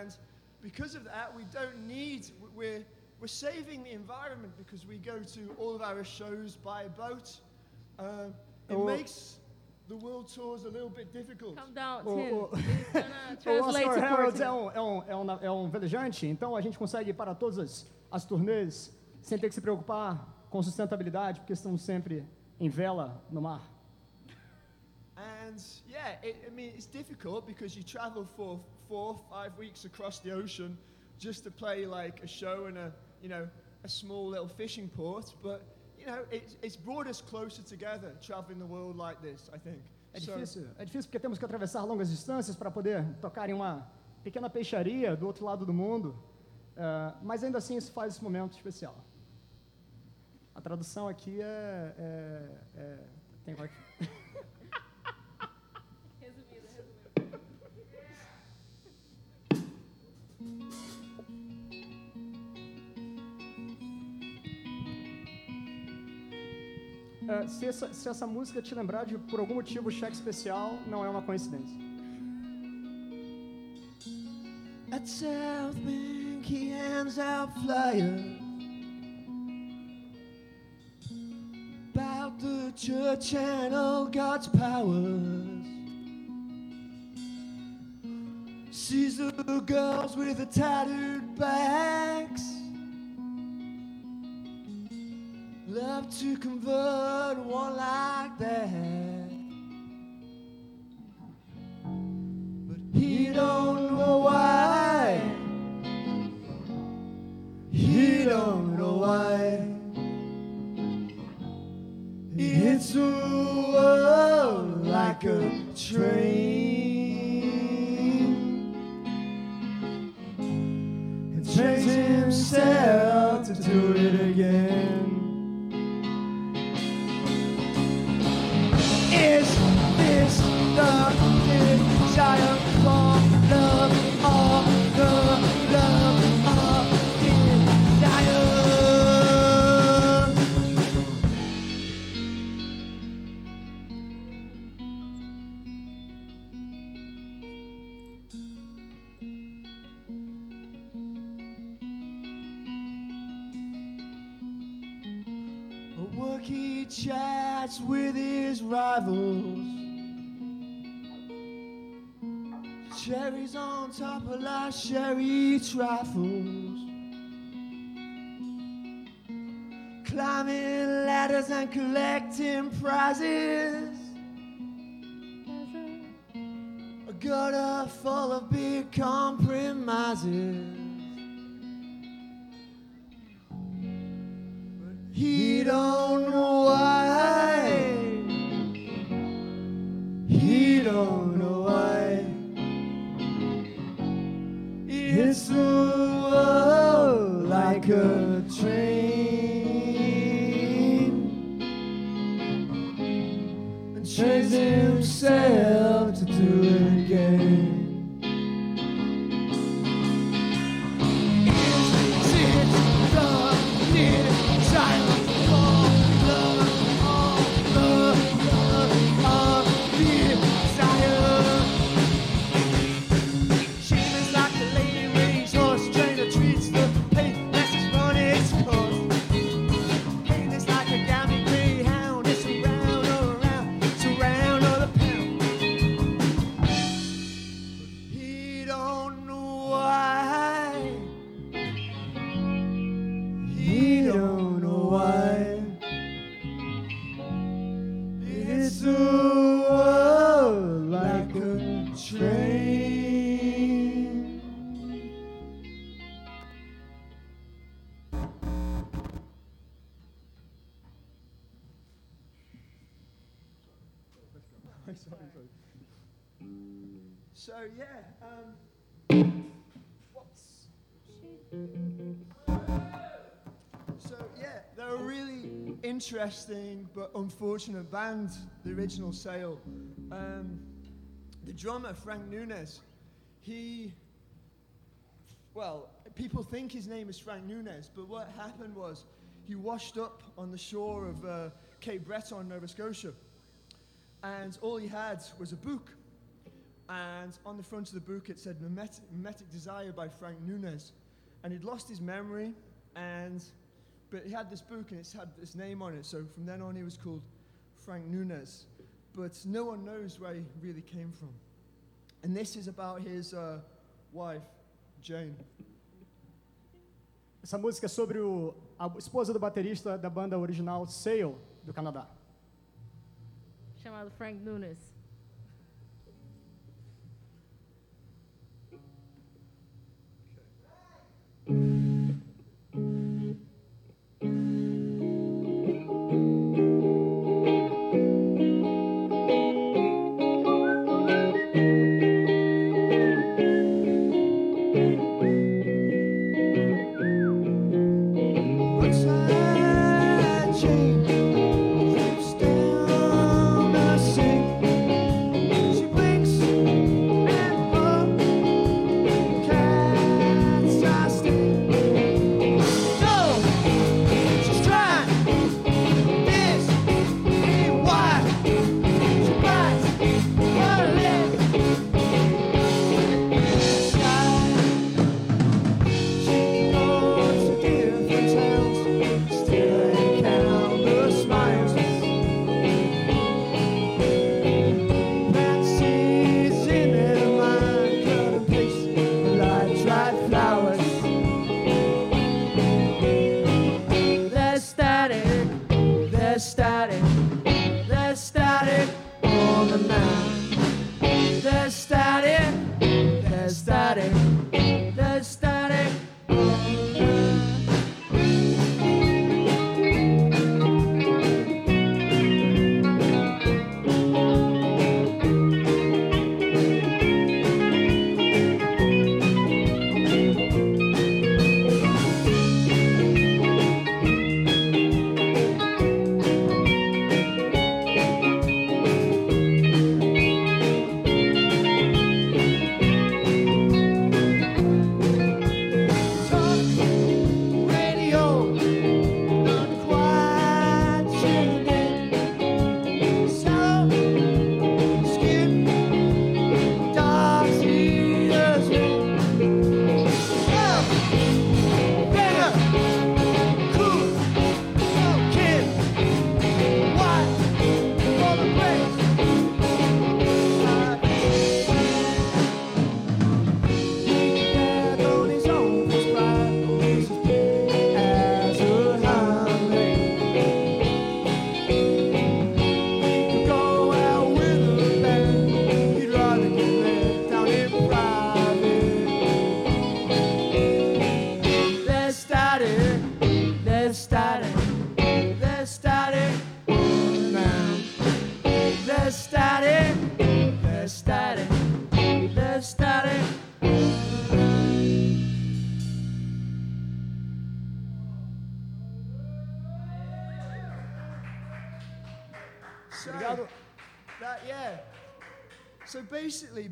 and because of that, we don't need. We're we're saving the environment because we go to all of our shows by boat. Um, it Oh. makes the world tours a little bit difficult. Calm down, Oh, Tim. oh. O Oscar Harrods é um, é, um, é, um, é um velejante, então a gente consegue ir para todas as, as turnês sem ter que se preocupar com sustentabilidade, porque estamos sempre em vela no mar. And yeah, it, I mean, it's difficult because you travel for four, five weeks across the ocean just to play like a show in a, you know, a small little fishing port. But, you know, it's, it's brought us closer together traveling the world like this, I think. É difícil, é difícil porque temos que atravessar longas distâncias para poder tocar em uma pequena peixaria do outro lado do mundo, eh, mas ainda assim isso faz esse momento especial. A tradução aqui é. é, é tem qual É, se, essa, se essa música te lembrar de, por algum motivo, cheque especial, não é uma coincidência. At South Bank, he hands out flyers about the church and all God's powers. Sees the girls with the tattooed backs. Love to convert one like that. But he don't know why. He don't know why. He hits the world like a train and trains himself to do it rivals. Cherries on top of last sherry trifles. Climbing ladders and collecting prizes. A gutter full of big compromises. But he don't know why. He don't know why. The world like a train and trains himself to do it So yeah, um, what's so yeah, they're a really interesting but unfortunate band, the original Sale. Um, the drummer Frank Nunez, he, well, people think his name is Frank Nunez, but what happened was he washed up on the shore of uh, Cape Breton, Nova Scotia, and all he had was a book. And on the front of the book, it said Mimetic, Mimetic Desire by Frank Nunez. And he'd lost his memory, and but he had this book and it's had his name on it. So from then on, he was called Frank Nunez. But no one knows where he really came from. And this is about his uh, wife, Jane. Essa música é sobre o, a esposa do baterista da banda original Sail, do Canadá. Chamado Frank Nunes.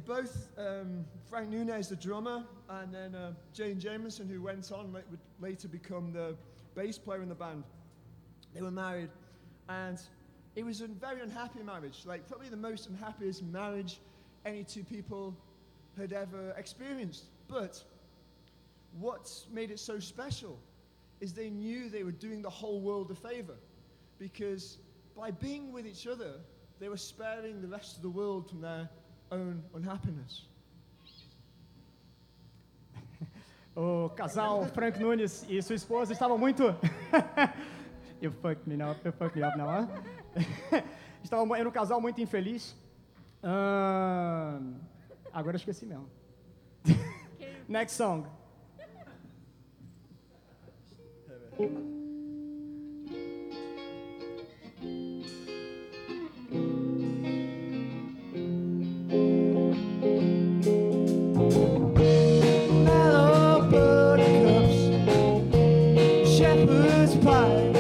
Both um, Frank Nunez, the drummer, and then uh, Jane Jameson, who went on would later become the bass player in the band, they were married, and it was a very unhappy marriage. Like probably the most unhappiest marriage any two people had ever experienced. But what made it so special is they knew they were doing the whole world a favor because by being with each other, they were sparing the rest of the world from their own unhappiness. O casal Frank Nunes e sua esposa estavam muito. you fucked me now, you fucked me up now, huh? estavam, era um casal muito infeliz. Ahn, agora eu esqueci mesmo. Next song. Why?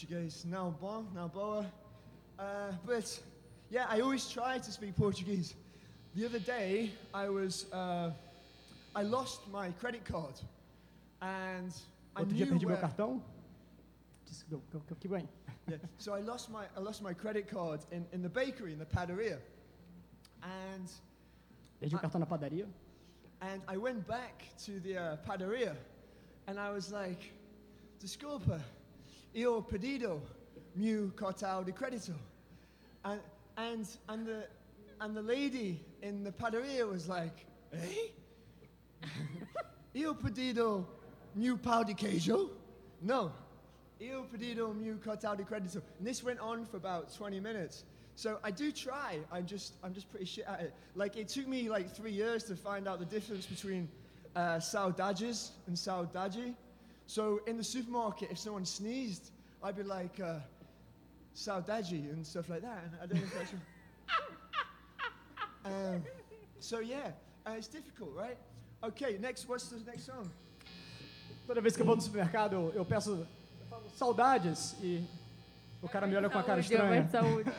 Portuguese, não bom, não boa. Uh, but yeah, I always try to speak Portuguese. The other day, I was, uh, I lost my credit card, and I Outro dia knew perdi meu where- cartão. Que, que, que, que bem. yeah. So I lost my I lost my credit card in, in the bakery in the padaria, and Perdi o cartão na padaria. and I went back to the uh, padaria, and I was like, "Desculpa, eu pedido meu cartão de crédito," and and and the and the lady in the padaria was like, "Eh? eu pedido meu pão de queijo?" No. Eu pedido meu cartão de crédito. And this went on for about 20 minutes. So I do try. I'm just I'm just pretty shit at it. Like it took me like three years to find out the difference between uh, and saudade. So in the supermarket, if someone sneezed, I'd be like uh, saudade and stuff like that. And I don't know if that's. um, so yeah, uh, it's difficult, right? Okay, next. What's the next song? Toda vez que eu vou no supermercado, eu, eu peço eu falo, saudades e o cara me olha com a cara estranha. saúde.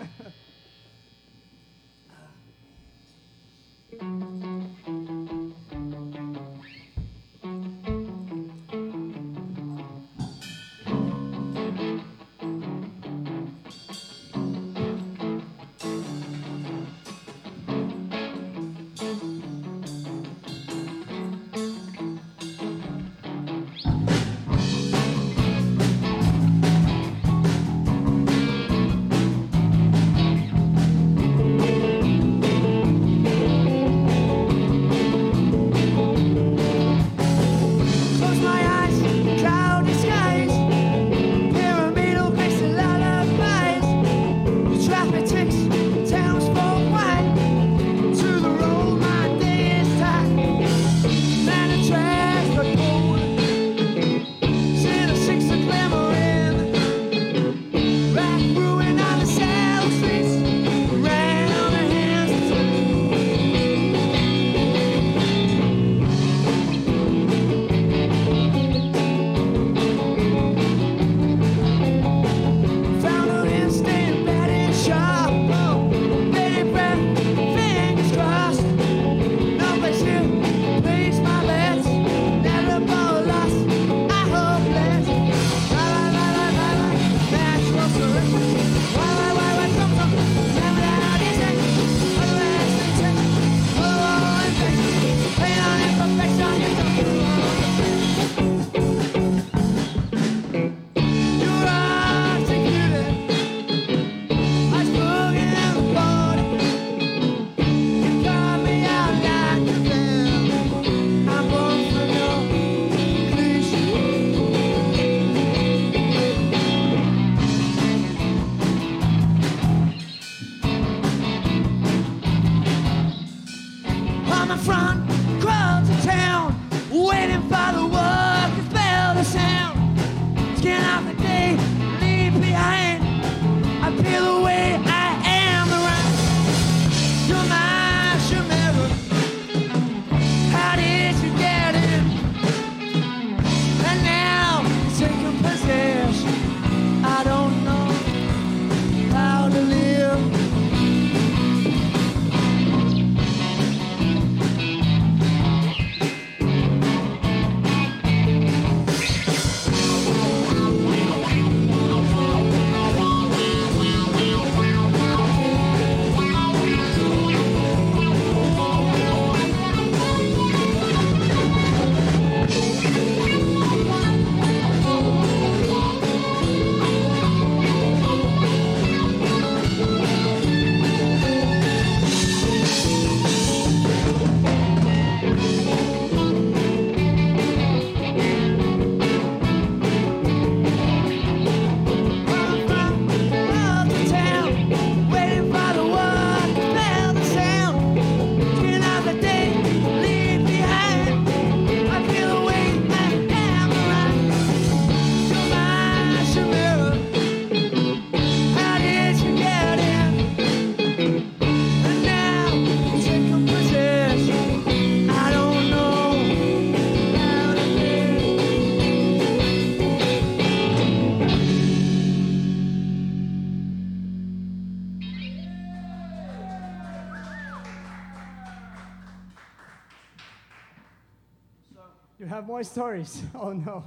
more stories. Oh no.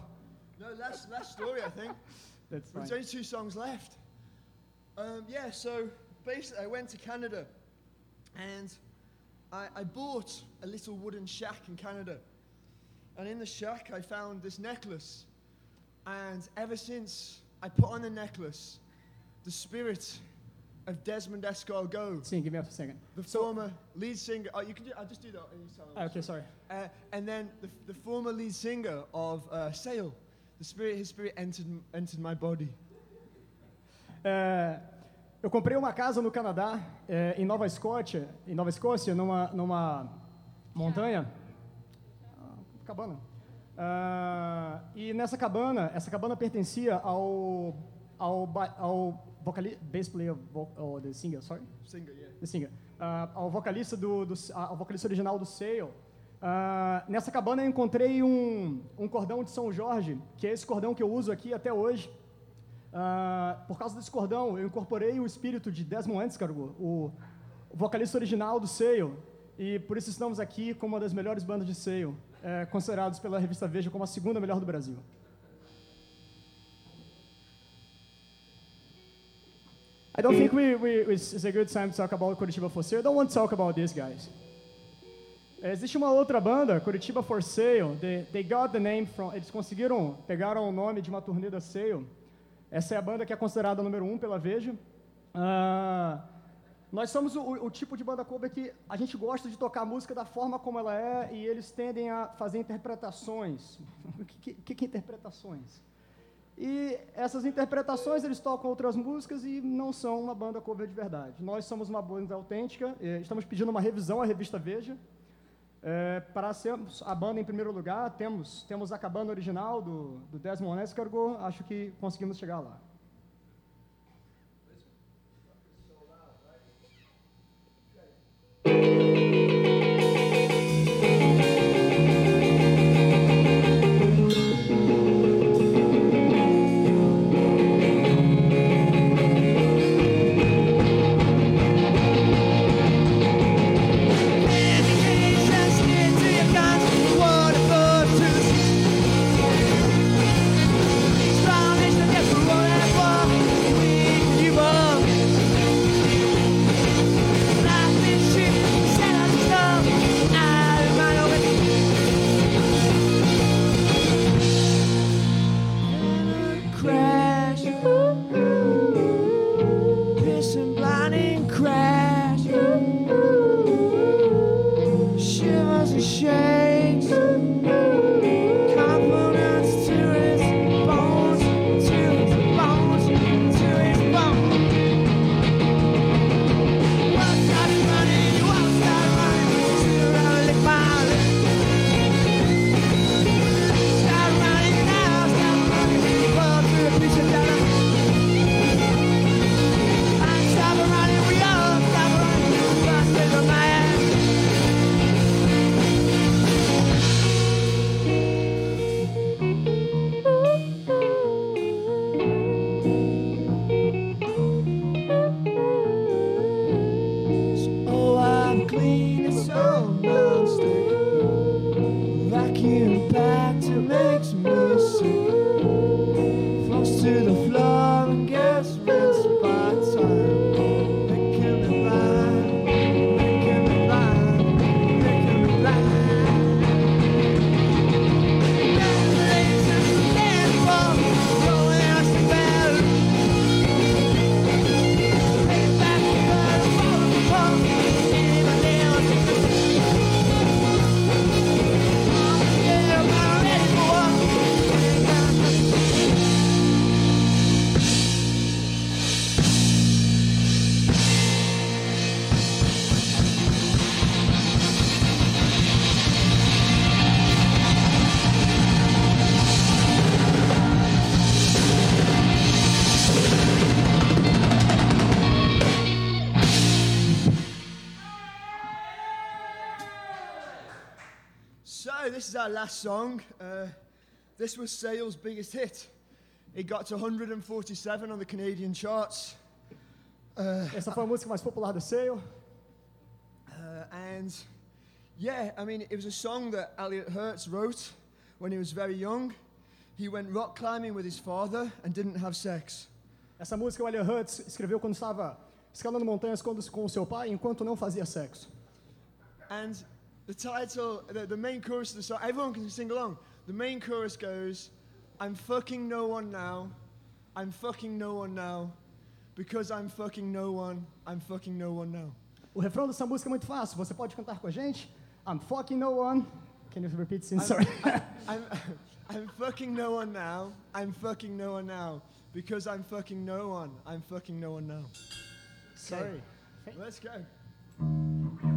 No, last, last story, I think. That's right, There's only two songs left. Um, yeah, so basically, I went to Canada and I, I bought a little wooden shack in Canada. And in the shack, I found this necklace. And ever since I put on the necklace, the spirit of Desmond Escargot, Sim, give me up a second. the former lead singer. Oh, you can do. I'll just do that. and you tell. Okay, sorry. Uh, and then the, the former lead singer of uh, Sail, the spirit, his spirit entered, entered my body. É, eu comprei uma casa no Canadá, é, em Nova Escócia, em Nova Escócia, numa, numa montanha, Ah, cabana. Ah, e nessa cabana, essa cabana pertencia ao ao, ao vocalista, bass player, vo, oh, the singer, sorry, Singer, yeah. the singer, Ah, ao vocalista do, do ao vocalista original do Sail. Ah, nessa cabana eu encontrei um, um cordão de São Jorge, que é esse cordão que eu uso aqui até hoje. Ah, por causa desse cordão, eu incorporei o espírito de Desmond Anscargo, o, vocalista original do Sail, e por isso estamos aqui como uma das melhores bandas de Sail, eh, considerados pela revista Veja como a segunda melhor do Brasil. I don't think we, we, it's a good time to talk about Curitiba for. I don't want to talk about this, guys. Existe uma outra banda, Curitiba for Sale. They, they got the name from. Eles conseguiram, pegaram o nome de uma turnê da Sale. Essa é a banda que é considerada número um pela Veja. Ah, nós somos o, o tipo de banda cover que a gente gosta de tocar a música da forma como ela é e eles tendem a fazer interpretações. O que, que, que é interpretações? E essas interpretações eles tocam outras músicas e não são uma banda cover de verdade. Nós somos uma banda autêntica, eh, estamos pedindo uma revisão à revista Veja. É, para sermos a banda em primeiro lugar, temos, temos a cabana original do, do Desmond Escargot, acho que conseguimos chegar lá. our last song. Uh, this was Sale's biggest hit. It got to 147 on the Canadian charts. Uh, Essa foi a música mais popular do Sale. Uh, and yeah, I mean, it was a song that Elliot Hertz wrote when he was very young. He went rock climbing with his father and didn't have sex. Essa música o Elliot Hertz escreveu quando estava escalando montanhas com, com seu pai enquanto não fazia sexo. And the title, the, the main chorus of the song, everyone can sing along. The main chorus goes, I'm fucking no one now. I'm fucking no one now. Because I'm fucking no one, I'm fucking no one now. O refrão dessa música é muito fácil. Você pode cantar com a gente? I'm fucking no one. Can you repeat since? Sorry. I'm, I'm, I'm fucking no one now. I'm fucking no one now. Because I'm fucking no one. I'm fucking no one now. Sorry. Let's go.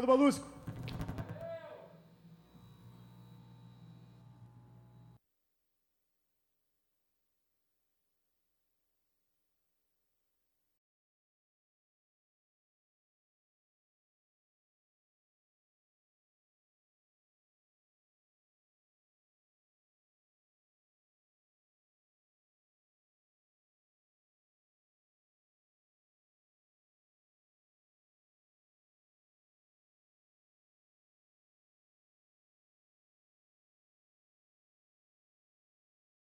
Obrigado, Molusco.